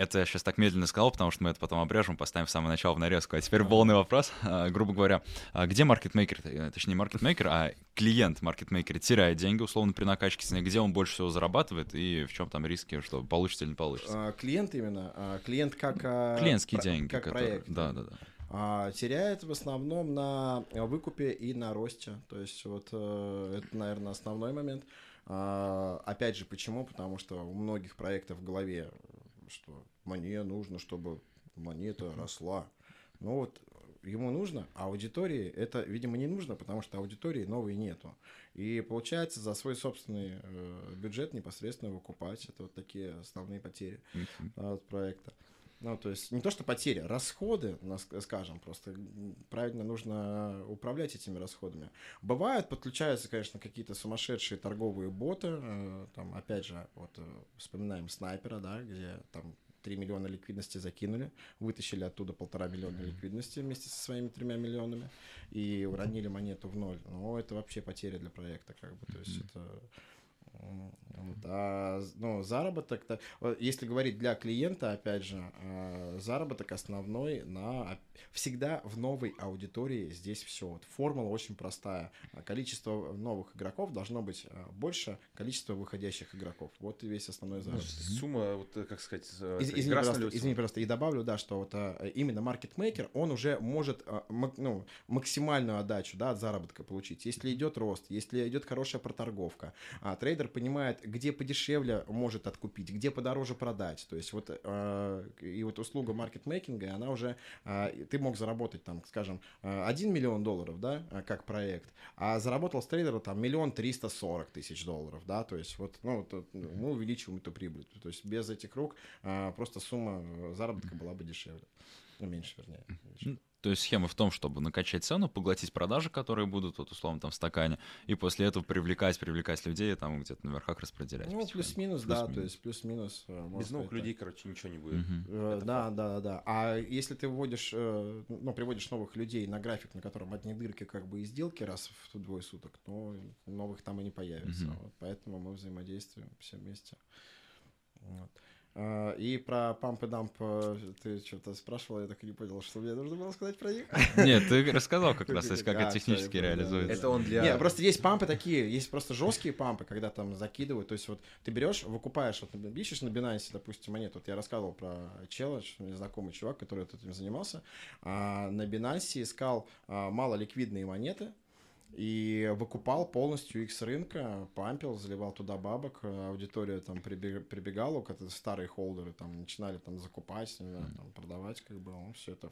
Это я сейчас так медленно сказал, потому что мы это потом обрежем, поставим в самое начало в нарезку. А теперь полный вопрос, а, грубо говоря, а где маркетмейкер, э, точнее маркетмейкер, а клиент маркетмейкера теряет деньги, условно, при накачке цены, где он больше всего зарабатывает и в чем там риски, что получится или не получится? А, клиент именно, клиент как... Клиентские про... деньги. Как которые... проект. Да, да, да. теряет в основном на выкупе и на росте. То есть вот э, это, наверное, основной момент. Опять же, почему? Потому что у многих проектов в голове, что мне нужно, чтобы монета росла. Ну вот ему нужно, а аудитории это, видимо, не нужно, потому что аудитории новой нету. И получается за свой собственный э, бюджет непосредственно выкупать. Это вот такие основные потери mm-hmm. от проекта. Ну, то есть не то, что потери, расходы, скажем, просто правильно нужно управлять этими расходами. Бывают, подключаются, конечно, какие-то сумасшедшие торговые боты, э, там, опять же, вот э, вспоминаем снайпера, да, где там 3 миллиона ликвидности закинули, вытащили оттуда полтора миллиона ликвидности вместе со своими тремя миллионами и уронили монету в ноль. Но это вообще потеря для проекта, как бы, то есть mm-hmm. Это а, ну, заработок, -то, если говорить для клиента, опять же, а, заработок основной на всегда в новой аудитории здесь все. Вот формула очень простая. Количество новых игроков должно быть а, больше количества выходящих игроков. Вот и весь основной ну, заработок. Сумма, вот э, как сказать, э, Из, извини, просто, извини, просто, и добавлю, да, что вот именно маркетмейкер, он уже может ну, максимальную отдачу да, от заработка получить. Если идет рост, если идет хорошая проторговка, а трейдер понимает, где подешевле может откупить, где подороже продать. То есть вот э, и вот услуга маркетмейкинга, она уже э, ты мог заработать там, скажем, 1 э, миллион долларов, да, э, как проект, а заработал с трейдера там миллион триста сорок тысяч долларов, да, то есть вот, ну, вот, мы увеличиваем эту прибыль. То есть без этих рук э, просто сумма заработка была бы дешевле. Ну, меньше, вернее. Меньше. То есть схема в том, чтобы накачать цену, поглотить продажи, которые будут, вот условно, там в стакане, и после этого привлекать, привлекать людей, там где-то на верхах распределять. Ну, плюс-минус, плюс да, то есть плюс-минус. Э, Без новых людей, короче, ничего не будет. Угу. Да, да, да. А если ты вводишь, э, ну, приводишь новых людей на график, на котором одни дырки как бы и сделки раз в двое суток, то новых там и не появится. Угу. Вот поэтому мы взаимодействуем все вместе. Вот. А, и про памп и дамп ты что-то спрашивал, я так и не понял, что мне нужно было сказать про них. <laughs> Нет, ты рассказал как раз, как это технически реализуется. Это он для... Нет, просто есть пампы такие, есть просто жесткие пампы, когда там закидывают, то есть вот ты берешь, выкупаешь, вот ищешь на Binance, допустим, монету, вот я рассказывал про челлендж, знакомый чувак, который этим занимался, а на Binance искал а, мало ликвидные монеты, и выкупал полностью их с рынка, пампил, заливал туда бабок, аудитория там прибегала, как старые холдеры там начинали там закупать, там, продавать, как бы, он все это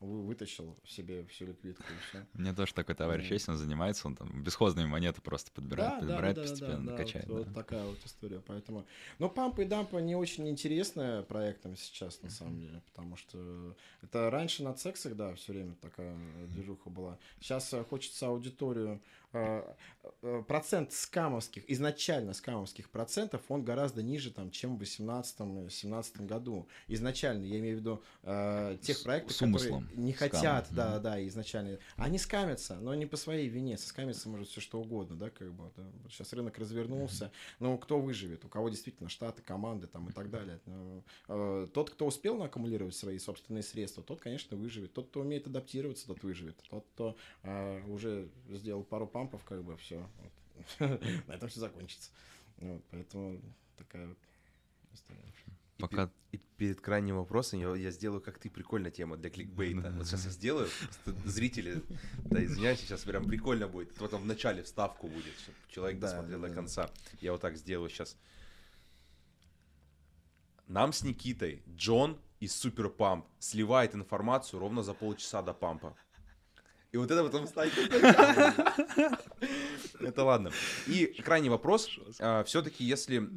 вытащил себе всю ликвидку и все. У меня тоже такой товарищ есть, он занимается, он там бесхозные монеты просто подбирает, да, подбирает, да, постепенно да, да, качает. Вот, да. вот такая вот история, поэтому... Но пампа и дампа не очень интересная проектом сейчас, на самом деле, потому что это раньше на сексах, да, все время такая движуха была. Сейчас э, хочется аудиторию процент скамовских, изначально скамовских процентов, он гораздо ниже, там, чем в 2018-2017 году. Изначально, я имею в виду э, тех проектов, которые не хотят, Скам. да, да, изначально. Они скамятся, но не по своей вине. Соскамиться может все что угодно, да, как бы. Да. Сейчас рынок развернулся. Но кто выживет? У кого действительно штаты, команды там и так далее. Ну, э, тот, кто успел накумулировать свои собственные средства, тот, конечно, выживет. Тот, кто умеет адаптироваться, тот выживет. Тот, кто э, уже сделал пару пампов, как бы все. Вот. <laughs> На этом все закончится. Вот, поэтому такая вот история. Пока... И, и перед крайним вопросом я, я сделаю, как ты, прикольная тема для кликбейта. Вот сейчас я сделаю, зрители, да, извиняюсь, сейчас прям прикольно будет. Вот там в начале вставку будет, чтобы человек да, досмотрел да, до конца. Я вот так сделаю сейчас. Нам с Никитой Джон из Супер Памп сливает информацию ровно за полчаса до пампа. И вот это потом станет. Это ладно. И крайний вопрос. А, Все-таки, если...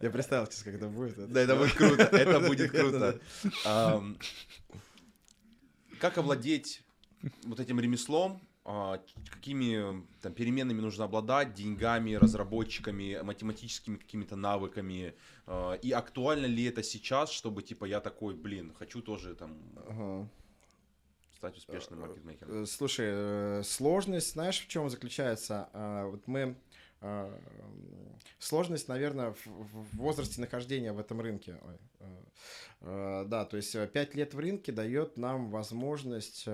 Я представил сейчас, как это будет. Да, это будет круто. Это будет круто. Как овладеть вот этим ремеслом, какими там, переменными нужно обладать, деньгами, разработчиками, математическими какими-то навыками, а, и актуально ли это сейчас, чтобы, типа, я такой, блин, хочу тоже там ага. стать успешным э, маркетмейкером? Э, слушай, э, сложность, знаешь, в чем заключается? А, вот мы Сложность, наверное, в возрасте нахождения в этом рынке. Да, то есть 5 лет в рынке дает нам возможность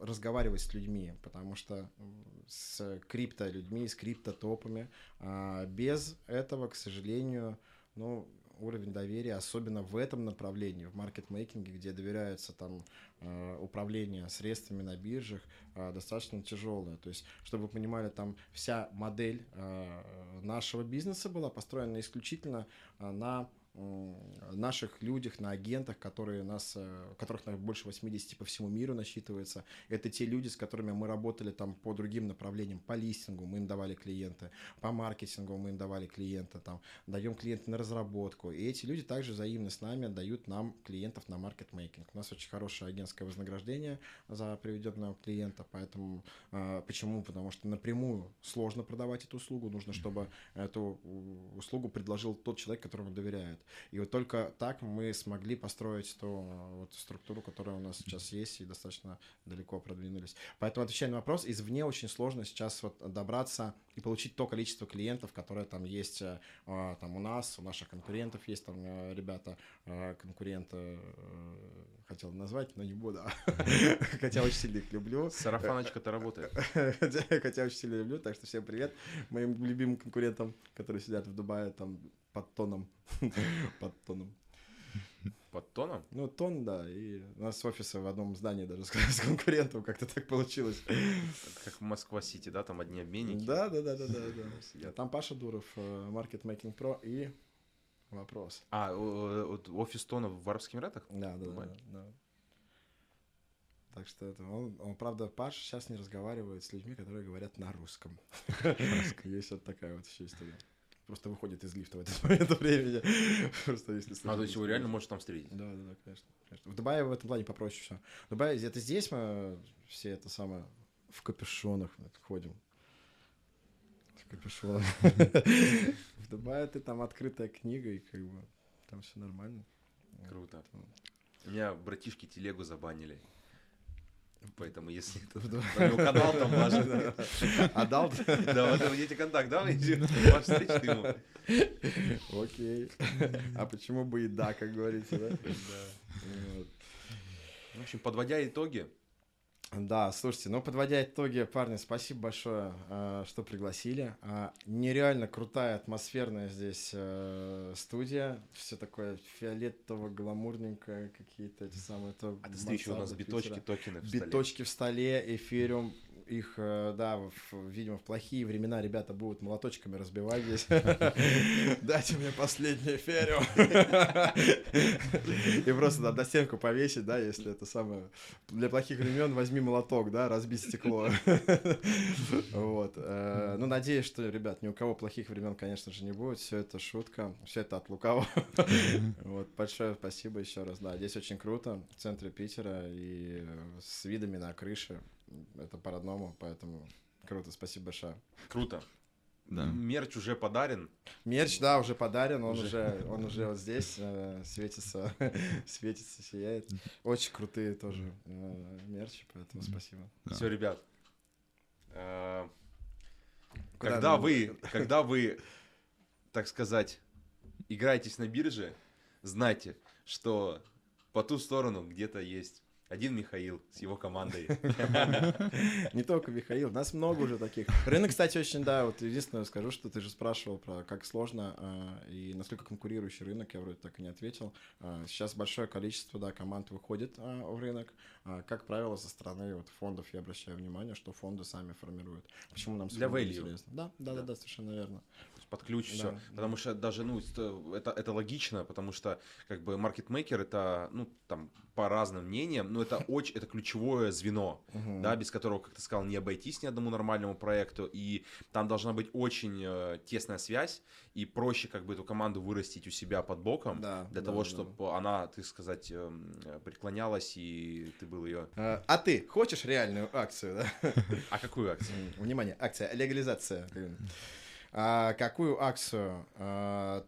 разговаривать с людьми, потому что с крипто людьми, с крипто топами, а без этого, к сожалению, ну, уровень доверия, особенно в этом направлении, в маркетмейкинге, где доверяется там э, управление средствами на биржах, э, достаточно тяжелое. То есть, чтобы вы понимали, там вся модель э, нашего бизнеса была построена исключительно на наших людях, на агентах, которые нас, э, которых наверное, больше 80 по всему миру насчитывается. Это те люди, с которыми мы работали там по другим направлениям, по листингу мы им давали клиенты, по маркетингу мы им давали клиента, там, даем клиента на разработку. И эти люди также взаимно с нами дают нам клиентов на маркетмейкинг. У нас очень хорошее агентское вознаграждение за приведенного клиента, поэтому э, почему? Потому что напрямую сложно продавать эту услугу, нужно, чтобы эту у- услугу предложил тот человек, которому доверяет. И вот только так мы смогли построить ту э, вот структуру, которая у нас сейчас есть, и достаточно далеко продвинулись. Поэтому, отвечая на вопрос, извне очень сложно сейчас вот добраться и получить то количество клиентов, которое там есть э, а, там у нас, у наших конкурентов есть там э, ребята, конкуренты, хотел назвать, но не буду. <laughs> Хотя очень сильно их люблю. Сарафаночка-то работает. <laughs> Хотя очень сильно люблю, так что всем привет моим любимым конкурентам, которые сидят в Дубае там под тоном. <laughs> Под тоном. Под тоном? Ну, тон, да, и у нас офисы в одном здании даже с <laughs> с конкурентом как-то так получилось. Как в Москва-Сити, да, там одни обменники. Да, да, да, да, да, да. <laughs> Сидят. Там Паша Дуров, э, Market Making Pro и вопрос. А, офис тона в Арабских Эмиратах? Да, да, да, да. Так что это, он, он, правда, Паш сейчас не разговаривает с людьми, которые говорят на русском. Есть вот такая вот еще история. Просто выходит из лифта в этот <laughs> момент времени. Просто если А, то есть его реально можешь там встретить? Да, да, да, конечно, конечно. В Дубае в этом плане попроще все. В Дубае это здесь мы все это самое в капюшонах ходим. В капюшонах. <laughs> В Дубае ты там открытая книга, и как бы там все нормально. Круто. У меня братишки телегу забанили. Поэтому если <laughs> это про канал там важен. Отдал? Да, вот тебе контакт дам, иди, Маш, встретишь ты ему. Окей. А почему бы и да, как говорится, да? В общем, подводя итоги, Да, слушайте, ну, подводя итоги, парни, спасибо большое, э, что пригласили. А, Нереально крутая, атмосферная здесь э, студия. Все такое фиолетово-гламурненькое, какие-то эти самые... То а ты смотри, у нас биточки, токены в столе. Биточки в столе, эфириум. Их, э, да, в- видимо, в плохие времена ребята будут молоточками разбивать здесь. <laughs> Дайте мне последний эфириум. <laughs> И просто да, на стенку повесить, да, если это самое... Для плохих времен возьми молоток, да, разбить стекло. <laughs> Вот. э, Ну, надеюсь, что, ребят, ни у кого плохих времен, конечно же, не будет. Все это шутка, все это от лукавого. Вот, большое спасибо еще раз. Да, здесь очень круто, в центре Питера и с видами на крыше. Это по-родному, поэтому круто, спасибо большое. Круто. Да. Мерч уже подарен. Мерч, да, уже подарен, он Уже. уже, он уже вот здесь э, светится, <laughs> светится, сияет. Очень крутые тоже э, мерчи, поэтому спасибо. Да. Все, ребят. э, Когда вы, когда вы, так сказать, играетесь на бирже, знайте, что по ту сторону где-то есть один Михаил с его командой. <laughs> Не только Михаил, нас много уже таких. Рынок, кстати, очень, да, вот единственное скажу, что ты же спрашивал про как сложно а, и насколько конкурирующий рынок, я вроде так и не ответил. А, Сейчас большое количество, да, команд выходит а, в рынок. Как правило, со стороны вот фондов я обращаю внимание, что фонды сами формируют. Почему нам Для value. интересно? Да, Да. да, совершенно верно. Под ключ все. Да, Потому что даже, ну, это, это логично, потому что, как бы, маркетмейкер это, ну, там, по разным мнениям, но это <laughs> очень, это ключевое звено, Мгм. да, без которого, как ты сказал, не обойтись ни одному нормальному проекту, и там должна быть очень э, тесная связь, и проще, как бы, эту команду вырастить у себя под боком, Да, для да, того, да. чтобы она, так сказать, эм, преклонялась, и ты был ее... А а ты хочешь реальную акцию, да? <laughs> А какую акцию? Внимание, акция, легализация. А, какую акцию? А,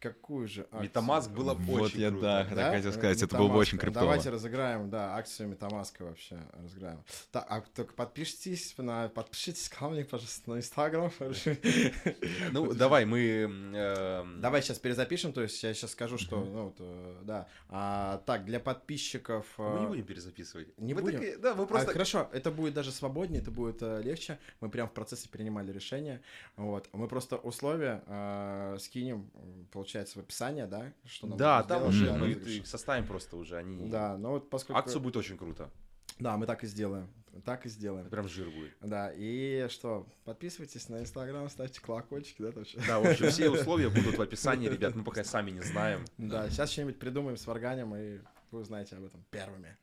какую же акцию? Метамаск было бы Вот очень я, круто. да, хотел- хотел сказать, это было бы Metamask. очень криптово. Давайте разыграем, да, акцию Метамаска вообще разыграем. Так, а только подпишитесь на, подпишитесь ко мне, пожалуйста, на Инстаграм. <laughs> Ну, давай, мы... эм, Давай сейчас перезапишем, то есть я сейчас скажу, что, ну, э, да. А, так, для подписчиков... Мы не э, будем перезаписывать. не будем? да, мы А, просто... хорошо, это будет даже свободнее, это будет э, легче. Мы прям в процессе принимали решение. Вот. Мы просто условия э, скинем м, получается, в описании, да? Что нам Да, там сделать уже мы розыгрыша. их составим просто уже, они... Да, ну вот поскольку... Акцию будет очень круто. Да, мы так и сделаем. Так и сделаем. Прям жир будет. Да, и что, подписывайтесь на Инстаграм, ставьте колокольчики, да, там всё. Да, в общем, все условия будут в описании, ребят, мы пока сами не знаем. Да, сейчас что-нибудь придумаем с варганем, и вы узнаете об этом первыми.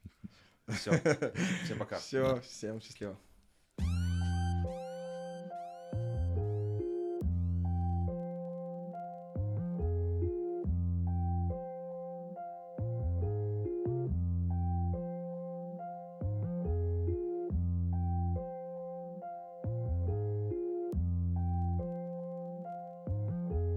Все, всем пока. Все, всем счастливо.